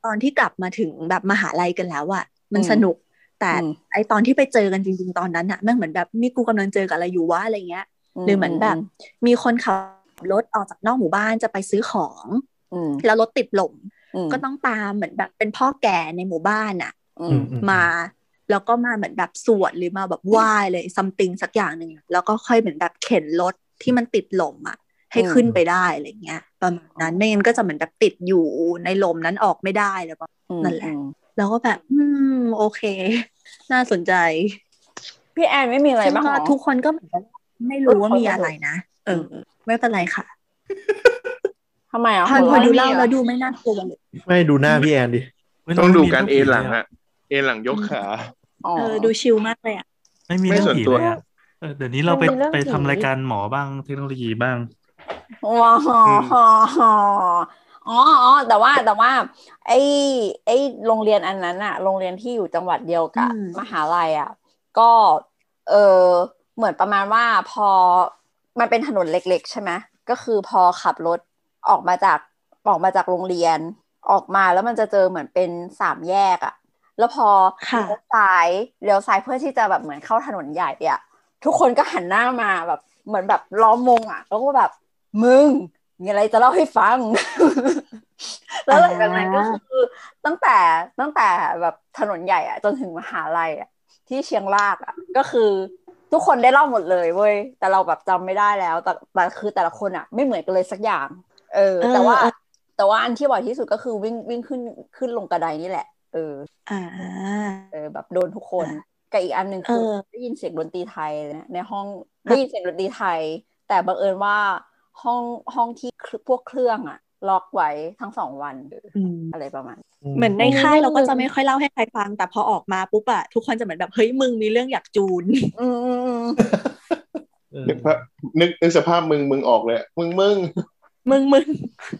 ตอนที่กลับมาถึงแบบมหาลัยกันแล้วอะมันอืมสนุก แต่อืมไอตอนที่ไปเจอกันจริง ๆ ตอนนั้นอะแม่งเหมือนแบบนี่กูกำลังเจอกับอะไรอยู่วะอะไรเงี้ยหรือเหมือนแบบ มีคนขับ รถออกจากนอกหมู่บ้านจะไปซื้อของอืมแล้วรถติดลมอืมก็ต้องตามเหมือนแบบเป็นพ่อแก่ในหมู่บ้านอะอือืมมอืมมาแล้วก็มาเหมือนแบบสวดหรือมาแบบไหว้เลยซัมติงสักอย่างหนึ่งอะแล้วก็ค่อยเหมือนแบบเข็นรถที่มันติดลมอะให้ขึ้นไปได้อะไรเงี้ยประมาณนั้นไม่งั้นก็จะเหมือนแบบติดอยู่ในลมนั้นออกไม่ได้แล้วก็อืมนั่นแหละอืมแล้วก็แบบ อืม โอเค น่าสนใจ พี่แอนไม่มีอะไรซึ่งบ้างก็เหรอทุกคนก็เหมือนกันไม่รู้ว่ามีอะไรนะเออ ไม่เป็นไรค่ะทำไมอะพอหัวพอเราะดูเล่าแล้วดูไม่น่ากลัวเลยไม่ดูหน้าพี่แอนดิเฮ้ยต้องดูไม่มีการเอผีนหลังยอะเอ็นหลังยกขาอ๋อเออดูชิลมากเลยอะไม่มีไม่เรื่องส่วนผีตัวเลยอะเออเดี๋ยวนี้เราไปมันมีเรื่องไปผีทำรายการหมอบ้างเทคโนโลยีบ้างว้าวอ๋ออ๋อแต่ว่าแต่ว่า ไอ้ไอ้โรงเรียนอันนั้นอะโรงเรียนที่อยู่จังหวัดเดียวกับอืมมหาลัยอะก็ เออเหมือนประมาณว่าพอ มันเป็นถนนเล็ก ๆ ใช่ไหมก็คือพอขับรถออกมาจากออกมาจากโรงเรียนออกมาแล้วมันจะเจอเหมือนเป็นสามแยกอะแล้วพอค่ะเลี้ยวซ้ายเลี้ยวซ้ายเพื่อที่จะแบบเหมือนเข้าถนนใหญ่อะทุกคนก็หันหน้ามาแบบเหมือนแบบล้อมวงอะแล้วก็แบบมึงมีอะไรจะเล่าให้ฟัง แล้วหลังจากนั้นก็คือตั้งแต่ตั้งแต่แบบถนนใหญ่อะจนถึงมหาลัยอะที่เชียงรากอะก็คือ ทุกคนได้เล่าหมดเลยเว้ยแต่เราแบบจำไม่ได้แล้ว แต่แต่คือแต่ละคนอะไม่เหมือนกันเลยสักอย่าง เออเออแต่ว่าเออแต่ว่าอันที่บ่อยที่สุดก็คือวิ่งวิ่งขึ้นขึ้นลงกระไดนี่แหละ เออ อ่า เออ แบบโดนทุกคนกับอีกอันหนึ่งคือเออได้ยินเสียงดนตรีไทยนะในห้องได้ยินเสียงดนตรีไทย แต่บังเอิญว่าห้องห้องที่พวกเครื่องอะ ล็อกไว้ทั้งสองวันอืมอะไรประมาณ เหมือนในค่ายเราก็จะไม่ค่อยเล่าให้ใครฟัง แต่พอออกมาปุ๊บอะทุกคนจะเหมือนแบบเฮ้ยมึงมีเรื่องอยากจูนอืมอืมอืมนึกภาพนึกนึกสภาพมึงมึงออกเลย มึงมึงมึงมึง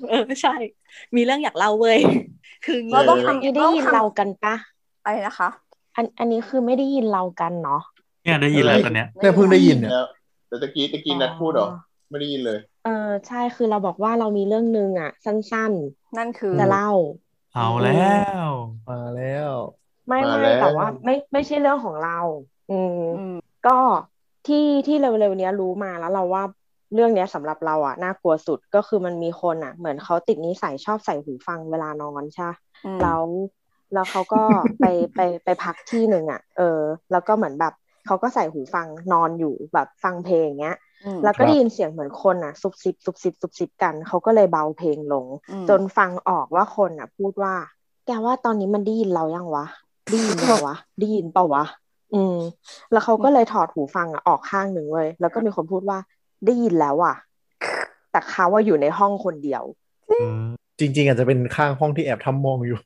เออใช่ มีเรื่องอยากเล่าเว้ยคืองี้เราต้องอันทำนี้ได้ยินเรากันปะอะไรนะคะ อันอันนี้คือไม่ได้ยินเรากันเนาะเนี่ยได้ยินแล้วตอนเนี้ยเนี่ยเพิ่งได้ยินเนี่ยแล้วแต่ตะกี้ตะกี้นัดพูดเหรอ ไม่ได้ยินเลย เออใช่คือเราบอกว่าเรามีเรื่องหนึ่งอะ สั้นนั่นคือ ๆ จะเล่า เอาแล้ว มาแล้ว ไม่มาไม่แล้วแต่ว่าไม่ไม่ใช่เรื่องของเรา อืม อืม ก็ที่ที่เร็วๆเนี้ยรู้มาแล้วเราว่าเรื่องเนี้ยสำหรับเราอะน่ากลัวสุดก็คือมันมีคนอะ เหมือนเขาติดนิสัยชอบใส่หูฟังเวลานอนใช่ปะ อืม แล้วแล้วเขาก็ ไปไปไปพักที่หนึ่งอะ เออ แล้วก็เหมือนแบบเขาก็ใส่หูฟังนอนอยู่แบบฟังเพลงเงี้ยอืม แล้วก็ครับได้ยินเสียงเหมือนคนอะซุบซิบซุบซิบซุบซิบกัน เขาก็เลยเบาเพลงลงอืมจนฟังออกว่าคนอะ พูดว่า แกว่าตอนนี้มันได้ยินเรายังวะได้ยินเปล่าวะได้ยินเปล่าวะอืม แล้วเขาก็เลยถอดหูฟังอะออกข้างหนึ่งเว้ยแล้วก็มีคนพูดว่าได้ยินแล้วอะ แต่เขาว่าอยู่ในห้องคนเดียวอืมจริง ๆ อาจจะเป็นข้างห้องที่แอบทำมองอยู่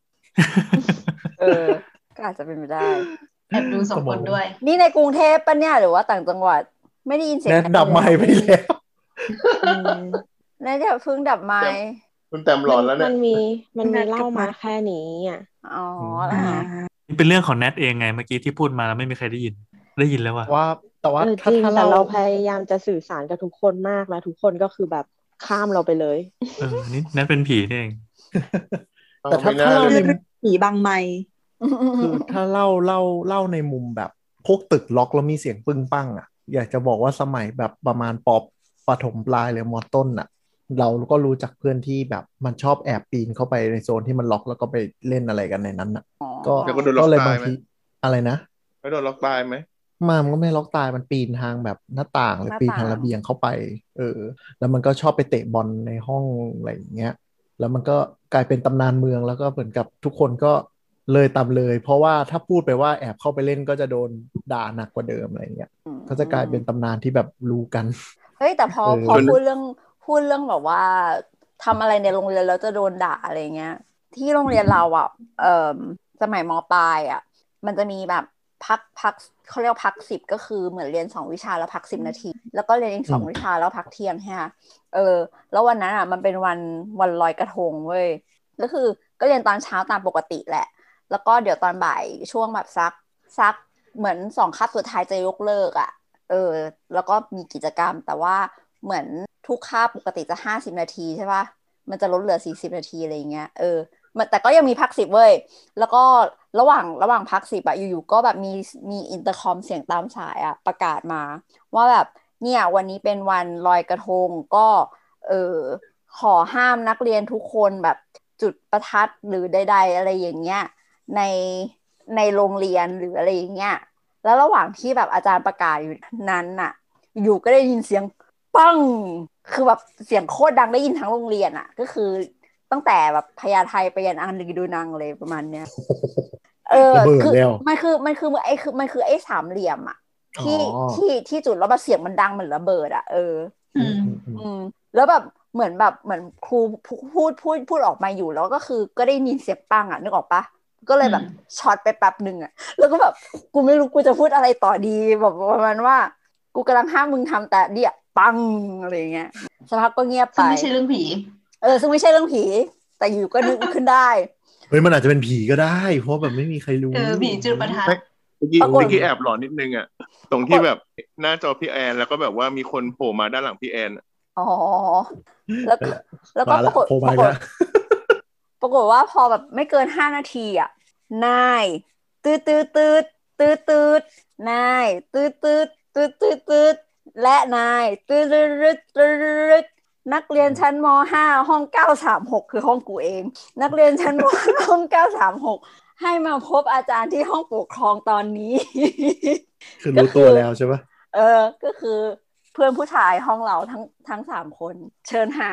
เออ ก็อาจจะเป็นไปได้แอบดูสองคนด้วย นี่ในกรุงเทพปะเนี่ยหรือว่าต่างจังหวัด ไม่ได้ยินเสียงแนะดับไม้ไปแล้วอืมน่าจะเพิ่งดับไม้คุณแต้มหลอนแล้วมัเนี่ยนมีมันมีนัดกลับเล่ามามาแค่นี้อะอ๋ออ่านี่เป็นเรื่องของแนทเองไงเมื่อกี้ที่พูดมาแล้วไม่มีใครได้ยิน ได้ยินแล้วว่ะว่า แต่ว่าเออถ้าจริงถ้าแต่เราเราพยายามจะสื่อสารกับทุกคนมากแล้วทุกคนก็คือแบบข้ามเราไปเลยเออนี่แนทเป็นผีนี่เอง แต่ถ้าไม่น่าถ้าเราเลยในผีบางไมคือถ้าเล่าเล่าเล่าในมุมแบบพวกตึกล็อกแล้วมีเสียงปึ้งปั้งอะ อยากจะบอกว่าสมัยแบบประมาณปอปฐมปลายหรือมอต้นอะเราก็รู้จักเพื่อนที่แบบมันชอบแอบปีนเข้าไปในโซนที่มันล็อกแล้วก็ไปเล่นอะไรกันในนั้นอะก็แล้วก็โดนล็อกก็เลยตาบายงไหมทีอะไรนะแล้วโดนล็อกตายไหมมามันก็ไม่ล็อกตายมันปีนทางแบบหน้าต่างหรือหน้าปีนทางต่างระเบียงเข้าไป เออ แล้วมันก็ชอบไปเตะบอลในห้องอะไรอย่างเงี้ย แล้วมันก็กลายเป็นตำนานเมืองแล้วก็เหมือนกับทุกคนก็ เลยตามเลย เพราะว่าถ้าพูดไปว่าแอบเข้าไปเล่นก็จะโดนด่าหนักกว่าเดิมอะไรอย่างเงี้ยอืมก็จะกลายเป็นตำนานที่แบบรู้กันเฮ้ยแต่พอเออพอพูดเรื่องพูดเรื่องแบบว่าทำอะไรในโรงเรียนแล้วจะโดนด่าอะไรเงี้ย ที่โรงเรียนเราอะเอ่อสมัยมปลายอะ มันจะมีแบบพักพักเขาเรียกว่าพักสิบก็คือเหมือนเรียนสองวิชาแล้วพักสิบนาที แล้วก็เรียนอีกสองอืมวิชาแล้วพักเที่ยงใช่ไหมเออ แล้ววันนั้นอะมันเป็นวันวันลอยกระทงเว้ยก็คือก็เรียนตอนเช้าตามปกติแหละ แล้วก็เดี๋ยวตอนบ่ายช่วงแบบซักซักเหมือนสองคาบสุดท้ายจะยกเลิกอะ เออ แล้วก็มีกิจกรรม แต่ว่าเหมือนทุกคาบปกติจะห้าสิบนาทีใช่ปะมันจะลดเหลือสี่สิบนาทีอะไรเงี้ย เออแต่ก็ยังมีพักสิบเว้ย แล้วก็ระหว่างระหว่างพักสิบอะอยู่ๆก็แบบมีมีอินเตอร์คอมเสียงตามสายอะประกาศมา ว่าแบบเนี่ยวันนี้เป็นวันลอยกระทงก็เออขอห้ามนักเรียนทุกคนแบบจุดประทัดหรือใด ๆ อะไรอย่างเงี้ย ในในโรงเรียนหรืออะไรอย่างเงี้ยแล้วระหว่างที่แบบอาจารย์ประกาศอยู่นั้นน่ะ อยู่ก็ได้ยินเสียงปังคือแบบเสียงโคตรดังได้ยินทั้งโรงเรียนอะ ก็คือตั้งแต่แบบพญาไทไปยันอันลีดูนังเลยประมาณเนี้ยเออระเบิดคือแล้วมันคือมันคือไอ้คือมันคือไอ้สามเหลี่ยมอะที่อ๋อที่ที่จุดแล้วแบบเสียงมันดังเหมือนระเบิดอะเอออืมอืมอืมอืมแล้วแบบเหมือนแบบเหมือนครูพูพูดพูดพูดออกมาอยู่แล้วก็คือก็ได้ยินเสียงปังอะนึกออกปะ ก็เลยแบบอืมช็อตไปแป๊บหนึ่งอะแล้วก็แบบกูไม่รู้กูจะพูดอะไรต่อดีแบบประมาณว่า กูกำลังห้ามมึงทำแต่เดี่ยปังอะไรอย่างเงี้ยสักพักก็เงียบไปซึ่งไม่ใช่เรื่องผี เออซึ่งไม่ใช่เรื่องผี แต่อยู่ก็นึกขึ้นได้เฮ้ยมันอาจจะเป็นผีก็ได้ เพราะแบบไม่มีใครรู้เออผีจุดประทัดเมื่อกี้ปรากฏเมื่อกี้แอบหลอนนิดนึงอะตรงที่แบบหน้าจอพี่แอนแล้วก็แบบว่ามีคนโผล่มาด้านหลังพี่แอนอะอ๋อแล้วก็แล้วก็มาปแล้รากฏโผล่ปมา ราอีกกฏแล้วปรากฏว่าพอแบบไม่เกินห้านาทีอะนายตืดตืดตืดตืดตืดนายตืดตืดตืดตืดตืดและนายตืดตืดตืดตืดตืดนักเรียนชั้นมห้าห้องเก้าสามหกคือห้องกูเอง นักเรียนชั้นมห้องเก้าสามหกให้มาพบอาจารย์ที่ห้องปกครองตอนนี้ คือรู้ตัวแล้วใช่ปะเออ ก็คือเพื่อนผู้ชายห้องเราทั้งทั้งสามคน เชิญหา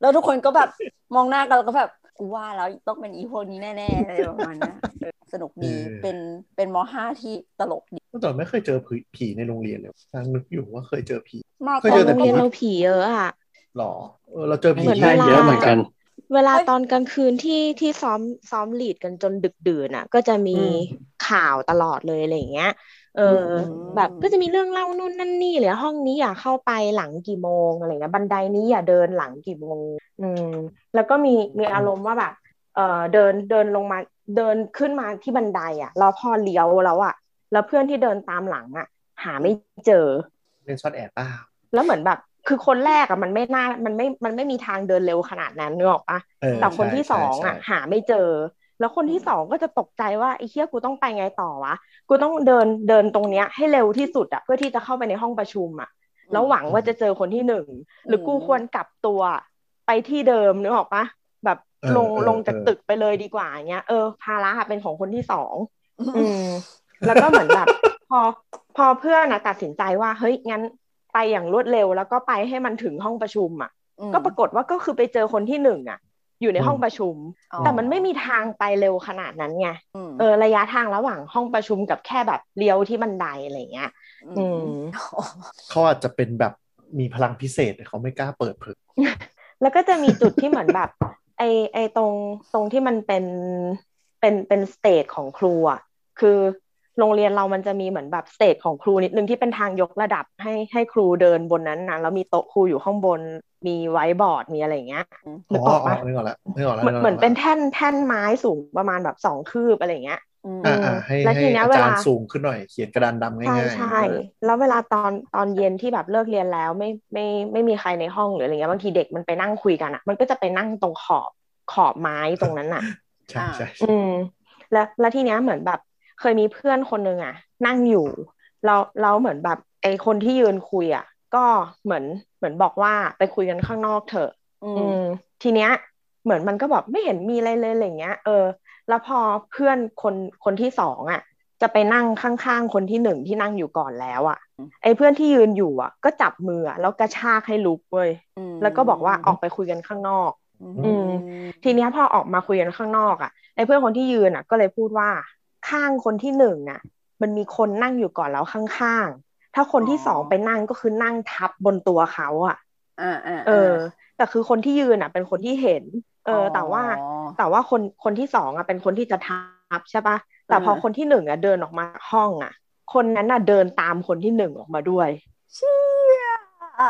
แล้วทุกคนก็แบบมองหน้ากันแล้วก็แบบ กูว่าแล้วต้องเป็นอีพวกนี้แน่ๆอะไรประมาณนั้นเออสนุกดีเป็นเป็นมห้าที่ตลกดีเมื่อก่อนไม่เคยเจอผีผีในโรงเรียนเลยทางนึกอยู่ว่าเคยเจอผีมากเคยเจอแต่โรงผีเรียนเราผีเยอะอะหรอเออเราเจอผีเหมือนได้เวลาเยอะเหมือนกัน เวลาตอนกลางคืนที่ที่ซ้อมซ้อมลีดกันจนดึกดื่นอะ ก็จะมีข่าวตลอดเลยอะไรอย่างเงี้ย เอออแบบก็จะมีเรื่องเล่านู่นนั่นนี่หรือห้องนี้อย่าเข้าไปหลังกี่โมงอะไรเงี้ยบันไดนี้อย่าเดินหลังกี่โมง อืม แล้วก็มีมีอารมณ์ว่าแบบเออเดินเดินลงมาเดินขึ้นมาที่บันไดอะแล้วพอเลี้ยวแล้วอะ แล้วเพื่อนที่เดินตามหลังอะ หาไม่เจอเล่นซ่อนแอบเปล่าแล้วเหมือนแบบคือคนแรกอะมันไม่น่ามันไม่มันไม่มีทางเดินเร็วขนาดนั้นนึกออกปะเออแต่คนใช่ที่ใช่สองอะใช่หาไม่เจอ แล้วคนที่สองก็จะตกใจว่าไอ้เหี้ยกูต้องไปไงต่อวะ กูต้องเดินเดินตรงเนี้ยให้เร็วที่สุดอะเพื่อที่จะเข้าไปในห้องประชุมอะแล้วหวังว่าจะเจอคนที่หนึ่งหรือกูควรกลับตัวไปที่เดิมนึกออกปะแบบเออลงเออลงจากเออตึกไปเลยดีกว่าอย่างเงี้ยเออภาระอะเป็นของคนที่สองอืมแล้วก็เหมือนแบบพอพอเพื่อนนะตัดสินใจว่าเฮ้ยงั้นไปอย่างรวดเร็ว แล้วก็ไปให้มันถึงห้องประชุมอะอืมก็ปรากฏว่าก็คือไปเจอคนที่หนึ่งอะ อยู่ในห้องประชุมอ๋อแต่มันไม่มีทางไปเร็วขนาดนั้นไงมเออระยะทางระหว่างห้องประชุมกับแค่แบบเลี้ยวที่บันไดอะไรเงี้ยอืมเขาอาจจะเป็นแบบมีพลังพิเศษแต่เขาไม่กล้าเปิดเผยแล้วก็จะมีจุดที่เหมือนแบบไอไอตรงตรงที่มันเป็นเป็นเป็นสเตจของครูอะคือ โรงเรียนเรามันจะมีเหมือนแบบสเตจของครูนิดนึงที่เป็นทางยกระดับให้ให้ครูเดินบนนั้นนะแล้วมีโต๊ะครูอยู่ข้างบนมีไวท์บอร์ดมีอะไรอย่างเงี้ยอ๋นึอกออกอ๋อปะนึกออกแล้วนึกออกแล้วเหมือนกกเหมือนเป็นแล้วแท่นแท่นไม้สูงประมาณแบบสองคืบอะไรอย่างเงี้ยอ่าอ่าให้แล้วให้ทีเนี้ยอาเวจารลาย์สูงขึ้นหน่อย เขียนกระดานดำง่ายใช่ๆใช่แล้วเวลาตอนตอนเย็นที่แบบเลิกเรียนแล้วไม่ไม่ไม่มีใครในห้องหรืออะไรเงี้ยบางทีเด็กมันไปนั่งคุยกันอะ มันก็จะไปนั่งตรงขอบขอบไม้ตรงนั้นอะใช่ใช่อืมแล้วแล้วทีเนี้ยเหมือนแบบ เคยมีเพื่อนคนนึงอะนั่งอยู่เราเราเหมือนแบบไอคนที่ยืนคุยอะก็เหมือนเหมือนบอกว่าไปคุยกันข้างนอกเถอะ อือืมมทีเนี้ย เหมือนมันก็แบบไม่เห็นมีอะไรเลยอะไรเงี้ย เออ แล้วพอเพื่อนคนคนที่สองอะจะไปนั่งข้างๆคนที่หนึ่งที่นั่งอยู่ก่อนแล้วอะไอ้เพื่อนที่ยืนอยู่อะก็จับมืออะแล้วกระชากให้ลุกเว้ยอืมแล้วก็บอกว่าออกไปคุยกันข้างนอก อืมทีเนี้ยพอออกมาคุยกันข้างนอกอะไอ้เพื่อนคนที่ยืนอะก็เลยพูดว่า ข้างคนที่หนึ่งอะ มันมีคนนั่งอยู่ก่อนแล้วข้างๆ ถ้าคนที่สองไปนั่งก็คือนั่งทับบนตัวเขาอะอ่าอ่าเออ แต่คือคนที่ยืนอะ เป็นคนที่เห็น เออ แต่ว่าอ๋อแต่ว่าคนคนที่สองอะเป็นคนที่จะทับใช่ปะแต่พออ่าคนที่หนึ่งอะเดินออกมาห้องอะ คนนั้นอะเดินตามคนที่หนึ่งออกมาด้วยเชี่ยอ่า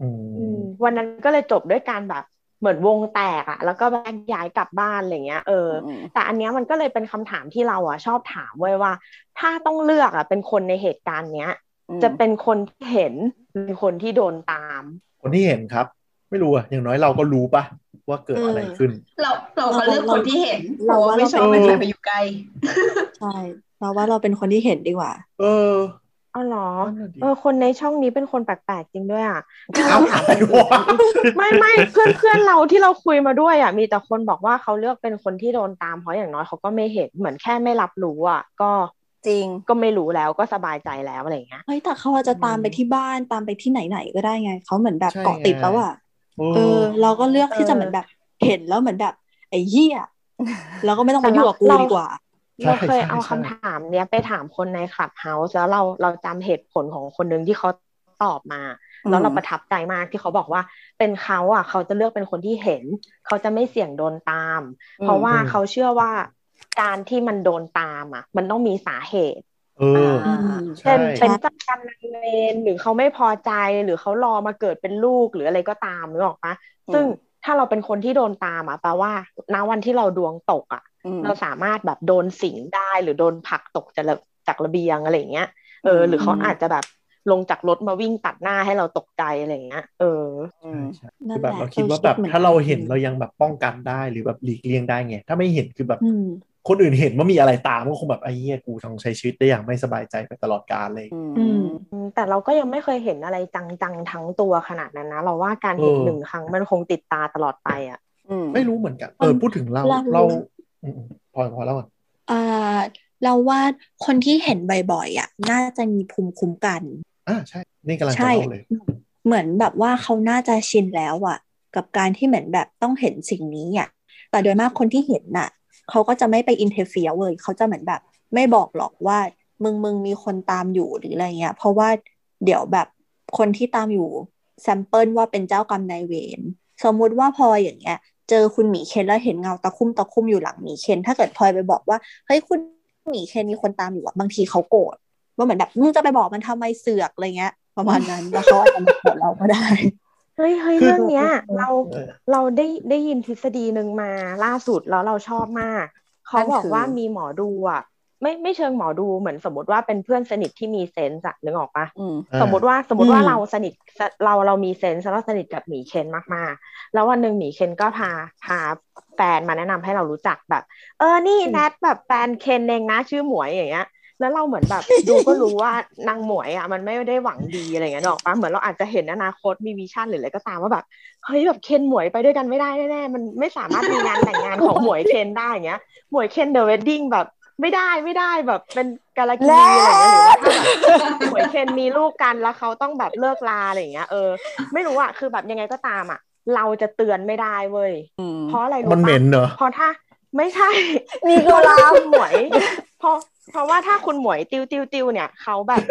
อือืมมวันนั้นก็เลยจบด้วยการแบบ เหมือนวงแตกอะแล้วก็แยกย้ายกลับบ้านอะไรเงี้ยเอออมแต่อันเนี้ยมันก็เลยเป็นคำถามที่เราอะชอบถามไว้ยว่า ถ้าต้องเลือกอะเป็นคนในเหตุการณ์เนี้ยอืมจะเป็นคนที่เห็นหรือคนที่โดนตาม คนที่เห็นครับ ไม่รู้อะอย่างน้อยเราก็รู้ปะว่าเกิดอะไรขึ้น เราเราก็เลือกคนที่เห็นเพเราราะว่าว่าไม่ชอบเราให้เป็นใครไปอยู่ใกล้ใช่เราว่าเราเป็นคนที่เห็นดีกว่า เออ อ๋อเหรอนั่นน่ะดิเออ คนในช่องนี้เป็นคนแปลกๆจริงด้วยอะเอาอะไรวะไม่ไม่เพื่อนเพื่อนเราที่เราคุยมาด้วยอะมีแต่คนบอกว่าเขาเลือกเป็นคนที่โดนตามเพราะอย่างน้อยเขาก็ไม่เห็นเหมือนแค่ไม่รับรู้อะ ก็จริงก็ไม่รู้แล้วก็สบายใจแล้วอะไรอย่างเงี้ยเฮ้ยแต่เขาอาจจะตามไปที่บ้านตามไปที่ไหนๆก็ได้ไงเขาเหมือนแบบใช่เกาะติดแล้วอะโอ้เออ เราก็เลือกที่จะเออเหมือนแบบเห็นแล้วเหมือนแบบไอ้เหี้ยเราก็ไม่ต้องมาแต่ยุ่งเรากับกูเราดีกว่า เราเคยใช่เอาใช่คำถามเนี้ยไปถามคนในคลับเฮาส์แล้วเราเราจำเหตุผลของคนหนึ่งที่เขาตอบมาอืมแล้วเราประทับใจมากที่เขาบอกว่าเป็นเขาอะ เขาจะเลือกเป็นคนที่เห็น เขาจะไม่เสี่ยงโดนตาม เพราะว่าเขาเชื่อว่าการที่มันโดนตามอะ มันต้องมีสาเหตุเอออ่าใช่เป็นเป็นเจ้ากรรมนายเวรหรือเขาไม่พอใจหรือเขารอมาเกิดเป็นลูกหรืออะไรก็ตามนึกออกปะซึ่ง ถ้าเราเป็นคนที่โดนตามอะแปลว่าณวันที่เราดวงตกอะอืมเราสามารถแบบโดนสิงได้หรือโดนผลักตกจากระจากระเบียงอะไรอย่างเงี้ยเออ หรือเขาอาจจะแบบลงจากรถมาวิ่งตัดหน้าให้เราตกใจอะไรอย่างเงี้ยเอออืมใช่นั่คืนอแบบแหละเราคิดว่าแบบหมือนถ้าเรากันเห็นเรายังแบบป้องกันได้หรือแบบหลีกเลี่ยงได้ไงถ้าไม่เห็นคือแบบอืม คนอื่นเห็นว่ามีอะไรตามก็คงแบบไอ้เหี้ยกูต้องใช้ชีวิตได้อย่างไม่สบายใจไปตลอดกาลเลยอืมอืมอืมแต่เราก็ยังไม่เคยเห็นอะไรจังๆทั้งตัวขนาดนั้นนะ เราว่าการเห็นเออหนึ่งครั้งมันคงติดตาตลอดไปอะอืมไม่รู้เหมือนกันเออพูดถึงเราเราเราอืมๆพอพอแล้วก่อนอ่าเราว่าคนที่เห็นบ่อยๆอะน่าจะมีภูมิคุ้มกันอ่าใช่ นี่กำลังจะใช่เล่าเลย เหมือนแบบว่าเขาน่าจะชินแล้วอะ กับการที่เหมือนแบบต้องเห็นสิ่งนี้อะแต่โดยมากคนที่เห็นน่ะ เขาก็จะไม่ไป interfere เลยเขาจะเหมือนแบบ ไม่บอกหรอกว่ามึงมึงมีคนตามอยู่หรืออะไรเงี้ย เพราะว่าเดี๋ยวแบบคนที่ตามอยู่ sample ว่าเป็นเจ้ากรรมนายเวรสมมุติว่าพลอยอย่างเงี้ย เจอคุณหมีเคนแล้วเห็นเงาตะคุ่มตะคุ่มอยู่หลังหมีเคนถ้าเกิดพลอยไปบอกว่าเฮ้ยคุณหมีเคนมีคนตามอยู่อะบางทีเขาโกรธว่าเหมือนแบบมึงจะไปบอกมันทำไมเสือกอะไรเงี้ย ประมาณนั้นแล้วเขาอาจจะมาโกรธเราก็ได้ เฮ้ยเฮ้ยคือเรื่องเนี้ย เราเออเราได้ได้ยินทฤษฎีหนึ่งมาล่าสุดแล้วเราชอบมาก เขานั่นบอกคือว่ามีหมอดูอะไม่ไม่เชิงหมอดูเหมือนสมมติว่าเป็นเพื่อนสนิทที่มีเซนส์อะนึกออกปะอืมสมมติว่าสมมติว่าอืมเราสนิทเราเรามีเซนส์แล้วสนิทกับหมีเคนมากๆ แล้ววันหนึ่งหมีเคนก็พาพาแฟนมาแนะนำให้เรารู้จักแบบ เออนี่แนทแบบแฟนเคนเองนะชื่อหมวยอย่างเงี้ย แล้วเราเหมือนแบบดูก็รู้ว่านางหมวยอะมันไม่ได้หวังดีอะไรเงี้ยหรอกปะเหมือนเราอาจจะเห็นอนาคตมีวิชั่นหรืออะไรก็ตามว่าแบบเฮ้ยแบบเคนหมวยไปด้วยกันไม่ได้แน่ๆมันไม่สามารถมีงานแต่งงานของหมวยเคนได้อย่างเงี้ยหมวยเคนเดอะเวดดิ้งแบบไม่ได้ไม่ได้แบบเป็นกาลากีอะไรอย่างเงี้ยหรือว่าถ้าแบบหมวยเคนมีลูกกันแล้วเขาต้องแบบเลิกลาอะไรอย่างเงี้ยเออไม่รู้อะคือแบบยังไงก็ตามอะเราจะเตือนไม่ได้เว้ยอืมเพราะอะไรรู้มันเหม็ปะนเหรอเพราะถ้าไม่ใช่ มีเพกุราะหลาว่าบคุณหมวยเพราะ เพราะว่าถ้าคุณหมวยติวติวติวเนี่ยเขาแบบ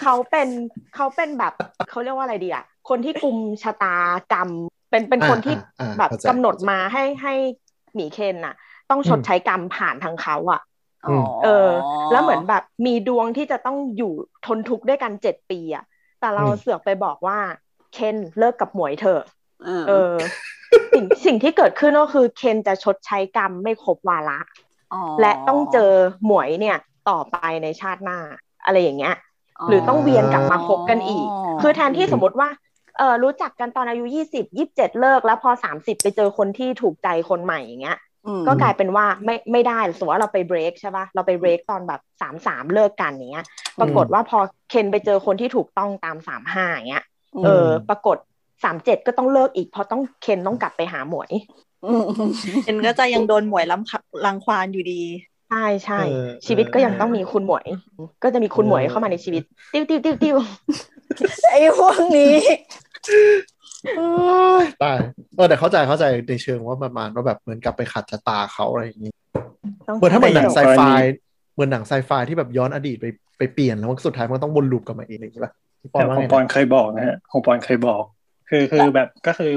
เขาเป็นเขาเป็นแบบเขาเรียกว่าอะไรดีอะคนที่กุมชะตากรรม เป็นเป็นคนที่อ่าอ่าแบบเข้าใจกำหนดมาให้ให้หมีเคนน่ะ ต้องชดใช้กรรมผ่านทางเขาอะอืมเออ แล้วเหมือนแบบมีดวงที่จะต้องอยู่ทนทุกข์ด้วยกันเจ็ดปีอะแต่เราอืมเสือกไปบอกว่าเคนเลิกกับหมวยเถอะเออเออ สิ่งสิ่งที่เกิดขึ้นก็คือเคนจะชดใช้กรรมไม่ครบวาระอ๋อและต้องเจอหมวยเนี่ย ต่อไปในชาติหน้า อะไรอย่างเงี้ย หรือต้องเวียนกลับมาคบกันอีก คือแทนที่สมมติว่าเออรู้จักกันตอนอายุยี่สิบยี่สิบเจ็ดเลิก แล้วพอสามสิบไปเจอคนที่ถูกใจคนใหม่อย่างเงี้ยอืมก็กลายเป็นว่าไม่ไม่ได้สมมติว่าเราไปเบรกใช่ป่ะเราไปเบรกตอนแบบสามสามเลิกกันอย่างเงี้ย ปรากฏว่าพอเคนไปเจอคนที่ถูกต้องตามสามห้าอย่างเงี้ยเออ ปรากฏสามเจ็ดก็ต้องเลิกอีกเพราะต้องเคนต้องกลับไปหาหมวยอืมเอ็นก็จะยังโดนหมวยล้ำรังควานอยู่ดี ใช่ใช่เออชีวิตก็ยังต้องมีคุณหมวย ก็จะมีคุณหมวยเข้ามาในชีวิต ติ้วติ้วติ้วติ้วไอ้พวกนี้เอ้ยตายเออแต่เข้าใจเข้าใจในเชิงว่าประมาณว่าแบบเหมือนกับไปขัดชะตาเขาอะไรอย่างนี้ต้องเหมือนถ้าเหมือนหนังไซแต่อย่างไฟกรณีเหมือนหนังไซไฟที่แบบย้อนอดีตไปไปเปลี่ยนแล้วมันสุดท้ายมันต้องวนลูปกลับมาเองเลยใช่ปะพี่ปอแต่นว่าขอไงงปอนนะเคยบอกนะฮะของปอนเคยบอก คือคือแบบก็คือ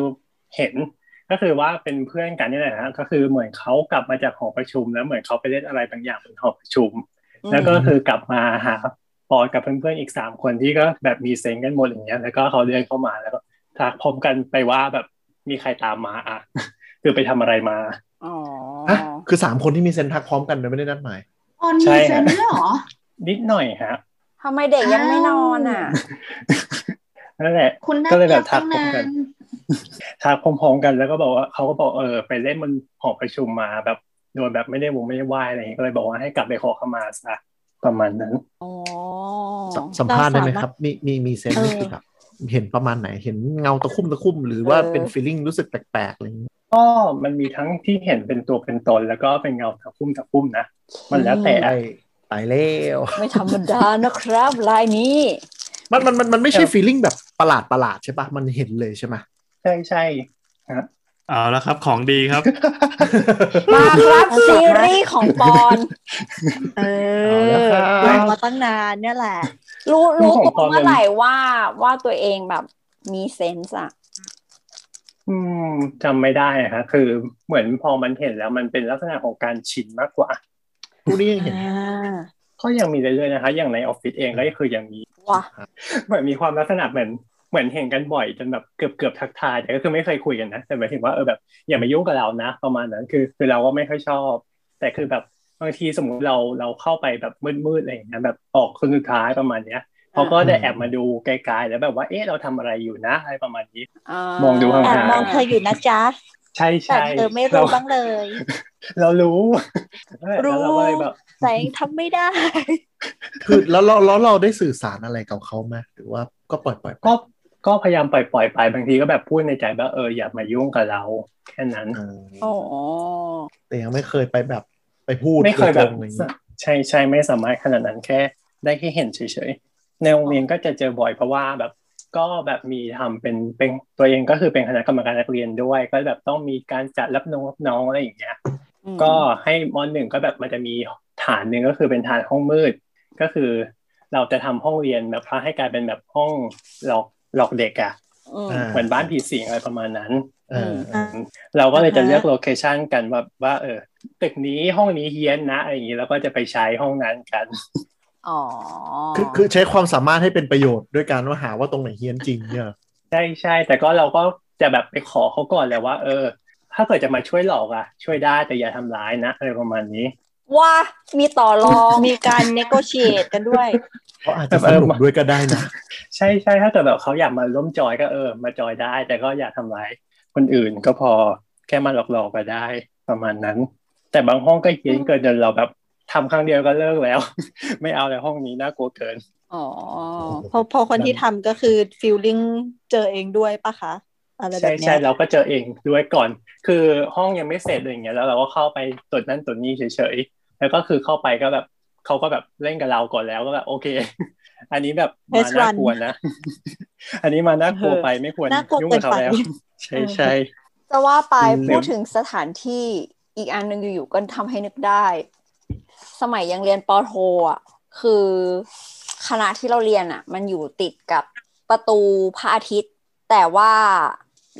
เห็น ก็คือว่าเป็นเพื่อนกันนี่แหละฮะก็คือเหมือนเขากลับมาจากหอประชุม แล้วเหมือนเขาไปเล่นอะไรบางอย่างบนหอประชุม แล้วก็คือกลับมาหาปอนกับเพื่อนๆอีกสามคนที่ก็แบบมีเซ็งกันหมดอย่างเงี้ยแล้วก็เขาเดินเข้ามาแล้วก็ทักพร้อมกันไปว่าแบบมีใครตามมาอะคือไปทำอะไรมาอ๋อฮะคือสามคนที่มีเซนทักพร้อมกันโดยไม่ได้นัดหมายออนใช่มีเซฮะนด้วยเหรอนิดหน่อยฮะทำไมเด็กยังไม่นอนอะนั่นแหละคุณน่าก็เลยแบบรัทักกพร้อตั้งมกันานน ทักพร้อมๆกันแล้วก็บอกว่าเขาก็บอกเออไปเล่นบนหอประชุมมาแบบโดยแบบไม่ได้วงไม่ได้ไหวอะไรอย่างเงี้ยก็เลยบอกว่าให้กลับไปขอขมาซะประมาณนั้นอ๋อสัมสัมภาษณ์ได้ไหมเราสามารถครับ มีมีมีเซนเออนี่คือแบบเห็นประมาณไหนเห็นเงาตะคุ่มตะคุ่มหรือว่าเออเป็นฟีลลิ่งรู้สึกแปลกๆอะไรอย่างนี้ก็มันมีทั้งที่เห็นเป็นตัวเป็นตน แล้วก็เป็นเงาตะคุ่มตะคุ่มนะมันแล้วแต่ไอ้ตายแล้วไม่ธรรมดานะครับลายนี้ มันมันมันมันไม่ใช่ฟีลลิ่งแบบประหลาดประหลาดใช่ปะมันเห็นเลยใช่ไหม ใช่ใช่ฮะเอาแล้วครับของดีครับ มาครับซีรีส์ของปอน เอเอาละอครับรอมาตั้งนานเนี่ยแหละ รู้รู้ของตัวปอนเมื่อไหร่ว่าว่าตัวเองแบบมีเซนส์อะอืมจำไม่ได้อะฮะคือเหมือนพอมันเห็นแล้วมันเป็นลักษณะของการชินมากกว่าผู้นี้ยังเห็นอ่าก็ยังมีเรื่อยๆนะคะ อย่างในออฟฟิศเองก็คือยังมีว้าเหมือนมีความลักษณะเหมือน เหมือนเห็นกันบ่อยจนแบบเกือบเกือบทักทายแต่ก็คือไม่เคยคุยกันนะแต่หมายถึงว่าเออแบบอย่ามายุ่งกับเรานะ ประมาณนั้นคือ คือเราก็ไม่ค่อยชอบ แต่คือแบบบางทีสมมุติเราเราเข้าไปแบบมืดๆอะไรอย่างเงี้ยแบบออกคนสุดท้ายประมาณเนี้ยเขาก็ได้แอบมาดูไกลๆแล้วแบบว่าเอ๊ะเราทำอะไรอยู่นะอะไรประมาณนี้มองดูห่างแอบๆมองเธออยู่นะจ๊ะใช่แต่ใช่เธอไม่รู้บ้างเลย เรารู้แล้วรู้เราก็เลยแบบแต่ยังทำไม่ได้ คือแล้วเราแล้วเราได้สื่อสารอะไรกับเขาไหมหรือว่าก็ปล่อยปล่อยๆไปก็ ก็พยายามปล่อยปล่อยๆไปบางทีก็แบบพูดในใจว่าเอออย่ามายุ่งกับเราแค่นั้นเอออ๋อแต่ยังไม่เคยไปแบบไปพูดไม่เคยแบบโดตรงๆอะไรอย่างงี้ใช่ใช่ไม่สามารถขนาดนั้นแค่ ได้แค่เห็นเฉยๆในโรงเรียนก็จะเจอบ่อยเพราะว่าแบบก็แบบมีทำเป็นเป็นตัวเองก็คือเป็นคณะกรรมการนักเรียนด้วย ก็แบบต้องมีการจัดรับน้องรับน้องอะไรอย่างเงี้ยอืมก็ให้มหนึ่งก็แบบมันจะมีฐานหนึ่งก็คือเป็นฐานห้องมืด ก็คือ เราจะทำห้องเรียนแบบพาให้กลายเป็นแบบห้องหลอก หลอกเด็กอะอืมอ่าเหมือนบ้านผีสิงอะไรประมาณนั้นเออเออเราก็เลยจะอ่าฮะเลือกโลเคชันกันว่าว่าเออตึกนี้ห้องนี้เฮี้ยนนะอะไรอย่างนี้แล้วก็จะไปใช้ห้องนั้นกันอ๋อคือคือใช้ความสามารถให้เป็นประโยชน์ด้วยการว่าหาว่าตรงไหนเฮี้ยนจริงเนี่ยใช่ใช่แต่ก็เราก็จะแบบไปขอเขาก่อนแหละว่า เออ ถ้าเกิดจะมาช่วยหลอกอะ ช่วยได้แต่อย่าทำร้ายนะอะไรประมาณนี้ ว่ามีต่อรองมีการ negotiate กันด้วย เพราะอาจจะสนุกด้วยก็ได้นะ ใช่ใช่ถ้าเกิดแบบเขาอยากมาร่วมจอยก็เออ มาจอยได้ แต่ก็อย่าทำร้ายคนอื่นก็พอแค่มาหลอกๆก็ได้ประมาณนั้น แต่บางห้องก็เฮี้ยนเกินจนเราแบบทำครั้งเดียวก็เลิกแล้ว ไม่เอาแล้วห้องนี้น่ากลัวเกินอ๋อพอพอคนที่ทำก็คือ feeling เจอเองด้วยปะคะอะไรแบใช่บเนี้ใช่ยเราก็เจอเองด้วยก่อน คือห้องยังไม่เสร็จอะไรอย่างเงี้ยแล้วเราก็เข้าไปตรวจนั่นตรวจนี่เฉยๆแล้วก็คือเข้าไปก็แบบ เขาก็แบบเล่นกับเราก่อนแล้วก็แบบโอเค อันนี้แบบมา Test น่า run กลัวนะ อันนี้มาน่ากลัวไปไม่ควรน่ากลัวยุ่งเกิกับนเขาไปแล้ว ใช่ใช่จะว่าไปอืมพูดถึงสถานที่อีกอันหนึ่งอยู่ๆก็ทำให้นึกได้ สมัยยังเรียนปอโทอะคือคณะที่เราเรียนอะ มันอยู่ติดกับประตูพระอาทิตย์ แต่ว่า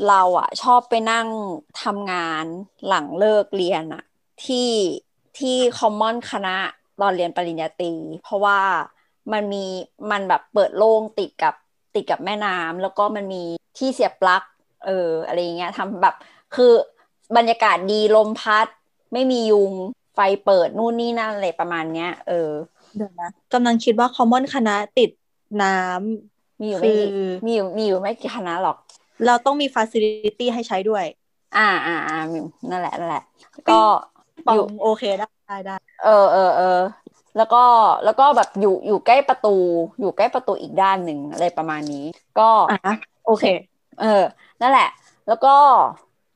เราอะ ชอบไปนั่งทำงานหลังเลิกเรียนอะ ที่ที่คอมมอนคณะ ตอนเรียนปริญญาตรี เพราะว่ามันมีมันแบบเปิดโล่งติดกับติดกับแม่น้ำแล้วก็มันมีที่เสียบปลั๊กเอออะไรอย่างเงี้ยทำแบบคือบรรยากาศดีลมพัด ไม่มียุงไฟเปิดนู่นนี่นั่นอะไรประมาณเนี้ย เออเดี๋ยวนะกำลังคิดว่า common คณะติดน้ำมีอยู่ไม่คือกี่มีอยู่มีอยู่ไม่กี่คณะหรอก เราต้องมี facility ให้ใช้ด้วย อ่าอ่าอ่ามีนั่นแหละนั่นแหละ ก็ปออยู่งโอเคได้ ได้ได้เออเออเออแล้วก็แล้วก็แบบอยู่อยู่ใกล้ประตู อยู่ใกล้ประตูอีกด้านหนึ่งอะไรประมาณนี้ ก็อะโอเค เออ นั่นแหละ แล้วก็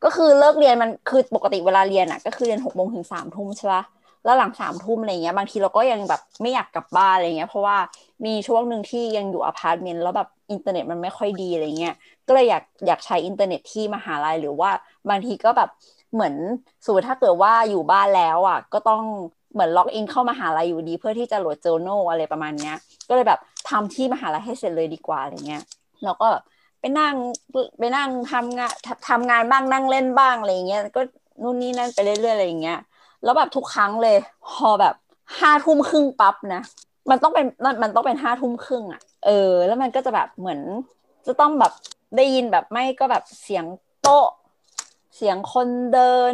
ก็คือเลิกเรียนมันคือปกติเวลาเรียนอะ ก็คือเรียนหกโมงถึงสามทุ่มใช่ปะแล้วหลังสามทุ่มอะไรเงี้ยบางทีเราก็ยังแบบไม่อยากกลับบ้านอะไรเงี้ย เพราะว่ามีช่วงหนึ่งที่ยังอยู่อพาร์ตเมนต์แล้วแบบอินเทอร์เน็ตมันไม่ค่อยดีอะไรเงี้ยก็เลยอยากอยากใช้อินเทอร์เน็ตที่มหาลัยหรือว่าบางทีก็แบบ เหมือนสมมติถ้าเกิดว่าอยู่บ้านแล้วอะ ก็ต้องเหมือน log in เข้ามหาลัยอยู่ดี เพื่อที่จะโหลดเจอโนอะไรประมาณเนี้ย ก็เลยแบบทำที่มหาลัยให้เสร็จเลยดีกว่าอะไรเงี้ยแล้วก็ไปนั่งไปนั่งทำงานทำงานบ้างนั่งเล่นบ้างอะไรเงี้ยก็นู่นนี่นั่นไปเรื่อยๆอะไรเงี้ยแล้วแบบทุกครั้งเลยพอแบบห้าทุ่มครึ่งปั๊บนะมันต้องเป็นมันมันต้องเป็นห้าทุ่มครึ่งอะเออ แล้วมันก็จะแบบเหมือนจะต้องแบบได้ยินแบบไม่ก็แบบเสียงโต๊ะ เสียงคนเดิน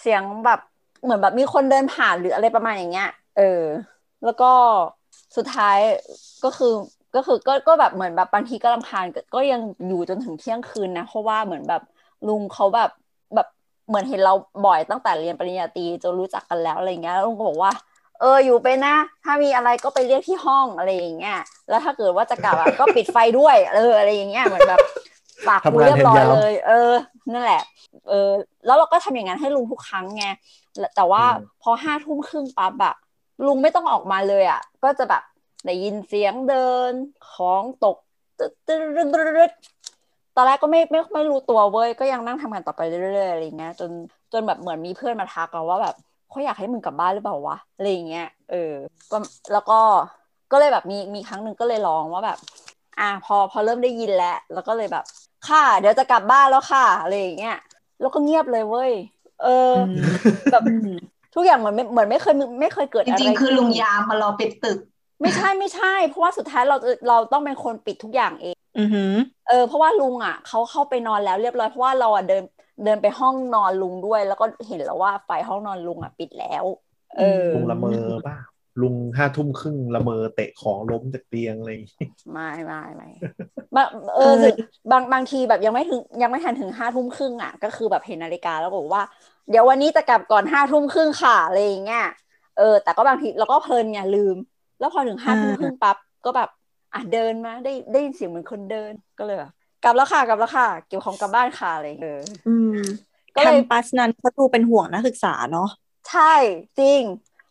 เสียงแบบเหมือนแบบมีคนเดินผ่านหรืออะไรประมาณอย่างเงี้ย เออ แล้วก็สุดท้ายก็คือก็คือก็ก็แบบเหมือนแบบบางทีก็รำคาญก็ยังอยู่จนถึงเที่ยงคืนนะ เพราะว่าเหมือนแบบลุงเขาแบบแบบเหมือนเห็นเราบ่อยตั้งแต่เรียนปริญญาตรีจนรู้จักกันแล้วอะไรเงี้ยแล้วลุงก็บอกว่า เอออยู่ไปนะ ถ้ามีอะไรก็ไปเรียกที่ห้องอะไรอย่างเงี้ยแล้วถ้าเกิดว่าจะกลับอะก็ปิดไฟด้วยเอออะไรอย่างเงี้ยเหมือนแบบฝากกูเรียบร้อยเลย เออ นั่นแหละ เออแล้วเราก็ทำอย่างนั้นให้ลุงทุกครั้งไงแล้วแต่ว่าพอห้าทุ่มครึ่งปั๊บอะลุงไม่ต้องออกมาเลยอะก็จะแบบได้ยินเสียงเดินของตกตึ๊ดตึ๊ดตึ๊ดตึ๊ดตึ๊ดตอนแรกก็ไม่ไม่ไม่รู้ตัวเว้ยก็ยังนั่งทำงานต่อไปเรื่อยๆอะไรอย่างเงี้ยจนจนแบบเหมือนมีเพื่อนมาทักเราว่าแบบเขาอยากให้มึงกลับบ้านหรือเปล่าวะอะไรอย่างเงี้ยเออก็แล้วก็ก็เลยแบบมีมีครั้งหนึ่งก็เลยลองว่าแบบ อะพอพอเริ่มได้ยินแล้วแล้วก็เลยแบบค่ะ เดี๋ยวจะกลับบ้านแล้วค่ะอะไรอย่างเงี้ย แล้วก็เงียบเลยเว้ย เออแบบทุทุกอย่างเหมือนไม่เหมือนไม่เคยไม่เคยเกิดจอะไรริงๆคือลุงขึ้นยามมารอปิดตึก ไม่ใช่ไม่ใช่ เพราะว่าสุดท้ายเราเราต้องเป็นคนปิดทุกอย่างเองอือหือเออเพราะว่าลุงอะเขาเข้าไปนอนแล้วเรียบร้อยเพราะว่าเราอะเดินเดินไปห้องนอนลุงด้วย แล้วก็เห็นแล้วว่าไฟห้องนอนลุงอะปิดแล้ว เออลุงละเมอป่ะ ลุงห้าทุ่มครึ่งละเมอเตะของล้มจากเตียงอะไรอย่างงี้ไม่ไม่ไม่บางเออถึงบางบางทีแบบยังไม่ถึงยังไม่ทันถึงห้าทุ่มครึ่งอะ ก็คือแบบเห็นนาฬิกาแล้วบอกว่า เดี๋ยววันนี้จะกลับก่อนห้าทุ่มครึ่งค่ะอะไรอย่างเงี้ยเออ แต่ก็บางทีเราก็เพลินไงลืม แล้วพอถึงห้าทุ่มครึ่งปั๊บก็แบบอะเดินมาได้ได้ยินเสียงเหมือนคนเดินก็เลยแบบกลับแล้วค่ะกลับแล้วค่ะเก็บของกลับบ้านค่ะอะไรอย่างเงี้ยเอออืมก็แคเลยมปัสนั้นเขาดูเป็นห่วงนักศึกษาเนาะใช่จริง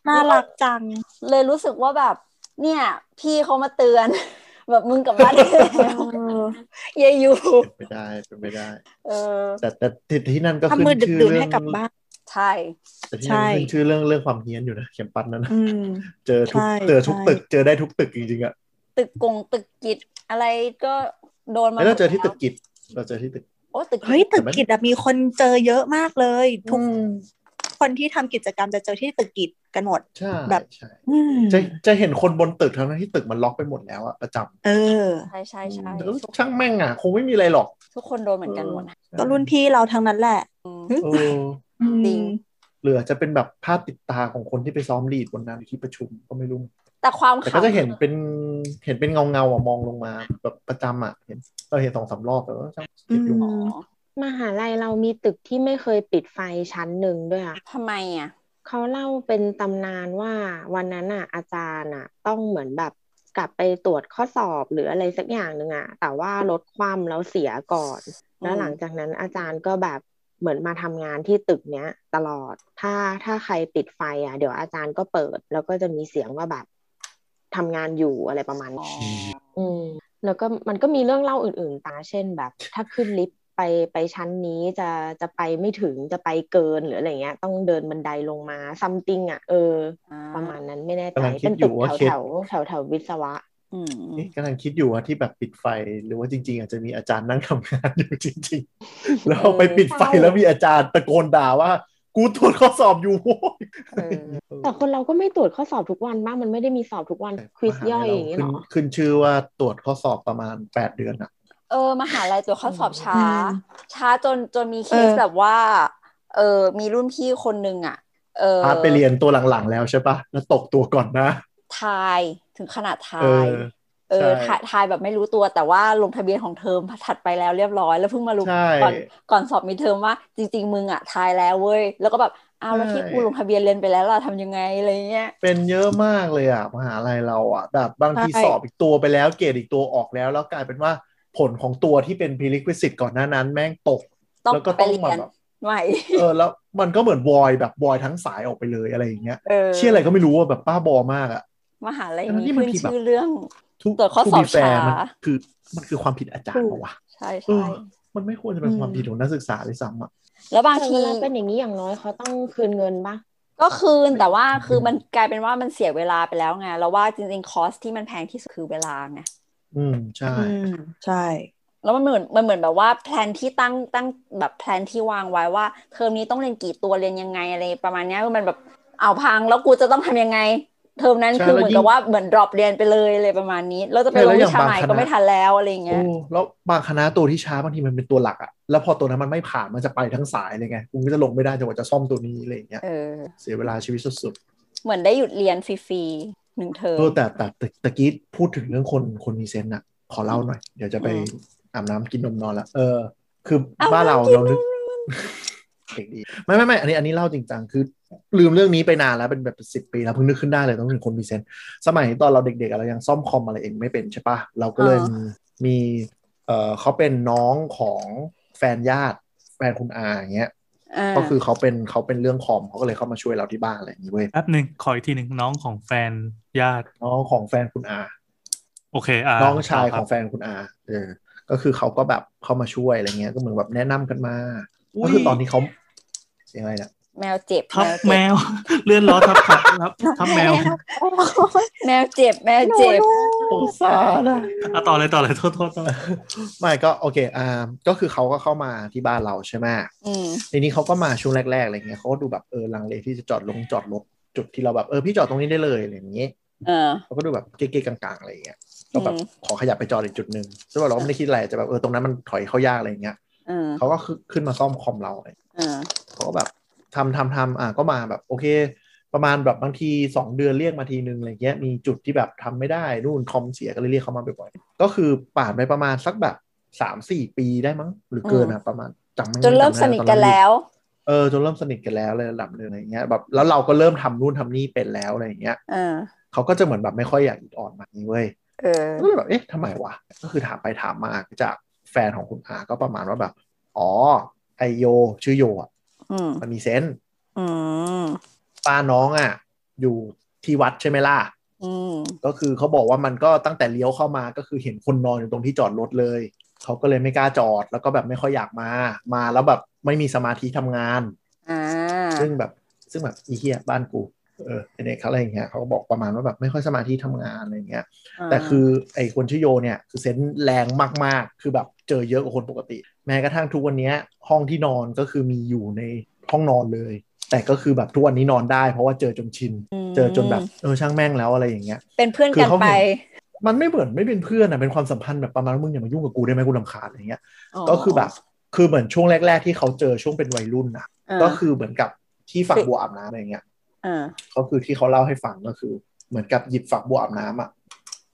น่ารักจัง เลยรู้สึกว่าแบบ เนี่ย พี่เขามาเตือน แบบมึงกลับบ้านได้แล้วเยาอยู่เป็นไปได้เป็นไปได้ เออ แต่แต่ที่ที่นั่นก็ถ้าขึ้นมือชื่อดึกๆเรื่อให้งกลับบ้านใช่แต่ที่ใช่นั่นขึ้นชื่อเรื่องเรื่องความเฮี้ยนอยู่นะเข็มปัดนั้นนะอืมเจอทุกใช่เจอทุกใช่ตึก เจอได้ทุกตึกจริงๆอะตึกกงตึกกิจอะไรก็โดนมาแล้วเราเจอที่หมตึดกกิจเราเจอที่ตึกโอ้ตึกเฮ้ยตึกแต่มันกิจอะมีคนเจอเยอะมากเลย ทุก คนที่ทำกิจกรรมจะเจอที่ตึกกิจกันหมดใช่แบบใช่อืมจะจะเห็นคนบนตึกทั้งนั้นที่ตึกมันล็อกไปหมดแล้วอะประจำเออใช่ใช่ใช่แต่ก็ช่างแม่งอะคงไม่มีอะไรหรอก ทุกคนโดนเหมือนกันหมดนะก็รุ่นพี่เราทั้งนั้นแหละเออจริงหรืออาจจะเป็นแบบภาพติดตาของคนที่ไปซ้อมลีดบนนั้นที่ประชุมก็ไม่รู้ แต่ความแต่ขำก็จะเห็นเป็นเห็นเป็นเงาเงาๆอะมองลงมาแบบประจำอะเห็นเราเห็นสองสามรอบแต่ว่าช่างเก็บอยู่อื มมหาลัยเรามีตึกที่ไม่เคยปิดไฟชั้นหนึ่งด้วยอะทำไมอะเขาเล่าเป็นตำนานว่าวันนั้นอะอาจารย์อะต้องเหมือนแบบกลับไปตรวจข้อสอบหรืออะไรสักอย่างหนึ่งอะแต่ว่ารถคว่ำแล้วเสียก่อน แล้วหลังจากนั้นอาจารย์ก็แบบเหมือนมาทำงานที่ตึกเนี้ย ตลอด ถ้าถ้าใครปิดไฟอะเดี๋ยวอาจารย์ก็เปิด แล้วก็จะมีเสียงว่าแบบทำงานอยู่อะไรประมาณนี้อืมแล้วก็มันก็มีเรื่องเล่าอื่นๆตาเช่นแบบ ถ้าขึ้นลิฟต์ ไปไปชั้นนี้จะจะไปไม่ถึงจะไปเกินหรืออะไรเงี้ย ต้องเดินบันไดลงมาซัมติงอะเออ ประมาณนั้นไม่แน่ใจกำลังคิเป็ดนอตึยู่กว่าแถวเคสแถวแถวแถววิศวะอืมนี่กำลังคิดอยู่ว่าที่แบบปิดไฟหรือว่าจริง ๆ อาจจะมีอาจารย์นั่งทำงานอยู่จริง ๆ แล้วไปปิดไฟแล้วมีอาจารย์ตะโกนด่าว่า กูตรวจข้อสอบอยู่โว้ยเออแต่คนเราก็ไม่ตรวจข้อสอบทุกวันบ้างมันไม่ได้มีสอบทุกวันควิสย่อยอย่างนี้หรขึ้นอขึ้นชื่อว่าตรวจข้อสอบประมาณแปดเดือนอะ เออมหาลัยตัวข้อสอบช้าอืมช้าจนจนมีเคเอสอแบบว่า เออมีรุ่นพี่คนหนึ่งอะ เออพาร์ทไปเรียนตัวหลังๆ แล้วใช่ปะแล้วตกตัวก่อนนะทายถึงขนาดทาเอยอเออใช่ทายทายแบบไม่รู้ตัวแต่ว่าลงทะเบียนของเทอมถัดไปแล้วเรียบร้อยแล้วเพิ่งมารู้ใช่ก่อนก่อนสอบมีเทอมว่าจริงๆมึงอะทายแล้วเว้ยแล้วก็แบบอ้าวแล้วที่ใช่กูลงทะเบียนเรียนไปแล้วล่ะทำยังไงอะไรเงี้ยเป็นเยอะมากเลยอะมหาลัยเราอะแบบบางทีใช่สอบอีกตัวไปแล้วเกรดอีกตัวออกแล้ว แล้วกลายเป็นว่า ผลของตัวที่เป็น prerequisite ก่อนหน้านั้น แม่งตกต้องแล้วก็ไปต้องเรีมายนแบบใหม่เออแล้วมันก็เหมือนวอยแบบวอยทั้งสายออกไปเลยอะไรอย่างเงี้ยเออเชื่ออะไรก็ไม่รู้ว่าแบบป้าบอมากอะมหาลัยทั้งที่นี้มันขึ้นผิดแบบชื่อเรื่องทุกตรวจข้อ to สอบ be fair ช้ามันคือมันคือความผิดอาจารย์ปะวะใช่เอใช่อมันไม่ควรจะเป็นความผิดของนักศึกษาเลยซ้ำอะแล้วบางแต่ทีเวลาเป็นอย่างนี้อย่างน้อยเขาต้องคืนเงินปะก็คืนแต่ว่าคือมันกลายเป็นว่ามันเสียเวลาไปแล้วไงแล้วว่าจริงๆคอสที่มันแพงที่สุดคือเวลาไง อืมใช่อืมใช่ แล้วมันเหมือนมันเหมือนแบบว่าแพลนที่ตั้งตั้งแบบแพลนที่วางไว้ว่าเทอมนี้ต้องเรียนกี่ตัวเรียนยังไงอะไรประมาณเนี้ยคือมันแบบเอาพังแล้วกูจะต้องทำยังไง เทอมนั้นใช่คือแล้วเหมือนยิ่งกับว่าเหมือนดรอปเรียนไปเลยอะไรประมาณนี้ เราจะไปใช่ลแล้งวอวิย่างชาบางใหม่คณะก็ไม่ทันแล้วอะไรอย่างเงี้ยโอ้แล้วบางคณะตัวที่ช้าบางทีมันเป็นตัวหลักอะแล้วพอตัวนั้นมันไม่ผ่านมันจะไปทั้งสายเลยไงกูก็จะลงไม่ได้จนกว่าจะซ่อมตัวนี้อะไรอย่างเงี้ยเออเสียเวลาชีวิตสุดเหมือนได้หยุดเรียนฟรีๆ หนึ่งเทอๆมเออแต่แต่แต่ตะกี้พูดถึงเรื่องคนคนมีเซนต์อะขอเล่าหน่อย เดี๋ยวจะไปอืมอาบน้ำกินนมนอนละเออ คืออาบบ้านเราน้ำกินเรานึกเด็กดีไม่ไม่ไม่อันนี้อันนี้เล่าจริงจังคือ ลืมเรื่องนี้ไปนานแล้วเป็นแบบสิบปีแล้วเพิ่งนึกขึ้นได้เลยต้องเป็นคนมีเซนส์สมัยตอนเราเด็กๆอะเรายังซ่อมคอมอะไรเองไม่เป็นใช่ปะเราก็เลยอ่ามีมีเออเขาเป็นน้องของแฟนญาติแฟนคุณอาอย่างเงี้ยอ่า ก็คือเขาเป็นเขาเป็นเรื่องคอมเขาก็เลยเข้ามาช่วยเราที่บ้านอะไรอย่างงี้เว้ยแป๊บหนึ่งขออีกทีหนึ่งน้องของแฟนญาติน้องของแฟนคุณอา โอเคอ่าน้องชายต่ของแฟนคุณอาเออ ก็คือเขาก็แบบเข้ามาช่วยอะไรเงี้ยก็เหมือนแบบแนะนำกันมาอุ๊ก็ยคือตอนที่เขาเสียงอะไรเนี่ยแมวเจ็บทับเจ็แมว เลื่อนล้อทับทับทับทับแมว แมวเจ็บแมวเจ็บหนู สงสารนะอะต่อเลยต่อเลยโทษโทษโทษไม่ก็โอเคอ่าก็คือเขาก็เข้ามาที่บ้านเราใช่ไหมอืมทีนี้เขาก็มาช่วงแรกๆอะไรเงี้ยเขาก็ดูแบบเออลังเลที่จะจอดลงจอดรถจุดที่เราแบบเออพี่จอดตรงนี้ได้เลยอะไรอย่างเงี้ยเออเขาก็ดูแบบเก๊ๆกลางๆอะไรอย่างเงี้ยก็แบบอืมขอขยับไปจอดอีกจุดหนึ่งซึ่งว่าเราก็ไม่ได้คิดอะไรจะแบบเออตรงนั้นมันถอยเข้ายากอะไรอย่างเงี้ยเออเขาก็ขึ้นขึ้นมาซ่อมคอมเราอะไรเออเขาก็แบบทำทำทำอะก็มาแบบโอเค ประมาณแบบบางทีสองเดือนเรียกมาทีนึงอะไรเงี้ยมีจุดที่แบบทำไม่ได้นู่นคอมเสียก็เลยเรียกเขามาบ่อยๆก็คือผ่านไปประมาณสักแบบสามสี่ปีได้มั้งหรือเกินอะประมาณจำไม่จนเริ่มจำสไได้นิทตอกันแล้วเออจนเริ่มสนิทกันแล้วเลยระดับหนึ่งอะไรเงี้ยแบบแล้วเราก็เริ่มทำนู่นทำนี่เป็นแล้วอะไรอย่างเงี้ยเออเขาก็จะเหมือนแบบไม่ค่อยอยากอิดออนมานี้เว้ยเออก็เลยแบบเอ๊ะทำไมวะก็คือถามไปถามมาจากแฟนของคุณอาก็ประมาณว่าแบบ อ๋อไอโย ชื่อโยอะอืมมันมีเซนส์อืม ป้าน้องอะ อยู่ที่วัดใช่ไหมล่ะอืมก็คือเขาบอกว่ามันก็ตั้งแต่เลี้ยวเข้ามาก็คือเห็นคนนอนอยู่ตรงที่จอดรถเลยเขาก็เลยไม่กล้าจอดแล้วก็แบบไม่ค่อยอยากมา มาแล้วแบบไม่มีสมาธิทำงานอ่าซึ่งแบบซึ่งแบบอีเหี้ยบ้านกูเออเด็กเขาอะไรอย่างเงี้ยเขาก็บอกประมาณว่าแบบไม่ค่อยสมาธิทำงานอะไรอย่างเงี้ย แต่คือไอ้คนชื่อโยเนี่ยคือเซนส์แรงมากๆ คือแบบเจอเยอะกว่าคนปกติ แม้กระทั่งทุกวันเนี้ยห้องที่นอนก็คือมีอยู่ใน ห้องนอนเลย แต่ก็คือแบบทุกวันนี้นอนได้ เพราะว่าเจอจนชิน เจอจนแบบเออช่างแม่งแล้วอะไรอย่างเงี้ย เป็นเพื่อนคืกันเขาไปเห็นมันไม่เหมือนไม่เป็นเพื่อนอะเป็นความสัมพันธ์แบบประมาณว่ามึงอย่ามายุ่งกับกูได้ไหมกูรำคาญอะไรเงี้ย ก็คือแบบคือเหมือนช่วงแรก ๆ ที่เขาเจอช่วงเป็นวัยรุ่นนะอ่าก็คือเหมือนกับที่ฝักบัวอาบน้ำอะไรเงี้ยอ่าก็คือที่เขาเล่าให้ฟังก็คือ เหมือนกับหยิบฝักบัวอาบน้ำอะ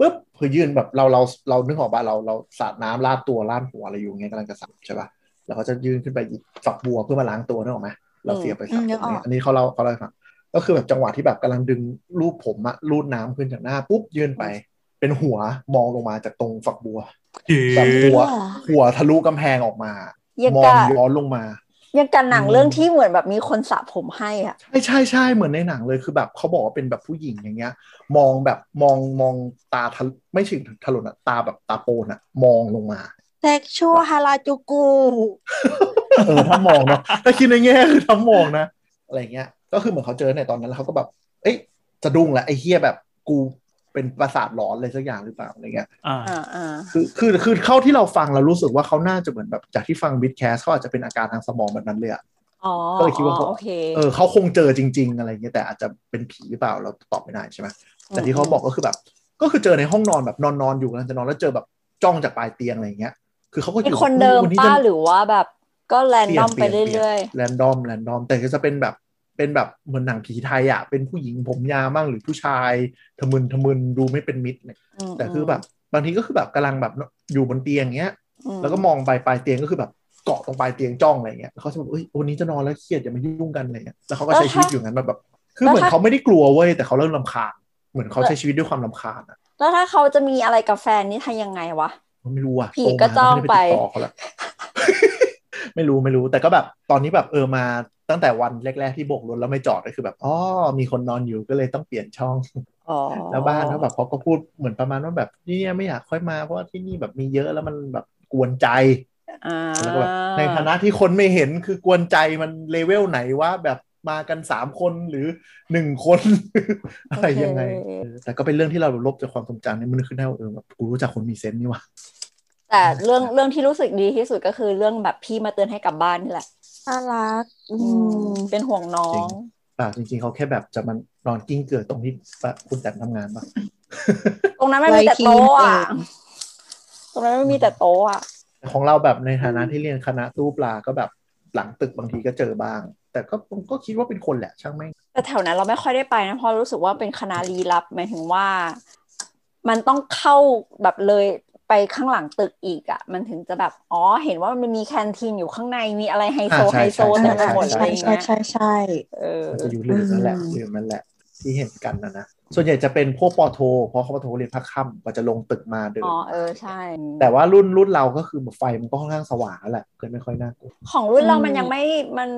ปุ๊บพอยื่นแบบเราเราเรานึกออกป่ะเราเราสาดน้ำลาดตัวลาดหัวอะไรอยู่เงี้ยกำลังจะสระใช่ป่ะแล้วเขาจะยื่นขึ้นไปหยิบฝักบัวเพื่อมาล้างตัวนึกออกไหม เราเสียบไปสระอืมนึกออกเนี่ยอันนี้เขาเล่าเขาเล่าให้ฟังก็คือแบบจังหวะที่แบบกำลังดึงรูปผมอะรูดน้ำขึ้นจากหน้าปุ๊บยื่นไป เป็นหัวมองลงมาจากตรงฝักบัวแบบหัว หัวทะลุกำแพงออกมายังมองกะย้อนลงมายังกันหนังเรื่องที่เหมือนแบบมีคนสระผมให้อะใช่ใช่ใช่เหมือนในหนังเลยคือแบบเขาบอกว่าเป็นแบบผู้หญิงอย่างเงี้ย มองแบบมองมองตาทะลุไม่ถึงทะลุอะตาแบบตาโปนอะมองลงมา sexual ฮาราจูกู เออถ้ามองเนาะถ้าคิดในแง่คือถ้ามองนะอะไรเงี้ย ก็คือเหมือนเขาเจอในตอนนั้นแล้วเขาก็แบบ เอ้ยสะดุ้งแหละไอ้เฮียแบบกูเป็นประสาทหลอนอะไรสักอย่างหรือเปล่าอะไรเงี้ยอ่าอ่าอ่าคือคือคือเข้าที่เราฟังเรารู้สึกว่าเขาน่าจะเหมือนแบบจากที่ฟังบิทแคสเขาอาจจะเป็นอาการทางสมองแบบนั้นเลยอะอ๋อก็เลยคิดว่าเขาโอเคเออเขาคงเจอจริง ๆ อะไรเงี้ยแต่อาจจะเป็นผีหรือเปล่าเราตอบไม่ได้ใช่ไหมแต่ที่เขาบอกก็คือแบบ ก็คือเจอในห้องนอนแบบนอนนอนอยู่กำลังจะนอนแล้วเจอแบบจ้องจากปลายเตียงอะไรเงี้ย คือเขาก็เป็นคนเดิมป้าหรือว่าแบบ ก็แรนดอมไปเรื่อยแรนดอมแรนดอมแต่ก็จะเป็นแบบเป็นแบบเหมือนหนังผีไทยอะ เป็นผู้หญิงผมยาวมั่งหรือผู้ชายทะมึนทะมึนดูไม่เป็นมิตรเนี่ยๆมแต่คือแบบบางทีก็คือแบบกำลังแบบอยู่บนเตียงเงี้ยมแล้วก็มองไปปลายเตียงก็คือแบบเกาะตรงปลายเตียงจ้องอะไรเงี้ยแล้วเขาจะแบบเอ้ยวันนี้จะนอนแล้วเครียดอย่ามายุ่งกันอะไรเงี้ยแล้วเขาก็ใช้ชีวิตอยู่งั้นแบบแบบคือเหมือนเขาไม่ได้กลัวเว้ยแต่เขาเริ่มรำคาญเหมือนเขาใช้ชีวิตด้วยความรำคาญอะแล้วถ้าเขาจะมีอะไรกับแฟนนี่ทำยังไงวะไม่รู้อะผีโตมาก็จ้องไป ไม่รู้ไม่รู้ แต่ก็แบบตอนนี้แบบเออมาตั้งแต่วันแรก ๆ ที่โบกรถแล้วไม่จอดก็คือแบบอ๋อมีคนนอนอยู่ก็เลยต้องเปลี่ยนช่องอ๋อแล้วบ้านเขาแบบเขาก็พูดเหมือนประมาณว่าแบบนี่เนี่ยไม่อยากค่อยมาเพราะว่าที่นี่แบบมีเยอะแล้วมันแบบกวนใจอ่าแล้วก็แบบในฐานะที่คนไม่เห็นคือกวนใจมันเลเวลไหนว่าแบบมากันสามคนหรือหนึ่งคน อะไรยังไงเออแต่ก็เป็นเรื่องที่เราลบจากความทรงจำนี่มันขึ้นได้ว่าเออแบบกูรู้จักคนมีเซนส์นี่ว่ะ แต่เรื่องเรื่องที่รู้สึกดีที่สุดก็คือเรื่องแบบพี่มาเตือนให้กลับบ้านนี่แหละน่ารักอืมเป็นห่วงน้อจริงงป่าจริงๆเขาแค่แบบจะมันนอนกิ้งเกิดตรงที่ปะคุณแต้มทำงานป่ะตรงนั้นมันมีแต่โต๊ะอะตรงนั้นมันมีแต่โต๊ะอะของเราแบบในฐานะที่เรียนคณะตู้ปลาก็แบบหลังตึกบางทีก็เจอบ้าง แต่ก็ก็คิดว่าเป็นคนแหละช่างแม่งแต่แถวนั้นเราไม่ค่อยได้ไปนะเพราะรู้สึกว่าเป็นคณะลี้ลับหมายถึงว่า มันต้องเข้าแบบเลย ไปข้างหลังตึกอีกอะ มันถึงจะแบบ อ๋อ เห็นว่ามันมีแคนทีนอยู่ข้างในมีอะไรไฮโซอ่าใช่ไฮโซใช่เต็มไปหมดอะไรใช่อย่างใช่เงี้ยใช่ใช่เออมันจะอยู่ลืมนั่นแหละอืมลืมนั่นแหละ ที่เห็นกันนะนะส่วนใหญ่จะเป็นพวกปอโท เพราะเขาปอโทเรียนภาคค่ำกว่าจะลงตึกมาเดินอ๋อเออใช่ แต่ว่ารุ่นรุ่นเราก็คือไฟมันก็ค่อนข้างสว่างแล้วแหละก็ไม่ค่อยน่ากลัวของรุ่นเราอืมมันยังไม่มัน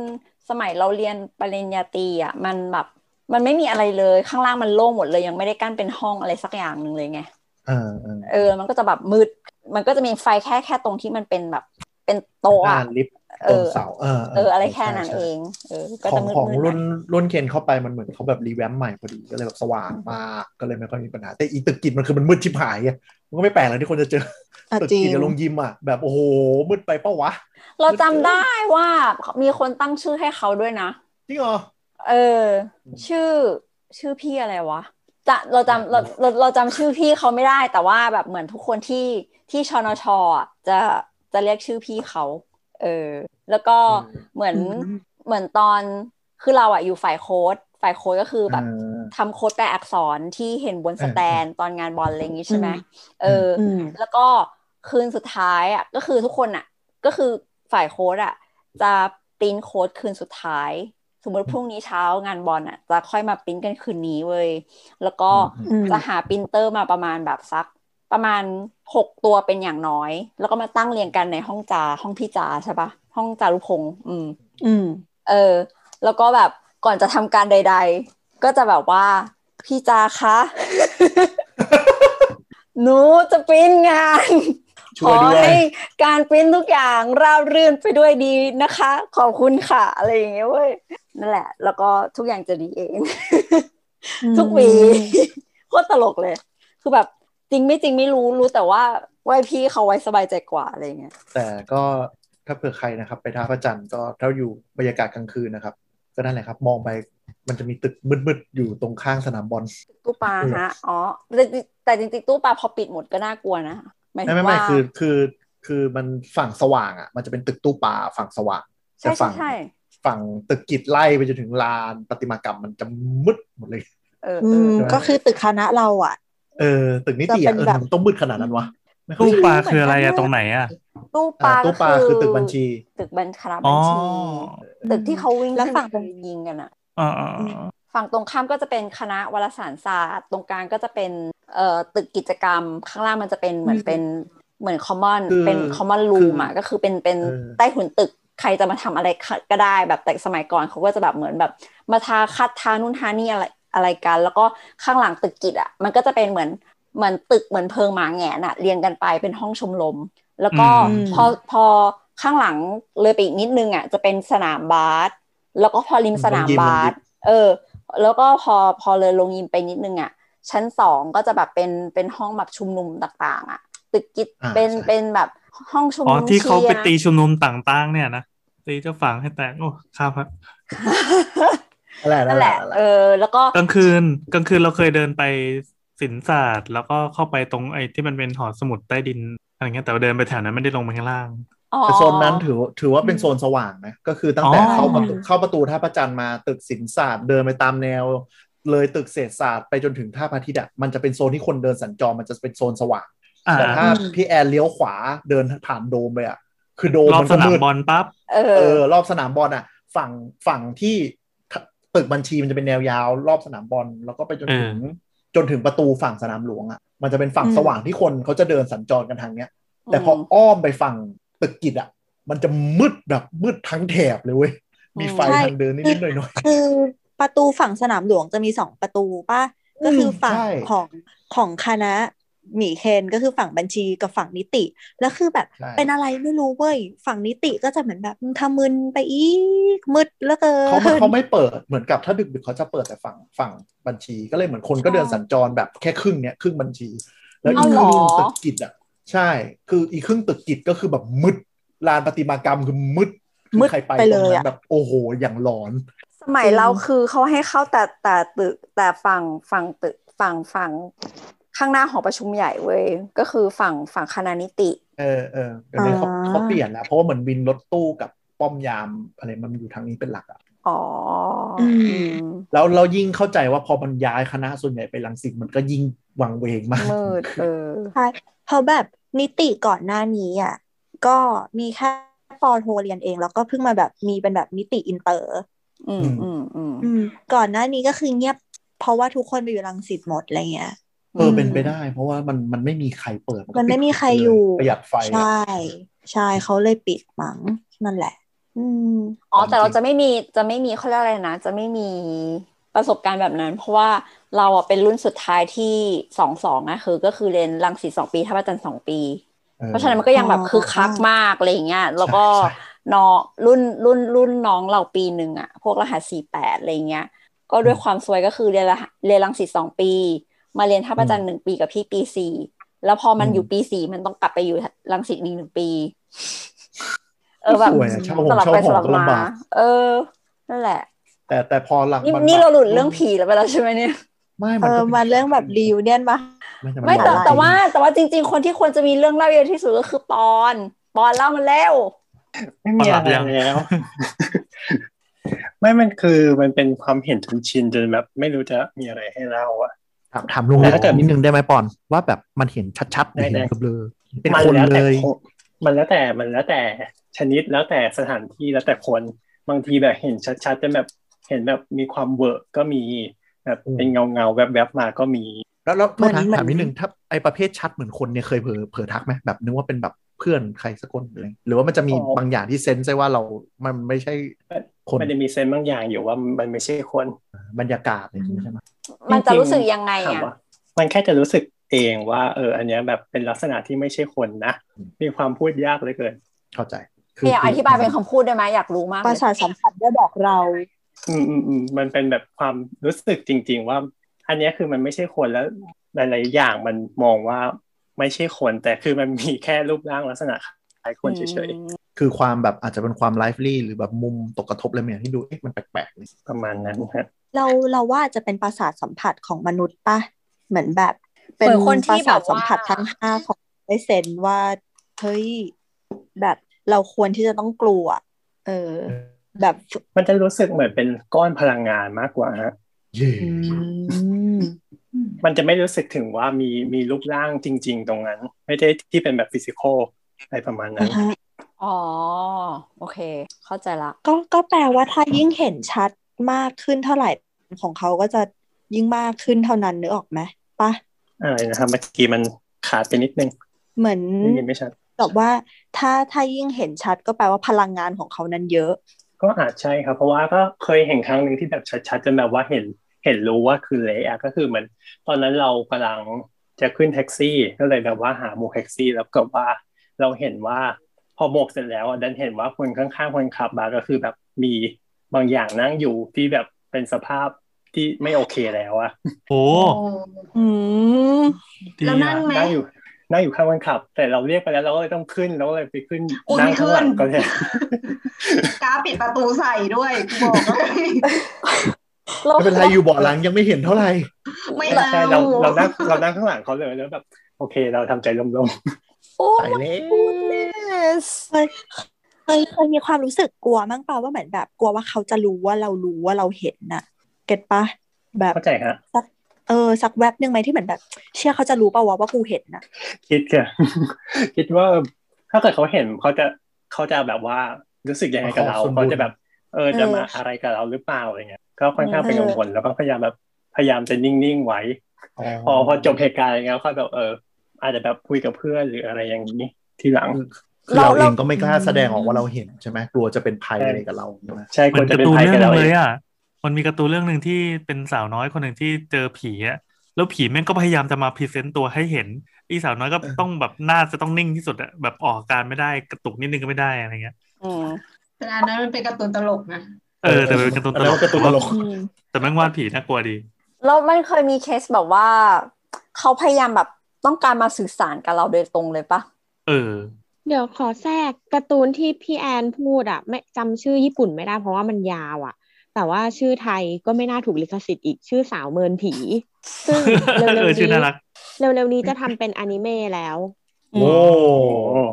สมัยเราเรียนปริญญาตรีอะมันแบบมันไม่มีอะไรเลยข้างล่างมันโล่งหมดเลยยังไม่ได้กั้นเป็นห้องอะไรสักอย่างหนึ่งเลยไง เออเออเออ มันก็จะแบบมืด มันก็จะมีไฟแค่แค่ตรงที่มันเป็นแบบ เป็นโต๊ะหน้าอะลิฟต์เอตรงอเสาเออเออ อะไรแค่ใช่นั้นใช่เองเออก็ขอจะงมืดของๆหน่รุ่อยนรุ่นเคนเข้าไปมันเหมือนเขาแบบรีแวมป์ใหม่พอดีก็เลยแบบสว่างมากก็เลยไม่ค่อยมีปัญหา แต่อีตึกกิจมันคือมันมืดชิบหายไงมันก็ไม่แปลกเลยที่คนจะเจออะตึกจริงกิจกับโรงยิมอะแบบโอ้โหมืดไปเป้าวะ เราจำได้ว่ามีคนตั้งชื่อให้เขาด้วยนะจริงเหรอเออ ชื่อชื่อพี่อะไรวะ จะเราจำเราเราเราจำชื่อพี่เขาไม่ได้แต่ว่าแบบเหมือนทุกคนที่ที่ชนชอะจะจะเรียกชื่อพี่เขาเออแล้วก็เหมือนอืมเหมือนตอนคือเราอะอยู่ฝ่ายโค้ดฝ่ายโค้ดก็คือแบบเออทำโค้ดแปรอักษรที่เห็นบนสแตนด์ตอนงานบอลอะไรอย่างงี้ใช่ไหมอืมเออออืมแล้วก็คืนสุดท้ายอะก็คือทุกคนอะก็คือฝ่ายโค้ดอะจะ print code คืนสุดท้าย สมมติพรุ่งนี้เช้างานบอลอะ จะค่อยมาปริ้นกันคืนนี้เว้ย แล้วก็อืมจะหาปรินเตอร์มาประมาณแบบสักประมาณหกตัวเป็นอย่างน้อย แล้วก็มาตั้งเรียงกันในห้องจาห้องพี่จาใช่ปะห้องจารุพงษ์อืม อืม เออ แล้วก็แบบก่อนจะทำการใด ๆ ก็จะแบบว่าพี่จาคะหนูจะปริ้นงาน ช่ขวยอด้วยให้การปริ้นทุกอย่างราบรื่นไปด้วยดีนะคะ ขอบคุณค่ะ อะไรอย่างเงี้ยเว้ยนั่นแหละ แล้วก็ทุกอย่างจะดีเอง ทุกวีโคตรตลกเลย คือแบบจริงไม่จริงไม่รู้รู้แต่ว่าไหว้พี่เขาไว้สบายใจกว่าอะไรอย่างเงี้ยแต่ก็ถ้าเผื่อใครนะครับ ไปท่าพระจันทร์ก็ถ้าอยู่บรรยากาศกลางคืนนะครับ ก็นั่นแหละครับ มองไปมันจะมีตึกมืดๆอยู่ตรงข้างสนามบอลตู้ปลาฮะอ๋อแต่แต่จริงๆตู้ปลาพอปิดหมดก็น่ากลัวนะหมายถึ ไม่งไม่ไม่ว่าคือคือคือมันฝั่งสว่างอะ มันจะเป็นตึกตู้ปลาฝั่งสว่างใช่แต่ฝั่งใช่ฝั่งตึกกิจไล่ไปจนถึงลานประติมากรรมมันจะมืดหมดเลย เอออืเอมอก็คือตึกคณะเราอะ เออ ตึกนิติอะจะเอเป็นอแบบมันต้องมืดขนาดนั้นวะไม่เข้าตู้ใจปลาคืออะไรอะตรงไหนอะตู้ปลาอ่าตู้ปลาก็คือตึกบัญชี ตึกบัญคณะอ๋บัอญชีตึกที่เขาวิ่งแล้วฝั่งขึ้นไปยิงกันอะอ่าอ่าอ่า ฝั่งตรงข้ามก็จะเป็นคณะวารสารศาสตร์ตรงกลางก็จะเป็นเอ่อตึกกิจกรรม ข้างล่างมันจะเป็นเหมือนเป็นเหมือนคอมมอนคือเป็นคอมมอนรูมอะคือก็คือเป็นเป็นเออใต้ถุนตึกใครจะมาทำอะไรก็ได้แบบแต่สมัยก่อนเขาก็จะแบบเหมือนแบบมาทาคัดทานู่นทานี่อะไรอะไรกัน แล้วก็ข้างหลังตึกกิจอะมันก็จะเป็นเหมือนเหมือนตึกเหมือนเพิงหมาแหงนอะเรียงกันไปเป็นห้องชมรมแล้วก็อืมพอพอข้างหลังเลยไปอีกนิดนึงอะจะเป็นสนามบาสแล้วก็พอริมสนามบาสเออ แล้วก็พอพอเลยลงยิมไปนิดนึงอะ ชั้นสองก็จะแบบเป็นเป็นห้องแบบชุมนุมต่าง ๆอะ ตึกกิจอ่าเป็นใช่เป็นแบบห้องชุมอ๋อนุมที่เขาไปชียร์ตีชุมนุมต่างๆ เนี่ยนะตีเจ้าฝังให้แตกโอ้ครับครับนั่นแหละนั่นแหละเออ แล้วก็กลางคืนกลางคืนเราเคยเดินไปศิลปศาสตร์ แล้วก็เข้าไปตรงไอ้ที่มันเป็นหอสมุดใต้ดินอะไรเงี้ยแต่ว่าเดินไปแถวนั้นไม่ได้ลงไปข้างล่างอ๋อ แต่โซนนั้นถือถือว่าเป็นโซนสว่างนะ ก็คือตั้งแต่อ๋อเข้าประตูเข้าประตูท่าพระจันทร์มาตึกศิลปศาสตร์เดินไปตามแนว เลยตึกเศรษฐศาสตร์ไปจนถึงท่าพระอาทิตย์อะมันจะเป็นโซนที่คนเดินสัญจรมันจะเป็นโซนสว่างอ่าแต่ถ้าพี่แอนเลี้ยวขวาเดินผ่านโดมไปอะคือโดมรอบมันสก็นามมืดบอลปั๊บเอเอออ รอบสนามบอลอะฝั่งฝั่งที่ตึกบัญชีมันจะเป็นแนวยาว รอบสนามบอลแล้วก็ไปจนถึงจนถึงประตูฝั่งสนามหลวงอะมันจะเป็นฝั่งอืมสว่างที่คนเขาจะเดินสัญจรกันทางเนี้ย แต่พออ้อมไปฝั่ง ตึกกิจอะมันจะมืดแบบมืดทั้งแถบเลยเว้ยมีไฟใช่ทางเดินนิดๆหน่อยคือประตูฝั่งสนามหลวงจะมีสองประตูป่ะก็คือฝั่งใช่ของของคณะหมีเคนก็คือฝั่งบัญชีกับฝั่งนิติ แล้วคือแบบใช่เป็นอะไรไม่รู้เว้ยฝั่งนิติก็จะเหมือนแบบทำมึนไปอีกมืดแล้วเกิๆเขาไม่นเขาไม่เปิดเหมือนกับถ้าดึกๆเขาจะเปิดแต่ฝั่งฝั่งบัญชีก็เลยเหมือนคนก็เดินสัญจรแบบแค่ครึ่งเนี้ยครึ่งบัญชี แล้วอีกครึ่งตึกกิจอะ ใช่ คืออีกครึ่งตึกกิจก็คือแบบมืดลานประติมากรรมคือมืดคือมืดใครไปไปตเลรงยนั้นอะแบบโอ้โหอย่างหลอน สมัยเราคือเขาให้เข้าแต่แต่ตึกแต่ฝั่งฝั่งตึกฝั่งฝั่งข้างหน้าหอประชุมใหญ่เว้ยก็คือฝั่งฝั่งคณะนิติ เออเออเดี๋ยวนี้เขาอ่าเขาเปลี่ยนแล้วเพราะว่าเหมือนวินรถตู้กับป้อมยามอะไรมันอยู่ทางนี้เป็นหลักอะอ๋ออมอืมแล้วเรายิ่งเข้าใจว่าพอมันย้ายคณะส่วนใหญ่ไปลังสิตมันก็ยิ่งวังเวงมากมืดเออใช่ เพราะแบบนิติก่อนหน้านี้อะก็มีแค่ป.โทเรียนเอง แล้วก็เพิ่งมาแบบมีเป็นแบบนิติอินเตอร์อืมอืมอืมอืมก่อนหน้านี้ก็คือเงียบ เพราะว่าทุกคนไปอยู่รังสิตหมดอะไรเงี้ยเออเป็นไปได้ เพราะว่ามันมันไม่มีใครเปิดก็มันไม่ปิดมีใครอยู่ประหยัดไฟอะใช่ใช่เขาเลยปิดมั้งนั่นแหละ อืมอ๋อแต่เราจะไม่มีจะไม่มีเขาเรียกอะไรนะ จะไม่มี ประสบการณ์แบบนั้น เพราะว่าเราอะเป็นรุ่นสุดท้ายที่สองสองนะคือ ก็คือเรียนรังสิตสองปีท่าพระจันทร์สองปีออเพราะฉะนั้นมันก็ยังแบบคือคักมากอะไรอย่างเงี้ยแล้วก็ใช่ใช่น้องรุ่นรุ่นรุ่นน้องเราปีหนึ่งอะพวกรหัสสี่แปดอะไรเงี้ย ก็ด้วยความสวยก็คือเรียนละเรียนรังสิตสองปี มาเรียนท่าประจันทร์หนึ่งปีกับพี่ปีสี่แล้วพอมันอยู่ปีสี่มันต้องกลับไปอยู่รังสิตอีกหนึ่งปี เออแบบสวยอะเช่าหสงลับเช่าไปหสอลับก็มาลำบากเออ นั่นแหละ แต่แต่พอหลังนี่มันนี่แบบเราหลุดเรื่องผีแล้วไปแล้วใช่ไหมเนี่ยไม่เอมันอก็มาเรื่องแบบรีวเนี่ยมาไม่แต่นไม่แต่บอกแต่ว่า แต่ว่าจริง ๆ คนที่ควรจะมีเรื่องเล่าเยอะที่สุดก็คือปอน ปอนเล่ามันแล้วไม่มีอะไรแล้ว ไม่มันคือมันเป็นความเห็นจนชินจนแบบ ไม่รู้จะมีอะไรให้เล่าอะถามถามลุงแล้วถ้าเกิดนิดนึงได้ไหมปอนว่าแบบมันเห็นชัดๆหรือได้เห็นได้เบลอๆเป็นมัคนแล้วเลแต่ยคนมันแล้วแต่มันแล้วแต่ชนิดแล้วแต่สถานที่แล้วแต่คนบางทีแบบเห็นชัดๆจะแบบ เห็นแบบมีความเวิร์กก็มีแบบเป็นเงาเงาๆแวบๆมาก็มี แล้วแล้วโทษนะเหมือนถามนิดนึงถ้าไอประเภทชัดเหมือนคนเนี่ยเคยเผลอเผลอทักไหมแบบนึกว่าเป็นแบบเพื่อนใครสักคนหรืออะไรหรือว่ามันจะมีอ๋อบางอย่างที่ sense ได้ว่าเรา มันไม่ใช่คนมันจะมี sense บางอย่างอยู่ว่ามันไม่ใช่คนบรรยากาศอะไรอย่างนี้ใช่ไหมมันจะจงๆรู้สึกยังไงถามอะว่ามันแค่จะรู้สึกเองว่าเอออันเนี้ยแบบเป็นลักษณะที่ไม่ใช่คนนะ มีความพูดยากเหลยเกิน เข้าใจอยากอธิบายเป็นคำพูดได้ไหมอยากรู้มากปเลระยสาทสัมผัสได้บอกเรา อืมอืมอืมมันเป็นแบบความรู้สึกจริง ๆ ว่า อันเนี้ยคือมันไม่ใช่คนแล้วหลายๆอย่างมันมองว่าไม่ใช่คน แต่คือมันมีแค่รูปร่างลักษณะคล้ายคนเฉยคือความแบบอาจจะเป็นความไลฟ์ลี่หรือแบบมุมตกกระทบอะไรบางอย่างที่ดูเอ๊ะมันแปลกๆเลยๆประมาณนั้นฮะเราเราว่าจะเป็นประสาทสัมผัสของมนุษย์ปะเหมือนแบบ เป็นเหมือนคนประที่แบสาทบสัมว่าผัสทั้งห้าของได้เซนว่าเฮ้ยแบบเราควรที่จะต้องกลัว เออ แบบมันจะรู้สึกเหมือนเป็นก้อนพลังงานมากกว่าฮะเย่อืมมันจะไม่รู้สึกถึงว่ามีมีรูปร่างจริง ๆ ตรงนั้น ไม่ได้ที่เป็นแบบฟิสิกอลอะไรประมาณนั้นอ่าฮะอ๋อโอเค เข้าใจละ ก็ก็แปลว่าถ้ายิ่งเห็นชัดมากขึ้นเท่าไหร่ของเขาก็จะยิ่งมากขึ้นเท่านั้นนึกออกไหมปะอะไรนะครับเมื่อกี้มันขาดไปนิดนึง เหมือนได้ยินไม่ชัดแบบว่าถ้าถ้ายิ่งเห็นชัดก็แปลว่าพลังงานของเขานั้นเยอะ ก็อาจใช่ครับ เพราะว่าก็เคยเห็นครั้งหนึ่งที่แบบชัดๆจนแบบว่าเห็นเห็นรู้ว่าคือเละอะก็คือเหมือนตอนนั้นเรากำลังจะขึ้นแท็กซี่ ก็เลยแบบว่าหาโมกแท็กซี่ แล้วก็ว่าเราเห็นว่าพอโมกเสร็จแล้วอะดันเห็นว่าคนข้างๆคนขับมาก็คือแบบมีบางอย่างนั่งอยู่ที่แบบเป็นสภาพที่ไม่โอเคแล้วอะโอ้อืมดีแล้วนั่อะงไหมนั่งอยู่ นั่งอยู่ข้างคนขับ แต่เราเรียกไปแล้วเราก็เลยต้องขึ้นเราก็เลยไปขึ้นโอ้ยนั่งไม่ข้างหลังขึ้นก็เลยกาปิดประตูใส่ด้วยกูบอกเลยไม่เป็นไรอยู่เบาะหลังยังไม่เห็นเท่าไหร่ไม่ใช่เอาเราเรานั่งเรานั่งข้างหลังเขาเลยแล้วแบบ โอเค เราทำใจลมโอ้ตายแล้ว goodness เคยเคยเคยมีความรู้สึกกลัวมั้งเปล่าว่าเหมือนแบบกลัวว่าเขาจะรู้ว่าเรารู้ว่าเราเห็นน่ะ เก็ตปะแบๆบเข้าใจฮะสัก เออสักแวบหนึ่งไหมที่เหมือนแบบ เชื่อเขาจะรู้เปล่าวะว่ากูเห็นน่ะคิดค่ะคิดว่าถ้าเกิดเขาเห็นเขาจะเขาจะแบบว่ารู้สึกยังไงกับเราขอส่วนบุญเขาจะแบบ เออจะมาเออออะไรกับเราหรือเปล่าอะไรเงี้ยก็ค่อนข้างเป็นเออกังวลแล้วก็พยายามแบบพยายามจะนิ่งๆไว้ พอพอจบเหตุการณ์อย่างเงี้ยค่อยแบบเออ อาจจะแบบคุยกับเพื่อนหรืออะไรอย่างนี้ทีหลังคือเราเองก็ไม่กล้าแสดงออกว่าเราเห็นใช่ไหมกลัวจะเป็นภัยอะไรกับเราใช่ไหมใช่เหควมืรอนจะการ์เป็นตูนภัยเรื่กัอบงหเรานึ่งเอเลยงอะ มันมีการ์ตูนเรื่องหนึ่งที่เป็นสาวน้อยคนหนึ่งที่เจอผีอะแล้วผีแม่งก็พยายามจะมา present ตัวให้เห็นอีสาวน้อยก็ต้องแบบหน้าจะต้องนิ่งที่สุดอะแบบออกอาการไม่ได้กระตุกนิดนึงก็ไม่ได้อะไรเงี้ยอืมแต่อันนั้นมันเป็นการ์ตูนตลกนะเออแต่เป็นการ์ตูนอัตนนั้นลกก็การ์ตูนตลกอืมแต่แม่งวาดผีน่ากลัวดีแล้วมันเคยมีเคสแบบว่าเขาพยายามแบบต้องการมาสื่อสารกับเราโดยตรงเลยปะเออ เดี๋ยวขอแทรกการ์ตูนที่พี่แอนพูดอะ ไม่จำชื่อญี่ปุ่นไม่ได้เพราะว่ามันยาวอะ แต่ว่าชื่อไทยก็ไม่น่าถูกลิขสิทธิ์อีกชื่อสาวเมินผี ซึ่งเร็เอวอๆชื่อนี้น่ารักเร็วๆนี้จะทำเป็นอนิเมะแล้วโอ้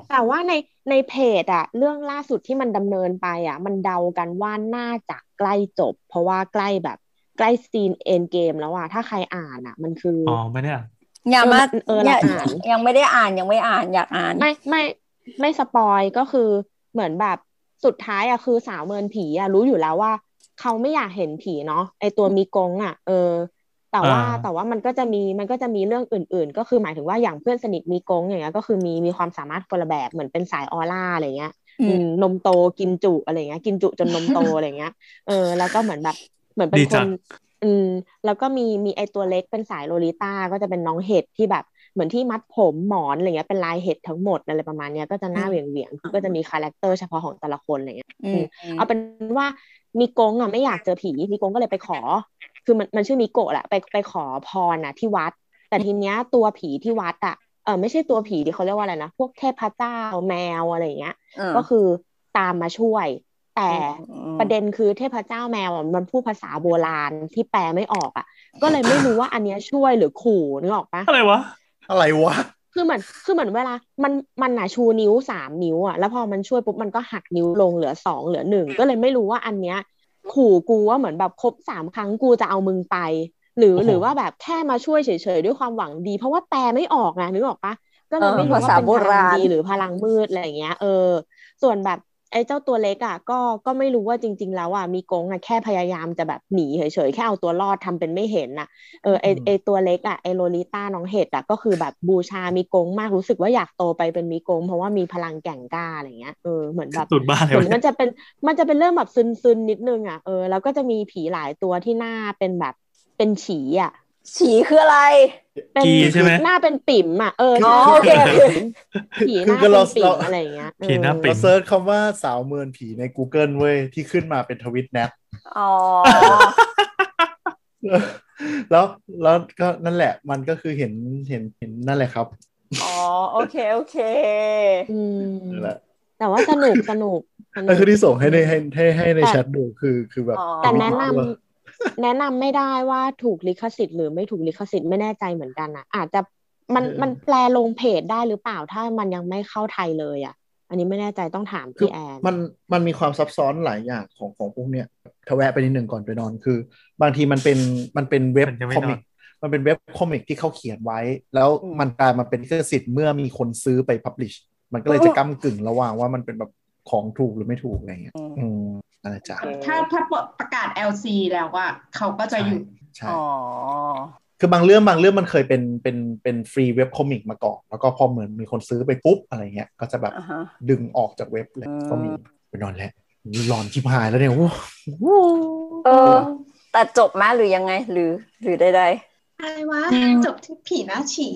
แต่ว่าในในเพจอะเรื่องล่าสุดที่มันดำเนินไปอะมันเดากันว่าน่าจะใกล้จบ เพราะว่าใกล้แบบใกล้ scene end game แล้วอะถ้าใครอ่านอะมันคืออ๋อไม่ได้อะอย่ามาเอออย่าเราอ่านยังไม่ได้อ่านยังไม่อ่านอยากอ่าน ไม่ไม่ไม่ spoil ก็คือเหมือนแบบสุดท้ายอะคือสาวเมินผีอะรู้อยู่แล้วว่า เขาไม่อยากเห็นผีเนาะไอตัวมีกงอะเออ แต่ว่าอ่าแต่ว่ามันก็จะมีมันก็จะมีเรื่องอื่น ๆ ก็คือหมายถึงว่าอย่างเพื่อนสนิทมีกงอย่างเงี้ยก็คือมีมีความสามารถคนละแบบเหมือนเป็นสายออร่าอะไรเงี้ยอืมอืมนมโตกินจุอะไรเงี้ย กินจุจนนมโตอะไรเงี้ย เออ แล้วก็เหมือนแบบเหมือนเป็นดีคจันงอืมแล้วก็มีมีไอตัวเล็กเป็นสายโลลิต้าก็จะเป็นน้องเห็ดที่แบบ เหมือนที่มัดผมหมอนอะไรเงี้ยเป็นลายเห็ดทั้งหมดอะไรประมาณเนี้ยก็จะหน้าเหวี่ยงเหวี่ยงๆก็จะมี character เฉพาะของแต่ละคนอะไรเงี้ยอืมเอาเป็นว่ามีกงอะไม่อยากเจอผีมีกงก็เลยไปขอ คือมันมันชื่อมิโกะแหละไปไปขอพรน่ะที่วัด แต่ทีเนี้ยตัวผีที่วัดอะเออไม่ใช่ตัวผีที่เขาเรียกว่าอะไรนะพวกเทพเจ้าแมวอะไรอย่างเงี้ยอืมก็คือตามมาช่วย แต่อืมประเด็นคือเทพเจ้าแมวอะมันพูดภาษาโบราณที่แปลไม่ออกอะ ก็เลยไม่รู้ว่าอันเนี้ยช่วยหรือขู่นึกออกปะอะไรวะ อะไรวะคือเหมือนคือเหมือนเวลา มันมันน่ะชูนิ้วสามนิ้วอะแล้วพอมันช่วยปุ๊บมันก็หักนิ้วลงเหลือสองเหลือหนึ่งก็เลยไม่รู้ว่าอันเนี้ย ขู่กูว่าเหมือนแบบครบสามครั้งกูจะเอามึงไป หรือโอ้โหหรือว่าแบบแค่มาช่วยเฉยๆด้วยความหวังดี เพราะว่าแปลไม่ออกไงนึกออกปะก็เลยไม่รู้เออว่าภาษาเป็นโบพลัรางณดีหรือพลังมืดอะไรอย่างเงี้ย เออ ส่วนแบบ ไอ้เจ้าตัวเล็กอะก็ก็ไม่รู้ว่าจริง ๆ แล้วอะมีกงอะแค่พยายามจะแบบหนีเฉยๆแค่เอาตัวรอดทำเป็นไม่เห็นน่ะเออไออืมไอตัวเล็กอะไอโลลิต้าน้องเห็ดอะก็คือแบบบูชามีกงมากรู้สึกว่าอยากโตไปเป็นมีกง เพราะว่ามีพลังแกร่งกล้าอะไรเงี้ยเออเหมือนแบบสุดบ้าเลเหยมือนวะมันจะเป็นมันจะเป็นเรื่องแบบซึนๆนิดนึงอะเออแล้วก็จะมีผีหลายตัวที่หน้าเป็นแบบเป็นฉีอะฉีคืออะไร เป็นกีใช่ไหมหน้าเป็นปิ่มอะเอออ๋อโอเคโอเคผีหคือน้าคือเป็เรานปิ่เรามอะไรอย่างเงี้ยผีหน้าเออปิ่เราเซิร์ชคำว่าสาวเมินผีใน Google เว้ยที่ขึ้นมาเป็นทวิตแนทอ๋อแล้วแล้วก็นั่นแหละมันก็คือเห็นเห็นเห็นนั่นแหละครับอ๋อโอเคโอเคอืมนั่นแหละแต่ว่าสนุกสนุกสนุก็กคือที่ส่งให้ในให้ให้ให้ในแต่แชทดูคือคือแบบอ๋อแต่แนะนำตัว แนะนำไม่ได้ว่าถูกลิขสิทธิ์หรือไม่ถูกลิขสิทธิ์ไม่แน่ใจเหมือนกันอะอาจจะมันมันแปลลงเพจได้หรือเปล่าถ้ามันยังไม่เข้าไทยเลยอะ อันนี้ไม่แน่ใจต้องถามคือพี่แอนมันมันมีความซับซ้อนหลายอย่างของของพวกเนี้ยทแวะไปนิดหนึ่งก่อนไปนอนคือ บางทีมันเป็นมันเป็นเว็บมันจะไม่คอมิกนอนมันเป็นเว็บคอมิกที่เขาเขียนไว้ แล้วอืมมันกลายมาเป็นลิขสิทธิ์เมื่อมีคนซื้อไปพับลิชมันก็เลยจะก้ากึ่งระหว่างว่ามันเป็นแบบ ของถูกหรือไม่ถูกอะไรเงี้ยอืมอืมอะไรจ้ะถ้าถ้าประกาศ LC แล้วว่าเขาก็จะหยุดใช่อ๋อคือบางเรื่องบางเรื่องมันเคยเป็นเป็นเป็นฟรีเว็บคอมิกมาก่อน แล้วก็พอเหมือนมีคนซื้อไปปุ๊บอะไรเงี้ย ก็จะแบบอ่าฮะดึงออกจากเว็บเลยอืมก็มีไปนอนแล้วหลอนชิบหายแล้วเนี่ยโอ้โหเออแต่จบไหมหรือยังไงหรือหรือใดอะไรวะจบที่ผีหน้าฉี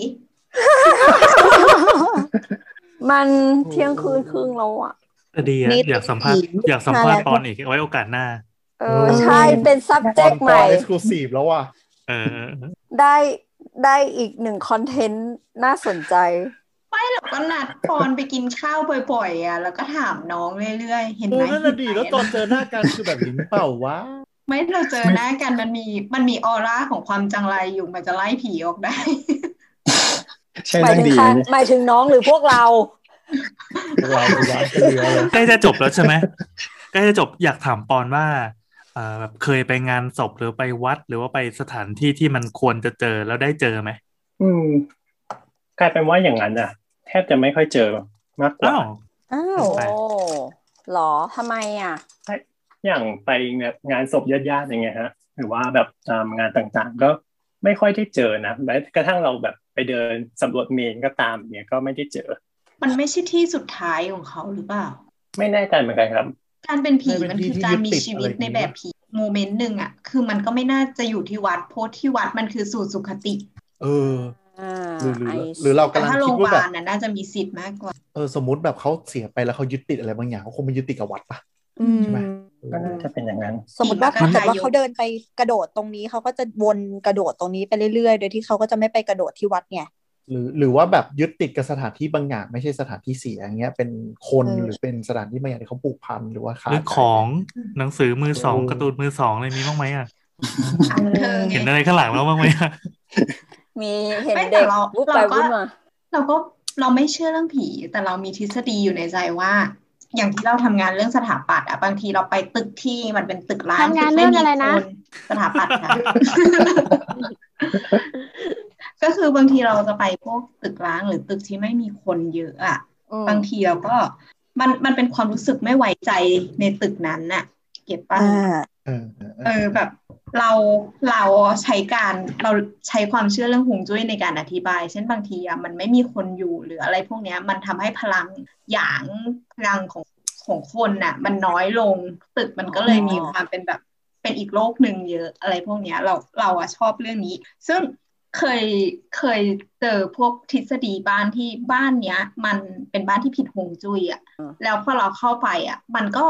ๆมันเที่ยงคืนครึ่งแล้วอะแต่ ดีอะนี่อยากสัมภาษณ์ผีอยากสัมภาษณ์มาแล้วตอนอีกเอาไว้โอกาสหน้า เออใช่เป็น subject ใหม่เอ็กซ์คลูซีฟแล้วว่ะเออได้ได้อีกหนึ่งคอนเทนต์น่าสนใจ ไม่หรอกก็นัดปอนไปกินข้าวบ่อยๆอะ แล้วก็ถามน้องเรื่อยๆ เห็นโอ้ไหมนั่นน่ะดีแล้วตอนเจอหน้ากันคือแบบลิ้นเปล่าวะไม่เราเจอหน้ากันมันมีมันมีออร่าของความจังไรอยู่มันจะไล่ผีออกได้ใช่หมายเรื่องถึงดีใครนะเนี่ยหมายถึงน้องหรือพวกเรา เราพยายามจะเหลือเลยใกล้จะจบแล้วใช่ไหมใกล้จะจบอยากถามปอนว่าเอ่อแบบเคยไปงานศพหรือไปวัด หรือว่าไปสถานที่ที่มันควรจะเจอแล้วได้เจอไหมอืมกลายเป็นว่าอย่างนั้นอะ แทบจะไม่ค่อยเจอมากกว่าอ้าวอ้าวแปลกโอ้หรอทำไมอะ อย่างไปแบบงานศพญาติๆอย่างเงี้ยฮะ หรือว่าแบบตามงานต่างๆ ก็ไม่ค่อยได้เจอนะแม้กระทั่งเราแบบไปเดินสำรวจเมนก็ตามเนี่ยก็ไม่ได้เจอ มันไม่ใช่ที่สุดท้ายของเขาหรือเปล่า ไม่แน่ใจเหมือนกันครับ การเป็นผีไม่เป็นมันคือที่การมีที่ยึดติดชีวิตอะไรอย่างในนี้แบบผีโมเมนต์หนึ่งอะ คือมันก็ไม่น่าจะอยู่ที่วัดเพราะที่วัดมันคือสู่สุขติ เอออ่าหรือหรือไอหรือเราแต่กำลังถ้าโรคิดงพยาว่าแบบาลน่ะน่าจะมีสิทธิ์มากกว่า เออสมมติแบบเขาเสียไปแล้วเขายึดติดอะไรบางอย่างเขาคงไม่ยึดติดกับวัดปะอืมใช่ไหมก็น่าจะเป็นอย่างนั้น สมมติว่าผีมาถ้าเกิดว่าทายกเขาเดินไปกระโดดตรงนี้เขาก็จะวนกระโดดตรงนี้ไปเรื่อยๆ โดยที่เขาก็จะไม่ไปกระโดดที่วัดไง หรือหรือว่าแบบยึดติดกับสถานที่บางอย่างไม่ใช่สถานที่เสียอย่างเงี้ยเป็นคนเออหรือเป็นสถานที่บางอย่างที่เขาผูกพันหรือว่าหขาดรือใจของหนังสือมือสองเออการ์ตูนมือสองอะไรมีบ้างไหมอะอันเธอไงเห็นอะไรข้างหลังแล้วบ้างไหมอะมีเห็นไม่แต่เด็กเราวุบไปเราก็วุบมาเราก็เราไม่เชื่อเรื่องผี แต่เรามีทฤษฎีอยู่ในใจว่า อย่างที่เราทำงานเรื่องสถาปัตย์อะบางทีเราไปตึกที่มันเป็นตึกร้างทำงานตึกม่เรื่องมีอะไรนะคสถาปัตย์ค่ะ ก็คือบางทีเราจะไปพวกตึกร้างหรือตึกที่ไม่มีคนเยอะอะอืมบางทีเราก็มันมันเป็นความรู้สึกไม่ไว้ใจในตึกนั้นน่ะ เก็บป่ะอ่าเออเออเอเอออแบบเราเราใช้การเราใช้ความเชื่อเรื่องฮวงจุ้ยในการอธิบาย เช่นบางทีอะมันไม่มีคนอยู่หรืออะไรพวกเนี้ย มันทำให้พลังหยางพลังของของคนน่ะ มันน้อยลงตึกมันก็เลยมีความเป็นแบบเป็นอีกโลกหนึ่งเยอะอะไรพวกเนี้ย เราเราอะชอบเรื่องนี้ ซึ่ง เคยเคยเจอพวกทฤษฎีบ้านที่บ้านเนี้ย มันเป็นบ้านที่ผิดฮวงจุ้ยอะอืมแล้วพอเราเข้าไปอะมันก็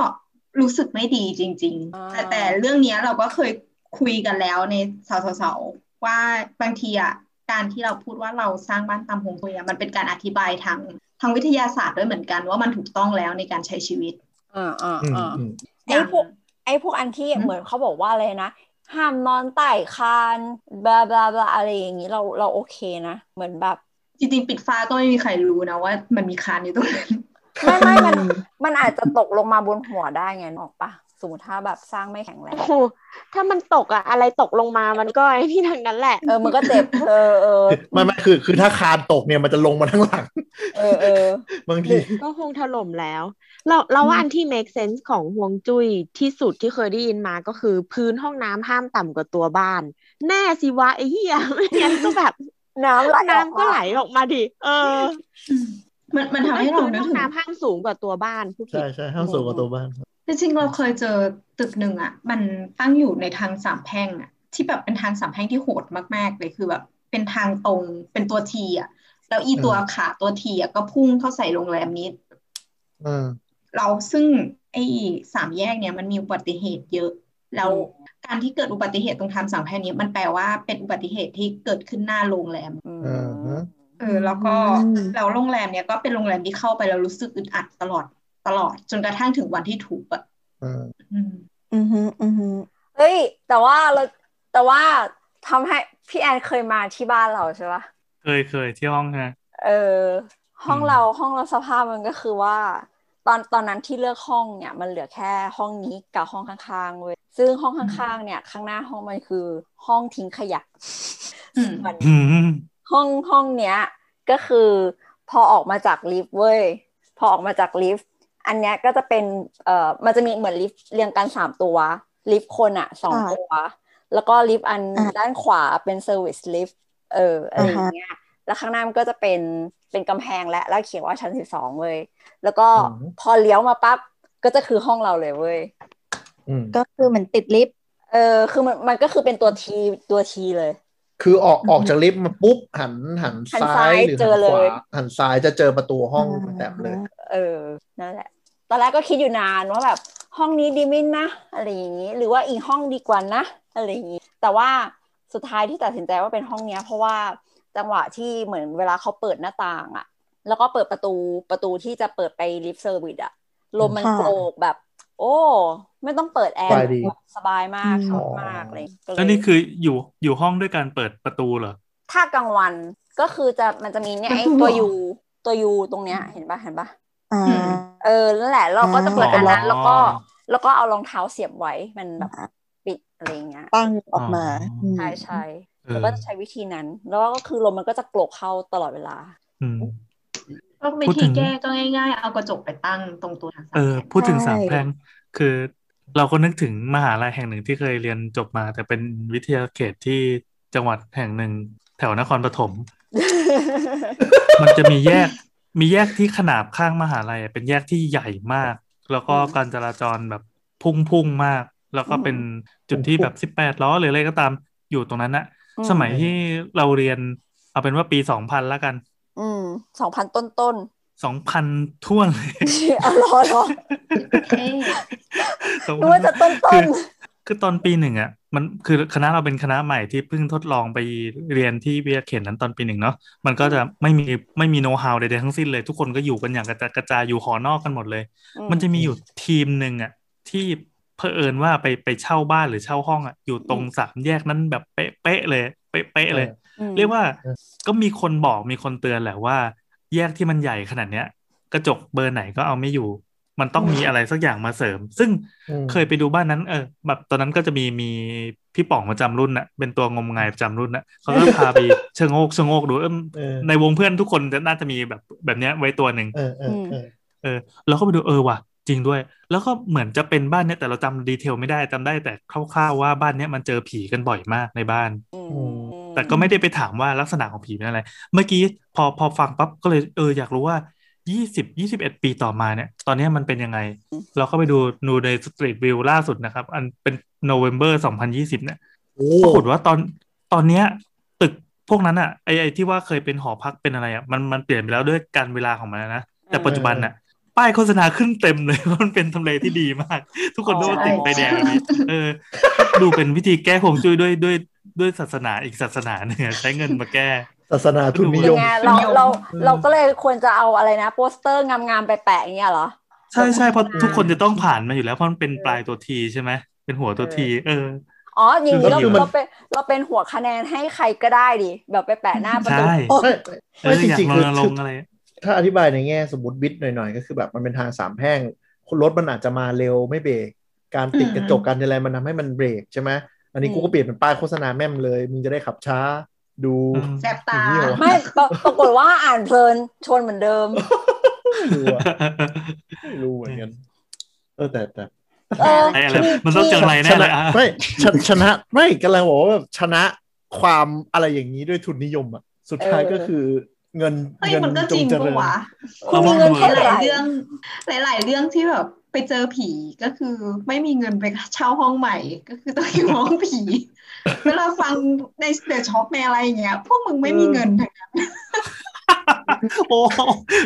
รู้สึกไม่ดีจริงอ่าๆแต่แต่เรื่องเนี้ยเราก็เคยคุยกันแล้วในสาวๆว่าบางทีอะการที่เราพูดว่าเราสร้างบ้านตามฮวงจุ้ยอะมันเป็นการอธิบายทางทางวิทยาศาสตร์ด้วยเหมือนกันว่ามันถูกต้องแล้วในการใช้ชีวิตอ่าอ่าอืมอ่าอืมไอ้พวกไอ้พวกอันที่อืมเหมือนเขาบอกว่าอะไรนะ ห้ามนอนใต้คานบลาบลาบลาอะไรอย่างนี้เราเราโอเคนะ เหมือนแบบ จริงๆ ปิดฟ้าก็ไม่มีใครรู้นะว่า มันมีคานอยู่ตรงนั้นไม่ไม่มันมันอาจจะตกลงมาบนหัวได้ไงนึกออกปะ สมมติถ้าแบบสร้างไม่แข็งแรงโอ้โหถ้ามันตกอะอะไรตกลงมามันก็ไอ้นี่ทั้งนั้นแหละเออมันก็เจ็บเออเออไม่ไม่คือ คือถ้าคานตกเนี่ยมันจะลงมาทั้งหลังเออเออบางทีก็คงถล่มแล้ว เราเราว่าอันที่ make sense ของฮวงจุ้ยที่สุดที่เคยได้ยินมาก็คือ พื้นห้องน้ำห้ามต่ำกว่าตัวบ้าน แน่สิวะไอ้เหี้ยไม่งั้นก็แบบน้ำไหลออกมาน้ำก็ไหลออกมาดิเออมันมันทำให้เราพื้นนึกห้องถึงน้ำห้ามสูงกว่าตัวบ้านผู้ผิดใช่ใช่ห้ามสูงกว่าตัวบ้าน จริงๆเราเคยเจอตึกหนึ่งอะมันตั้งอยู่ในทางสามแพร่งอะที่แบบเป็นทางสามแพร่งที่โหดมากๆเลยคือแบบเป็นทางตรงเป็นตัวทีอะแล้วอีตัวอืมขาตัวทีอะก็พุ่งเข้าใส่โรงแรมนี้อืมเราซึ่งไอ้สามแยกเนี่ยมันมีอุบัติเหตุเยอะ แล้วการที่เกิดอุบัติเหตุตรงทางสามแพร่งนี้มันแปลว่าเป็นอุบัติเหตุที่เกิดขึ้นหน้าโรงแรมอืมอ่าฮะเออแล้วก็อืมแล้วโรงแรมเนี่ยก็เป็นโรงแรมที่เข้าไปแล้วรู้สึกอึดอัดตลอด ตลอดจนกระทั่งถึงวันที่ถูกอะอืมอืมอือฮึอือฮึเฮ้ย แต่ว่าเราแต่ว่าทำให้พี่แอนเคยมาที่บ้านเราใช่ปะเคยเคยที่ห้องนะเออ ห้องอืมเราห้องเราสภาพมันก็คือว่า ตอนตอนนั้นที่เลือกห้องเนี่ย มันเหลือแค่ห้องนี้กับห้องข้างๆเว้ยซึ่งห้องข้างๆ เนี่ย ข้างหน้าห้องมันคือ ห้องทิ้งขยะอืมส่วนอืมห้องห้องเนี้ย ก็คือพอออกมาจากลิฟต์เว้ยพอออกมาจากลิฟต์ อันเนี้ยก็จะเป็นเอ่อมันจะมีเหมือนลิฟต์เรียงกันสามตัว ลิฟต์คนอะสองตัว แล้วก็ลิฟต์อันด้านขวาเป็น service lift เอออะไรอย่างเงี้ยแล้วข้างหน้ามันก็จะเป็นเป็นกำแพงและแล้วเขียนว่าชั้นสิบสองเว้ยแล้วก็พอเลี้ยวมาปั๊บก็จะคือห้องเราเลยเว้ยอืมก็คือเหมือนติดลิฟต์เออคือมันมันก็คือเป็นตัวทีตัวทีเลย คือออกออกจากลิฟต์มาปุ๊บหันหันหันซ้าซ้ายยหรือเจหัอนเลขวายหันซ้ายจะเจอประตูห้องแบบเลย เออนั่นแหละ ตอนแรกก็คิดอยู่นานว่าแบบห้องนี้ดีไหมนะ อะไรอย่างนี้ หรือว่าอีกห้องดีกว่านะ อะไรอย่างนี้ แต่ว่าสุดท้ายที่ตัดสินใจว่าเป็นห้องเนี้ย เพราะว่าจังหวะที่เหมือนเวลาเขาเปิดหน้าต่างอะแล้วก็เปิดประตูประตูที่จะเปิดไปลิฟต์ service อะลมมันโกรกแบบ โอ้ ไม่ต้องเปิดแอร์สบายดีแบบสบายมากชอบมากเลยก็เลยแล้วนี่คืออยู่อยู่ห้องด้วยการเปิดประตูเหรอถ้ากลางวันก็คือจะมันจะมีเนี่ยไอ้ประตูตัวเหรอยูตัวยูตรงเนี้ยเห็นปะเห็นปะอ่าอืม เออนั่นแหละเราก็จะเปิดอันนั้นอ๋อแล้วก็แล้วก็เอารองเท้าเสียบไว้มันแบบปิดอะไรอย่างเงี้ยตั้งออกมาอ๋อใช่ใช่เออแล้วก็จะใช้วิธีนั้น แล้วก็คือลมมันก็จะโกรกเข้าตลอดเวลาอืมก็วิพูดถึธีงแก้ก็ง่ายๆ เอากระจกไปตั้งตรงตัวทางสามเออแพร่งพูดถึงใช่สามแพร่งคือเราก็นึกถึงมหาลัยแห่งหนึ่งที่เคยเรียนจบมา แต่เป็นวิทยาเขตที่จังหวัดแห่งหนึ่งแถวนครปฐมมันจะมีแยก มีแยกที่ขนาบข้างมหาลัยอะเป็นแยกที่ใหญ่มาก แล้วก็อืมการจราจรแบบพุ่งพุ่งมาก แล้วก็เป็นจุดที่แบบสิบแปดล้อหรืออะไรก็ตามอยู่ตรงนั้นนะอืมสมัยที่เราเรียน เอาเป็นว่าปีสองพันแล้วกัน อืมสองพันต้นต้นสองพันท่วนเลยๆอ๋อเหรอเหรอเท่นึกว่าจะต้นต้คืนอ คือตอนปีหนึ่งอะมันคือคณะเราเป็นคณะใหม่ที่เพิ่งทดลองไปเรียนที่วิทยาเขตนั้นตอนปีหนึ่งเนาะมันก็จะไม่มีไม่มีโน้ตฮาวใดๆทั้งสิ้นเลย ทุกคนก็อยู่กันอย่างกระจายกระจายอยู่หอนอกกันหมดเลย มันจะมีอยู่ทีมหนึ่งอะที่เผอิญว่าไปไปเช่าบ้านหรือเช่าห้องอะอยู่ตรงสามแยกนั้นแบบเป๊ะๆเลยเป๊ะๆเลยอืมเรียกว่าเออก็มีคนบอกมีคนเตือนแหละว่า แยกที่มันใหญ่ขนาดเนี้ย กระจกเบอร์ไหนก็เอาไม่อยู่ มันต้องมีอะไรสักอย่างมาเสริม ซึ่งอืมเคยไปดูบ้านนั้น เออ แบบตอนนั้นก็จะมีมีพี่ป๋องประจำรุ่นน่ะ เป็นตัวงมงายประจำรุ่นน่ะเขาก็พาไปเชิงโงกเชิงโงกดูเออเออในวงเพื่อนทุกคนจะน่าจะมีแบบแบบเนี้ยไว้ตัวหนึ่งเออเออเออเออแล้วก็ไปดูเออว่ะจริงด้วย แล้วก็เหมือนจะเป็นบ้านเนี้ยแต่เราจำดีเทลไม่ได้จำได้แต่คร่าวๆว่าบ้านเนี้ยมันเจอผีกันบ่อยมากในบ้านอืมแต่ก็ไม่ได้ไปถามว่าลักษณะของผีเป็นอะไร เมื่อกี้พอพอฟังปั๊บก็เลยเอออยากรู้ว่า 20 21ปีต่อมาเนี่ย ตอนเนี้ยมันเป็นยังไง เราก็ไปดูดูในสตรีทวิวล่าสุดนะครับ อันเป็นโนเวม ber 2020เนี่ยโอ้ปรากฏว่าตอนตอนเนี้ย ตึกพวกนั้นอะไอไอที่ว่าเคยเป็นหอพักเป็นอะไรอะมันมันเปลี่ยนไปแล้วด้วยการเวลาของมันนะ แต่ปัจจุบันอะป้ายโฆษณาขึ้นเต็มเลยว่ามันเป็นทำเลที่ดีมาก ทุกคนต้องมาติดไฟแดงอันนี้เออ ดูเป็นวิธีแก้คงจุ้ยด้วยด้วยด้วยศาสนาอีกศาสนาหนึ่งอะใช้เงินมาแก้ ศาสนาทุนนิยยัมงไงเราเราเราก็เลยควรจะเอาอะไรนะ โปสเตอร์งามๆไปแปะอย่างเงี้ยเหรอ ใช่ใช่เพราะทุกคนจะต้องผ่านมาอยู่แล้วเพราะมันเป็นปลายตัวทีใช่ไหมเป็นหัวตัวที เอออ๋ออย่างนี้เราคือมันเราเป็นเราเป็นหัวคะแนนให้ใครก็ได้ดิแบบไปแปะหน้าประตูใช่ไม่เอไม่อจอยากริงรๆคือณรคืงอค์อะไรถ้าอธิบายในแง่สมมติบิดหน่อยๆ ก็คือแบบมันเป็นทางสามแพร่งรถมันอาจจะมาเร็วไม่เบรกการติดกระจกการอะไรมันทำให้มันเบรกใช่ไหมอันนี้กูก็เปลี่ยนเป็นป้ายโฆษณาแม่มเลย มึงจะได้ขับช้า ดูแสบตาอย่างนี้เหรอไม่ปรปรากฏว่าอ่านเพลินชนเหมือนเดิมไม่รู้อะไม่รู้เหมือนกันเออแต่แต่เออไอ้อะไรมันต้องเจออะไรแน่เลยอะไม่ชนะชนะไม่กำลังบอกว่าแบบชนะความอะไรอย่างนี้ด้วยทุนนิยมอะสุดท้ายเออก็คือเงินเฮ้ยเงินมันก็จจริงงเจปะริญวะคุณมีเงินหเท่าไหลายร่ๆเรื่อง หลาย ๆ เรื่องที่แบบไปเจอผีก็คือไม่มีเงินไปเช่าห้องใหม่ ก็คือต้องอยู่ห้องผี เวลาฟังในเดอะช็อคในอะไรอย่างเงี้ยพวกมึงไม่มีเงินทั้งนั้นโอ้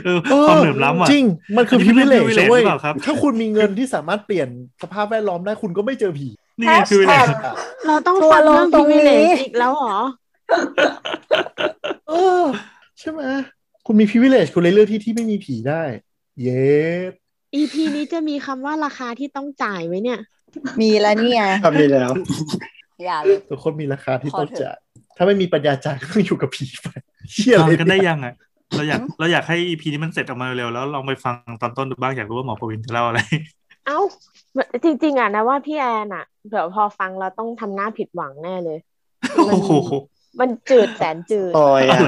เออความเหลื่อมล้ำอะจริง มันคืออันนี้พิเป็นเวเล privilege เว้ยหรือเปล่าครับถ้าคุณมีเงินที่สามารถเปลี่ยนสภาพแวดล้อมได้คุณก็ไม่เจอผีนี่ไงคือเลย Hashtag เราต้องทัวฟัร์งลงเรื่องตรงนี้พิเวเลอีกแล้วเหรอเออใช่ไหมคุณมี privilege คุณเลยเลือกที่ที่ไม่มีผีได้ เย้ EP นี้จะมีคำว่าราคาที่ต้องจ่ายไหมเนี่ย มีแล้วนี่ไงทำดีแล้ว อย่าเลยทุกคนมีราคาที่พอต้องเถอะจ่ายถ้าไม่มีปัญญาจ่ายก็ต้องอยู่กับผีไปเชี่ยฟังเลยกันได้ยังอะเราอยากเราอยากให้ EP นี้มันเสร็จออกมาเร็วๆแล้วลองไปฟังตอนต้นดูบ้างอยากรู้ว่าหมอประวินจะเล่าอะไร เอ้าจริง ๆอะนะว่าพี่แอนอะเดี๋ยวพอฟังเราต้องทำหน้าผิดหวังแน่เลยโอ้โหมันจืดแสนจืดโอ้ยอะ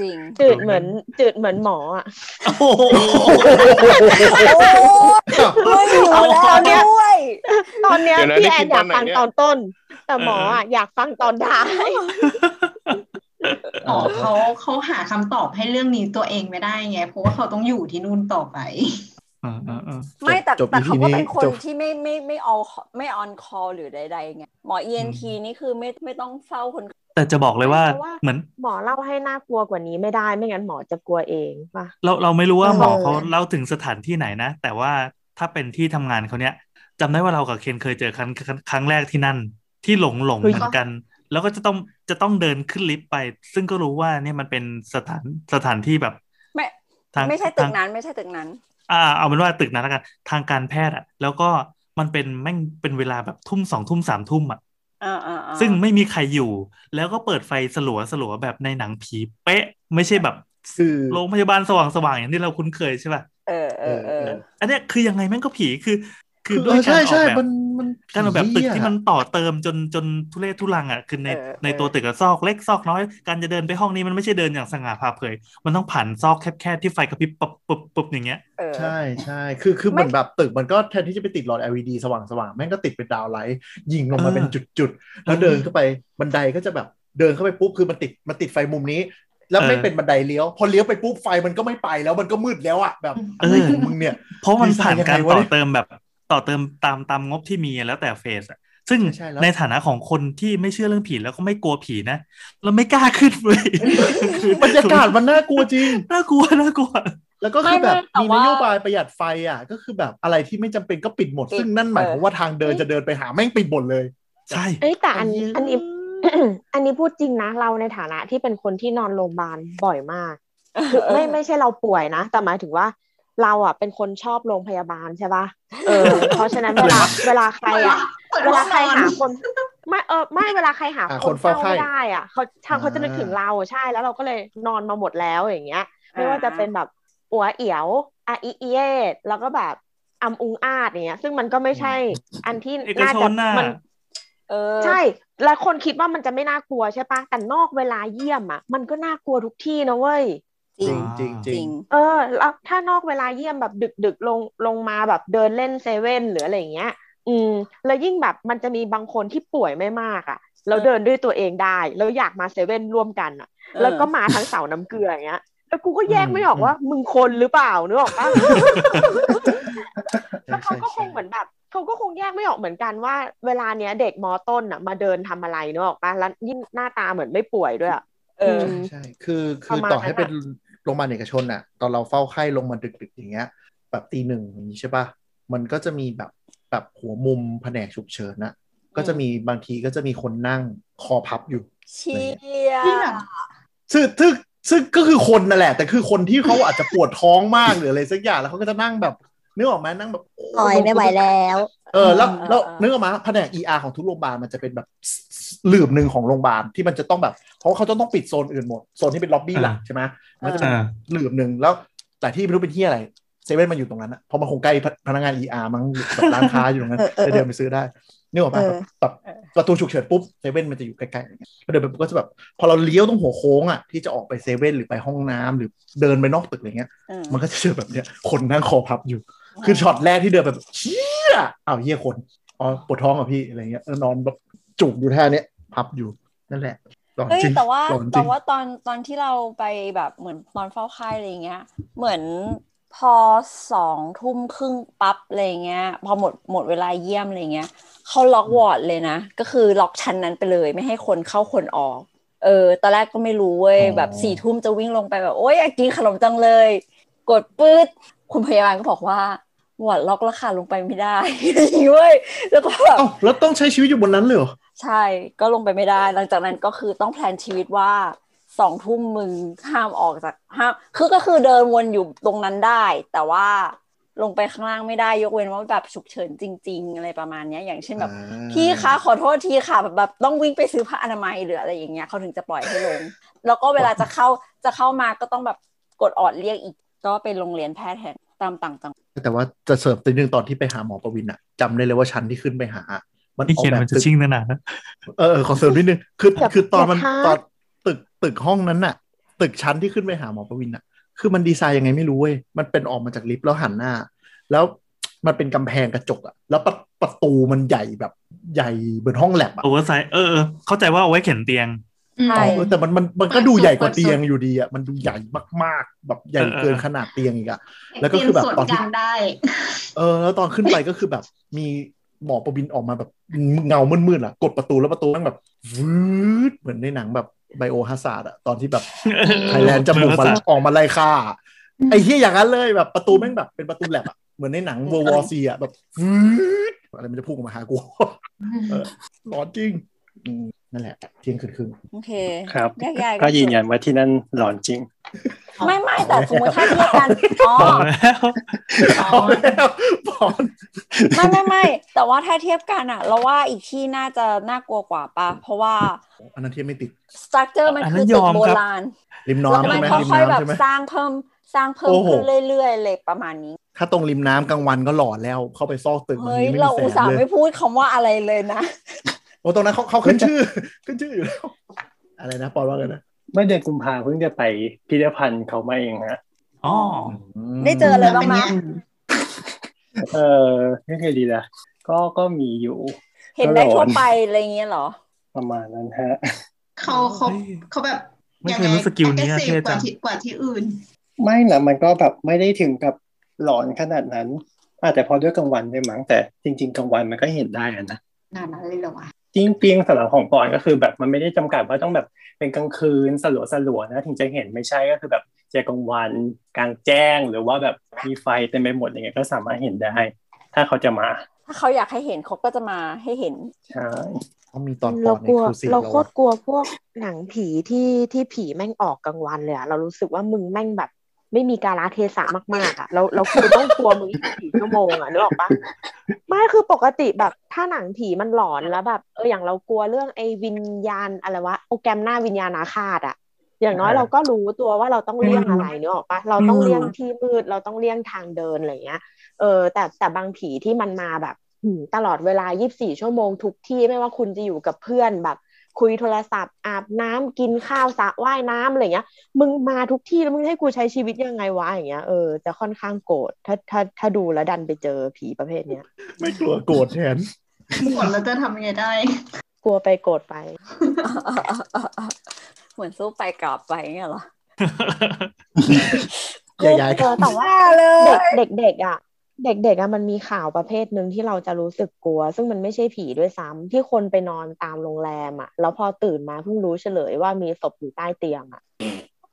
จริงจืดเหมือนจืดเหมือนหมออะโอ้โหโอ้ยไม่อยู่แล้วด้วยตอนเนี้ยเดี๋ยวนะพี่ได้แอกินนอตยาอกนไหนฟังเนี่ยตอนต้น แต่หมออะอยากฟังตอนท้ายอ๋อเขาเขาหาคำตอบให้เรื่องนี้ตัวเองไม่ได้ไง เพราะว่าเขาต้องอยู่ที่นู่นต่อไปเออเออเออไม่แต่จบแต่ EP เขาก็เป็นคนจบที่ไม่ไม่ไม่ออไม่ออนคอหรือใดๆไงหมอ ENT นี่คือไม่ไม่ต้องเฝ้าคน แต่จะบอกเลยว่าเพราะว่าเหมือนหมอเล่าให้น่ากลัวกว่านี้ไม่ได้ไม่งั้นหมอจะกลัวเองป่ะเราเราไม่รู้ว่าเออหมอเขาเล่าถึงสถานที่ไหนนะ แต่ว่าถ้าเป็นที่ทำงานเขาเนี้ยจำได้ว่าเรากับเคนเคยเจอครั้งครั้งครั้งแรกที่นั่น ที่หลงหลงเหมือนกัน แล้วก็จะต้องจะต้องเดินขึ้นลิฟต์ไป ซึ่งก็รู้ว่าเนี่ยมันเป็นสถานสถานที่แบบไม่ทางไม่ใช่ตึทากงนั้นไม่ใช่ตึกนั้น อ่า เอาเป็นว่าตึกนั้นแล้วกันทางการแพทย์อะ แล้วก็มันเป็นแม่งเป็นเวลาแบบทุ่มสองทุ่มสามทุ่มอะอ่าอ่าอ่า ซึ่งไม่มีใครอยู่ แล้วก็เปิดไฟสลัวสลัวแบบในหนังผีเป๊ะ ไม่ใช่แบบคือโรงพยาบาลสว่างสว่างอย่างที่เราคุ้นเคยใช่ป่ะเออเออเอออันเนี้ยคือยังไงแม่งก็ผีคือ คือเอด้วยอการใช่ออกใช่แบบ มันมันการออกแบบตึกที่ผีอะมันต่อเติมจนจนทุเรศทุลังอะคือในเออในเออตัวตึกอะซอกเล็กซอกน้อย การจะเดินไปห้องนี้มันไม่ใช่เดินอย่างสง่าผ่าเผย มันต้องผ่านซอกแคบๆที่ไฟกระพริบปุ๊บปุ๊บปุ๊บอย่างเงี้ยเออใช่ใช่คือคือไม่เหมือนแบบตึกมันก็แทนที่จะไปติดหลอด LED สว่างสว่างแม่งก็ติดเป็นดาวไลท์ยิงลงมาเออเป็นจุดๆแล้วเดินเข้าไปบันไดก็จะแบบเดินเข้าไปปุ๊บคือมันติดมันติดไฟมุมนี้แล้วไม่เป็นบันไดเลี้ยว พอเลี้ยวไปปุ๊บไฟมันก็ไม่ไปแล้วมันก็มืดแล้วอะแบบอะไรของมึงเนี่ย เพราะมันดีไซน์ผ่านการยังไงวะต่อเนี่ยเติมแบบ ต่อเติมตามตามงบที่มีแล้วแต่เฟสอะซึ่งใช่แล้วในฐานะของคนที่ไม่เชื่อเรื่องผีแล้วก็ไม่กลัวผีนะเราไม่กล้าขึ้นเลยบรรยากาศมันน่ากลัวจริงน่ากลัวน่ากลัว แล้วก็คือแบบไม่ไม่แต่มีว่านโยบายประหยัดไฟอะ ก็คือแบบอะไรที่ไม่จำเป็นก็ปิดหมดปิดซึ่งนั่นหมายเออความว่าทางเดินจะเดินไปหาแม่งปิดหมดเลย ใช่เอ้ยแต่อันไอ้เหี้ยอันนี้อันนี้พูดจริงนะเราในฐานะที่เป็นคนที่นอนโรงพยาบาลบ่อยมากคือไม่ไม่ใช่เราป่วยนะ แต่หมายถึงว่า เราอะเป็นคนชอบโรงพยาบาลใช่ปะเออ เพราะฉะนั้นเวลาเวลาใครอะเปิดเวห้ลาองใครนอนหาคนไม่เออไม่เวลาใครหาหาคคนนเฝ้าเฝ้าไข้ไม่ได้อะเขาทางเขาจะนึกถึงเราใช่แล้วเราก็เลยนอนมาหมดแล้วอย่างเงี้ย ไม่ว่าจะเป็นแบบอัวเอียวอาอีเอดแล้วก็แบบอัมอุงอาดอย่างเงี้ย ซึ่งมันก็ไม่ใช่อันที่เอกน่าชจะนน่ะมันเออใช่ แล้วคนคิดว่ามันจะไม่น่ากลัวใช่ปะแต่นอกเวลาเยี่ยมอะ มันก็น่ากลัวทุกที่นะเว้ย จริงจริงจจริริงงเออแล้วถ้านอกเวลาเยี่ยมแบบดึกดึกๆลงลงมาแบบเดินเล่นเซเว่นหรืออะไรอย่างเงี้ย อืม แล้วยิ่งแบบมันจะมีบางคนที่ป่วยไม่มากอะแล้วเดินด้วยตัวเองได้ แล้วอยากมาเซเว่นร่วมกันอะ แล้วก็มาทั้งเสาน้ำเกลืออย่างเงี้ยแล้วกูก็แยกไม่ออกว่ามึงคนหรือเปล่านึกออกปะแล้วเขาก็คงเหมือนแบบเขาก็คงแยกไม่ออกเหมือนกันว่า เวลาเนี้ยเด็กมอต้นอะมาเดินทำอะไรเนกอะปะแล้วยิ่งหน้าตาเหมือนไม่ป่วยด้วยอะ เอเออใช่คือคือประมาณต่อให้เป็นนั้นโรงพยาบาลเอกชนอะตอนเราเฝ้าไข้ลงมาดึกๆอย่างเงี้ย แบบตีหนึ่งอย่างนี้ใช่ป่ะมันก็จะมีแบบแบบหัวมุมแผนกฉุกเฉินน่ะก็จะมีบางทีก็จะมีคนนั่งคอพับอยู่เชียซึ่งซึ่งซึ่งก็คือคนนั่นแหละ แต่คือคนที่เขาอาจจะปวดท้องมากหรืออะไรสักอย่างแล้วเขาก็จะนั่งแบบ นึกออกไหมนั่งแบบปล่อยไม่ไหวแล้ว เออแล้วแล้วนึกออกไหมแผนก ER ของทุกโรงพยาบาลมันจะเป็นแบบหลืบหนึ่งของโรงพยาบาลที่มันจะต้องแบบ เพราะเขาจะต้องปิดโซนอื่นหมดโซนที่เป็นล็อบบี้หลักใช่ไหมมันก็จะเป็นอ่าหลืบหนึ่งแล้วแต่ที่ไม่รู้เป็นที่อะไรเซเว่นมันอยู่ตรงนั้นอะเพราะมันคงใกล้พนักงาน ER มั้งแบบร้านค้าอยู่ตรงนั้นเออเออจะเดินไปซื้อได้นึกออกไหมเออแบบประตูฉุกเฉินปุ๊บเซเว่นมันจะอยู่ใกล้ๆอย่างเงี้ยก็เดินไปปุ๊บก็จะแบบ พอเราเลี้ยวตรงหัวโค้งอะที่จะออกไปเซเว่นหรือไปห้องน้ำหรือเดินไปนอกตึกอะไรเงี้ย มันก็จะเจอแบบเนี้ยคนนั่งคอพับอยู่ คือช็อตแรกที่เดินไปแบบเชี่ยอ้าวเหี้ยคนอ๋อปวดท้องเหรอะพี่อะไรเงี้ยเออนอนแบบจุกอยู่ท่าเนี้ยพับอยู่นั่นแหละหลอนเฮ้ยจริงแต่ว่าหลอนจริแต่งว่าตอนตอนที่เราไปแบบเหมือนตอนเฝ้าไข้อะไรเงี้ย เหมือนพอสองทุ่มครึ่งปั๊บอะไรเงี้ย พอหมดหมดเวลาเยี่ยมอะไรเงี้ยเขาล็อกวอร์ดเลยนะ ก็คือล็อกชั้นนั้นไปเลย ไม่ให้คนเข้าคนออก เออ ตอนแรกก็ไม่รู้เว้ยอ๋อแบบสี่ทุ่มจะวิ่งลงไปแบบ โอ๊ยอยากกินขนมจังเลย กดปื๊ดคุณพยาบาลก็บอกว่า วอร์ดล็อกแล้วค่ะลงไปไม่ได้อย่างงี้เว้ยแล้วก็แบบเอ้าแล้วต้องใช้ชีวิตอยู่บนนั้นเลยเหรอ ใช่ก็ลงไปไม่ได้ หลังจากนั้นก็คือต้องแพลนชีวิตว่าสองทุ่มมึงห้ามออกจากห้ามคือก็คือเดินวนอยู่ตรงนั้นได้ แต่ว่าลงไปข้างล่างไม่ได้ยกเว้นว่าแบบฉุกเฉินจริง ๆ อะไรประมาณเนี้ยอย่างเช่นแบบอ่าพี่คะขอโทษทีค่ะแบบแบบต้องวิ่งไปซื้อผ้าอนามัยหรืออะไรอย่างเงี้ยเขาถึงจะปล่อยให้ลง แล้วก็เวลาจะเข้าจะเข้ามาก็ต้องแบบกดออดเรียกอีกก็เป็นโรงเรียนแพทย์แทน ตามต่างจังหวัดแต่ว่าจะเสริมตีนึงตอนที่ไปหาหมอประวินอะจำได้เลยว่าชั้นที่ขึ้นไปหา มันที่ออกเขียนแบบมันจะตึกชิ่งนานๆนะเออเออขอเสริมนิดนึงคืออย่าคือตอนมันอย่าท้าตอนตึกตึกห้องนั้นน่ะตึกชั้นที่ขึ้นไปหาหมอประวินอะคือมันดีไซน์ยังไงไม่รู้เว้ยมันเป็นออกมาจากลิฟต์แล้วหันหน้า แล้วมันเป็นกำแพงกระจกอะแล้วประประตูมันใหญ่แบบใหญ่เหมือนห้องแลบอะ oversize เออเออเข้าใจว่าเอาไว้เข็นเตียง ใช่เออแต่มันมันมันก็ดูใหญ่กว่าเตียงอยู่ดีอะมันดูใหญ่มากๆ แบบใหญ่เออเออเกินขนาดเตียงอีกอะแล้วก็คือแบบส่วนตอนกที่ลางได้เออ แล้วตอนขึ้นไปก็คือแบบมีหมอประวินออกมาแบบเงามืดๆอะกดประตูแล้วประตูมันแบบวืดเหมือนในหนังแบบ Biohazard อะตอนที่แบบ Tyrant จมูกมันออกมาไล่ฆ่าไอ้เหี้ยอย่างนั้นเลยแบบประตูแม่งแบบเป็นประตูแลบอะเหมือนในหนังเวอร์วอซีอะแบบวืดอะไรมันจะพุ่งออกมาหากูเออหลอนจริงอืม นั่นแหละเที่ยงคืนครึ่งโอเคครับแยกย้ายก็ยืนยันว่าที่นั่นหลอนจริง ไม่ไม่แต่สมมติถ้าเทียบกันอ๋อบอกแล้วเอาแล้วบอลไม่ไม่ไม่แต่ว่าถ้าเทียบกันอะเราว่าอีกที่น่าจะน่ากลัวกว่าปะเพราะว่าอันนั้นเทียบไม่ติดสตรัคเจอร์มันอันนั้คือนตึยกอมโบครับราณริมแล้วน้ำมัใช่นไหมค่ริมอยๆแบน้ำบใช่ไหมสร้างเพิ่มสร้างเพิ่มโอ้โหขึ้นเรื่อยๆเลยประมาณนี้ ถ้าตรงริมน้ำกลางวันก็หลอนแล้วเข้าไปซอกตึกมันเฮ้ยไม่เรามีอุตแสส่างห์เลยไม่พูดคำว่าอะไรเลยนะ โอ้ตรงนั้นเขาเขาขึ้นชื่อ ขึ้นชื่ออยู่แล้ว อะไรนะปอนว่ากันนะเมื่อเดือนกุมภาเพิ่งจะไปพิพิธภัณฑ์เขามาเองฮะอ๋อได้เจออะไรบ้างเป็นไหมไงเออไม่เคยดีนะก็ก็มีอยู่ เห็นได้ทั่วไปอะไรเงี้ยเหรอ ประมาณนั้นฮะเขาเขาเขาแบบไม่เคยรู้สกิลนี้อะเท่เท่กจัว่างที่กว่าที่อื่น ไม่นะมันก็แบบไม่ได้ถึงกับหลอนขนาดนั้นอาจจะพอด้วยกลางวันด้วยมั้งแต่จริง ๆกลางวันมันก็เห็นได้อะนะนานนั้นเลยเหรอวะ จริงเปียงสำหรับของปอนก็คือแบบมันไม่ได้จำกัดว่าต้องแบบเป็นกลางคืนสลัวสลัวๆนะถึงจะเห็นไม่ใช่ก็คือแบบเจอกลางวันกลางแจ้งหรือว่าแบบมีไฟเต็มไปหมดอย่างเงี้ยก็สามารถเห็นได้ ถ้าเขาจะมา ถ้าเขาอยากให้เห็นเขาก็จะมาให้เห็นใช่เขามีตอนปเราอนในกลัวครูซีเราแล้วโคตรอะกลัวพวกหนังผีที่ที่ผีแม่งออกกลางวันเลยอะเรารู้สึกว่ามึงแม่งแบบ ไม่มีกาลเทศะมากๆอะเราเราคือต้องกลัวมึงสี่ชั่วโมงอะนึกออกปะไม่คือปกติแบบถ้าหนังผีมันหลอนแล้วแบบเอออย่างเรากลัวเรื่องไอ้วิญญาณอะไรวะโปรแกรมหน้าวิญญาณอาฆาตอะอย่างน้อยเราก็รู้ตัวว่าเราต้องเลี่ยงอะไรนึกออกปะเราต้องเลี่ยงที่มืดเราต้องเลี่ยงทางเดินอะไรเงี้ย เออ แต่แต่บางผีที่มันมาแบบหืมตลอดเวลา 24 ชั่วโมงทุกที่ไม่ว่าคุณจะอยู่กับเพื่อนแบบ คุยโทรศัพท์อาบน้ำกินข้าวสระว่ายน้ำอะไรเงี้ย มึงมาทุกที่แล้วมึงให้กูใช้ชีวิตยังไงวะอย่างเงี้ยเออจะค่อนข้างโกรธถ้าถ้าถ้าดูแล้วดันไปเจอผีประเภทเนี้ย ไม่กลัวโกรธแทนหมดแล้วจะทำยังไงได้ กลัวไปโกรธไป เหมือนสู้ไปกลับไปเงี้ยเหรออย่าย้ายเออแต่ว่าเลเด็กยเด็กเด็กอะ เด็กๆอะมันมีข่าวประเภทหนึ่งที่เราจะรู้สึกกลัว ซึ่งมันไม่ใช่ผีด้วยซ้ำที่คนไปนอนตามโรงแรมอะแล้วพอตื่นมาเพิ่งรู้เฉลยว่ามีศพอยู่ใต้เตียงอะ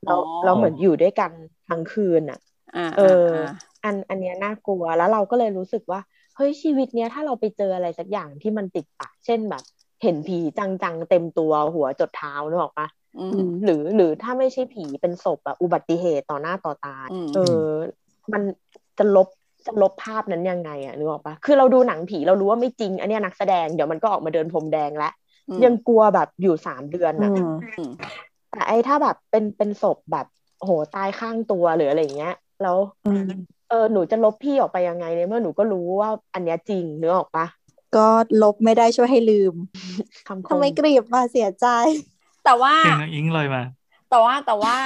เราเราเหมือนอยู่ด้วยกันทั้งคืนอะอ่าเอออ่าอันอันเนี้ยน่ากลัวแล้วเราก็เลยรู้สึกว่าเฮ้ยชีวิตเนี้ยถ้าเราไปเจออะไรสักอย่างที่มันติดปะเช่นแบบ เห็นผีจังๆเต็มตัวหัวจดเท้านึกออกปะอือืมมหรือหรือถ้าไม่ใช่ผีเป็นศพแบบอุบัติเหตุต่อหน้าต่อตาอืมเออ มันจะลบ จะลบภาพนั้นยังไงอะนึกออกปะคือเราดูหนังผีเรารู้ว่าไม่จริง อันเนี้ยนักแสดงเดี๋ยวมันก็ออกมาเดินพรมแดงแล้วอืมยังกลัวแบบอยู่สามเดือนอือะมอืมแต่ไอ้ถ้าแบบเป็นเป็นศพแบบโหตายข้างตัวหรืออะไรอย่างเงี้ย แล้วอืมเออหนูจะลบพี่ออกไปยังไงในเมื่อหนูก็รู้ว่าอันเนี้ยจริงนึกออกปะก็ลบไม่ได้ช่วยให้ลืมคำคทำไมมกรีบมาเสียใจ แต่ว่าเพลงน้องอิงเลยมา แต่ว่าแต่ว่า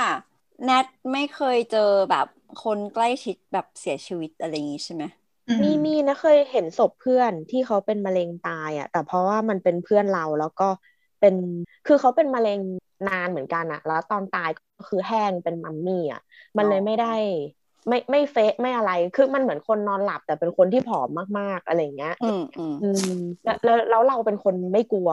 แนทไม่เคยเจอแบบ คนใกล้ชิดแบบเสียชีวิตอะไรอย่างงี้ใช่ไหมมีมีนะเคยเห็นศพเพื่อนที่เขาเป็นมะเร็งตายอะ แต่เพราะว่ามันเป็นเพื่อนเราแล้วก็เป็นคือเขาเป็นมะเร็งนานเหมือนกันอะ แล้วตอนตายก็คือแห้งเป็นมัมมี่อะ มันเลยไม่ได้ ไม่ไม่เฟะไม่อะไรคือมันเหมือนคนนอนหลับ แต่เป็นคนที่ผอมมากๆอะไรอย่างเงี้ย อืมอืมอืมแล้วแล้วแล้วเราเป็นคนไม่กลัว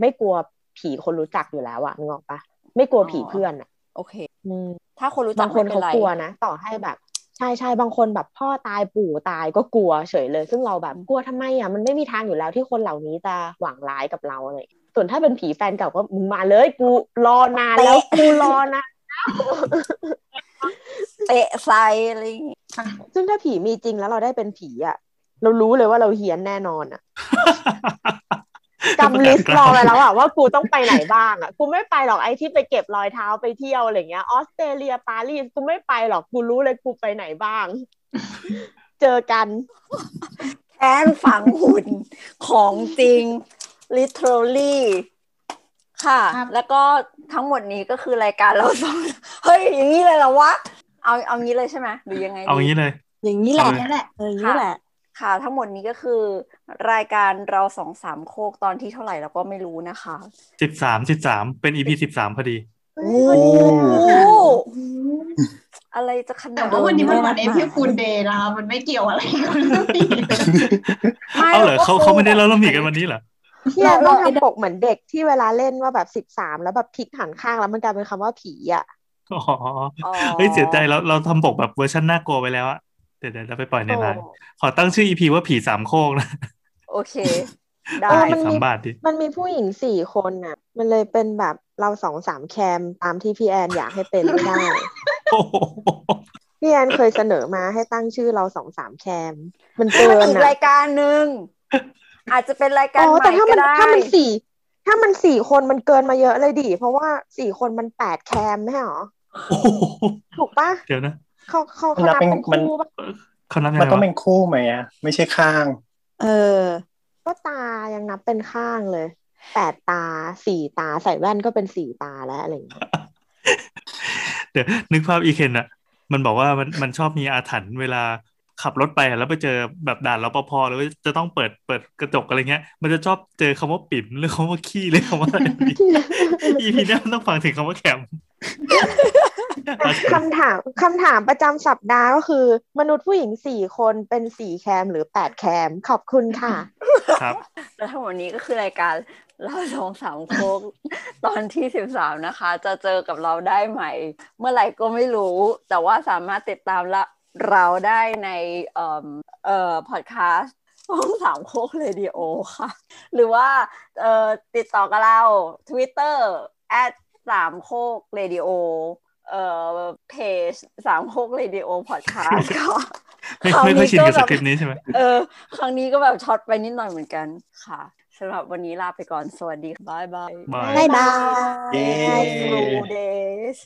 ไม่กลัวผีคนรู้จักอยู่แล้วอะนึกออกปะไม่กลัวผีเพื่อนอะ โอเคอืมถ้าคนรู้จับากงคนไม่เป็เขานไรกลัวนะ ต่อให้แบบใช่ใช่บางคนแบบพ่อตายปู่ตายก็กลัวเฉยเลย ซึ่งเราแบบกลัวทำไมอะมันไม่มีทางอยู่แล้วที่คนเหล่านี้จะหวังร้ายกับเราอะไรอย่างเลยส่วนถ้าเป็นผีแฟนเก่าก็มึงมาเลยกูรอนานแล้วกูรอนะเตะใส่อะไรอย่างงี้ซึ่งถ้าผีมีจริงแล้วเราได้เป็นผีอะ เรารู้เลยว่าเราเฮี้ยนแน่นอนอะ กำลิสต์รอไว้แล้วอะว่ากูต้องไปไหนบ้างอะกูไม่ไปหรอกไอ้ที่ไปเก็บรอยเท้าไปเที่ยวอะไรเงี้ยออสเตรเลียปารีสกูไม่ไปหรอกกูรู้เลยกูไปไหนบ้าง เจอกันแค้นฝังหุ่นของจริง literally ค่ะ แล้วก็ทั้งหมดนี้ก็คือรายการเราสองเฮ้ย อย่างนี้เลยเหรอวะ เอาเอางี้เลยใช่ไหมหรือยังไงดีเอางี้เลย อย่างนี้แหละเอาเลยนั่นแหละเอออย่างนี้แหละ ค่ะ ทั้งหมดนี้ก็คือ รายการเราสองสามโคกตอนที่เท่าไหร่เราก็ไม่รู้นะคะสิบสามสิบสามเป็นอีพีสิบสามพอดีโอ้อะไรจะขนาแต่ดว่าวันนี้มันวันไม่เอนัดหมายพิฟูลเดย์นะคะมันไม่เกี่ยวอะไรกับเรื่องผีไม่เอาเหรอก็เขาคือเขาไม่ได้เล่าเรื่องผีกันวันนี้เหรอเราเราเราทำปกเหมือนเด็กที่เวลาเล่นว่าแบบสิบสามแล้วแบบพลิกหันข้างแล้วมันกลายเป็นคำว่าผีอะอ๋ออ๋อเฮ้ยเสียใจเราเราทำปกแบบเวอร์ชันน่ากลัวไปแล้วอะเดี๋ยวเดี๋ยวเราไปปล่อยในไลน์โอ้ขอตั้งชื่ออีพีว่าผีสามโคกนะ โอเค ได้เออผีมันสามีมบาทดิมันมีผู้หญิงสี่คนน่ะ มันเลยเป็นแบบเราสองสามแคมตามที่พี่แอนอยากให้เป็นไม่ได้โอ้โหพี่แอนเคยเสนอมาให้ตั้งชื่อเราสองสามแคม มันให้เกิมันนอีกอะรายการหนึ่งอาจจะเป็นรายการอ๋อใหแต่ม่ถ้าก็มันได้ถ้ามันสี่ถ้ามันสี่คนมันเกินมาเยอะเลยดิเพราะว่าสี่คนมันแปดแคมไม่ใช่หรอโอ้โหถูกปะเดี๋ยวนะ เขาเขาเขามันนันับบเป็นเป็นมันคู่ปะเขานับยังมันไงต้องวะเป็นคู่ไหมอะ ไม่ใช่ข้าง เออ ก็ตายังนับเป็นข้างเลยแปดตาสี่ตาใส่แว่นก็เป็นสี่ตาแล้วอะไรอย่างเงี้ยเดี๋ยวนึกภาพอีเคนอะมันบอกว่ามันมันชอบมีอาถรรพ์เวลาขับรถไปอะแล้วไปเจอแบบด่านรปภหรือว่าจะต้องเปิดเปิดกระจกอะไรเงี้ย มันจะชอบเจอคำว่าปิ่มหรือคำว่าขี้หรือคำว่าอะไรอีพีนี้ยมันต้องฟังถึงคำว่าแคม คำถามคำถามประจำสัปดาห์ก็คือ มนุษย์ผู้หญิงสี่คนเป็นสี่แคมหรือแปดแคม ขอบคุณค่ะ ครับแล้วทั้งหมดนี้ก็คือรายการเราสองสามโคกตอนที่สิบสามนะคะ จะเจอกับเราได้ใหม่ เมื่อไหร่ก็ไม่รู้ แต่ว่าสามารถติดตามละเราได้ในเอ่อเอ่อพอดแคสต์ห้องสามโคกเรดิโอค่ะ หรือว่าเอ่อติดต่อกับเรา Twitter at สามโคกเรดิโอเอ่อเพจสามโคกเรดิโอพอดแคสต์ค่ะไม่คราวไม่ค่อยชินกับก็แบบคริปต์นี้ใช่ไหมเออ ครั้งนี้ก็แบบช็อตไปนิดหน่อยเหมือนกันค่ะสำหรับวันนี้ลาไปก่อน สวัสดีค่ะ bye bye bye บ๊ายบายเย้ Bye. Days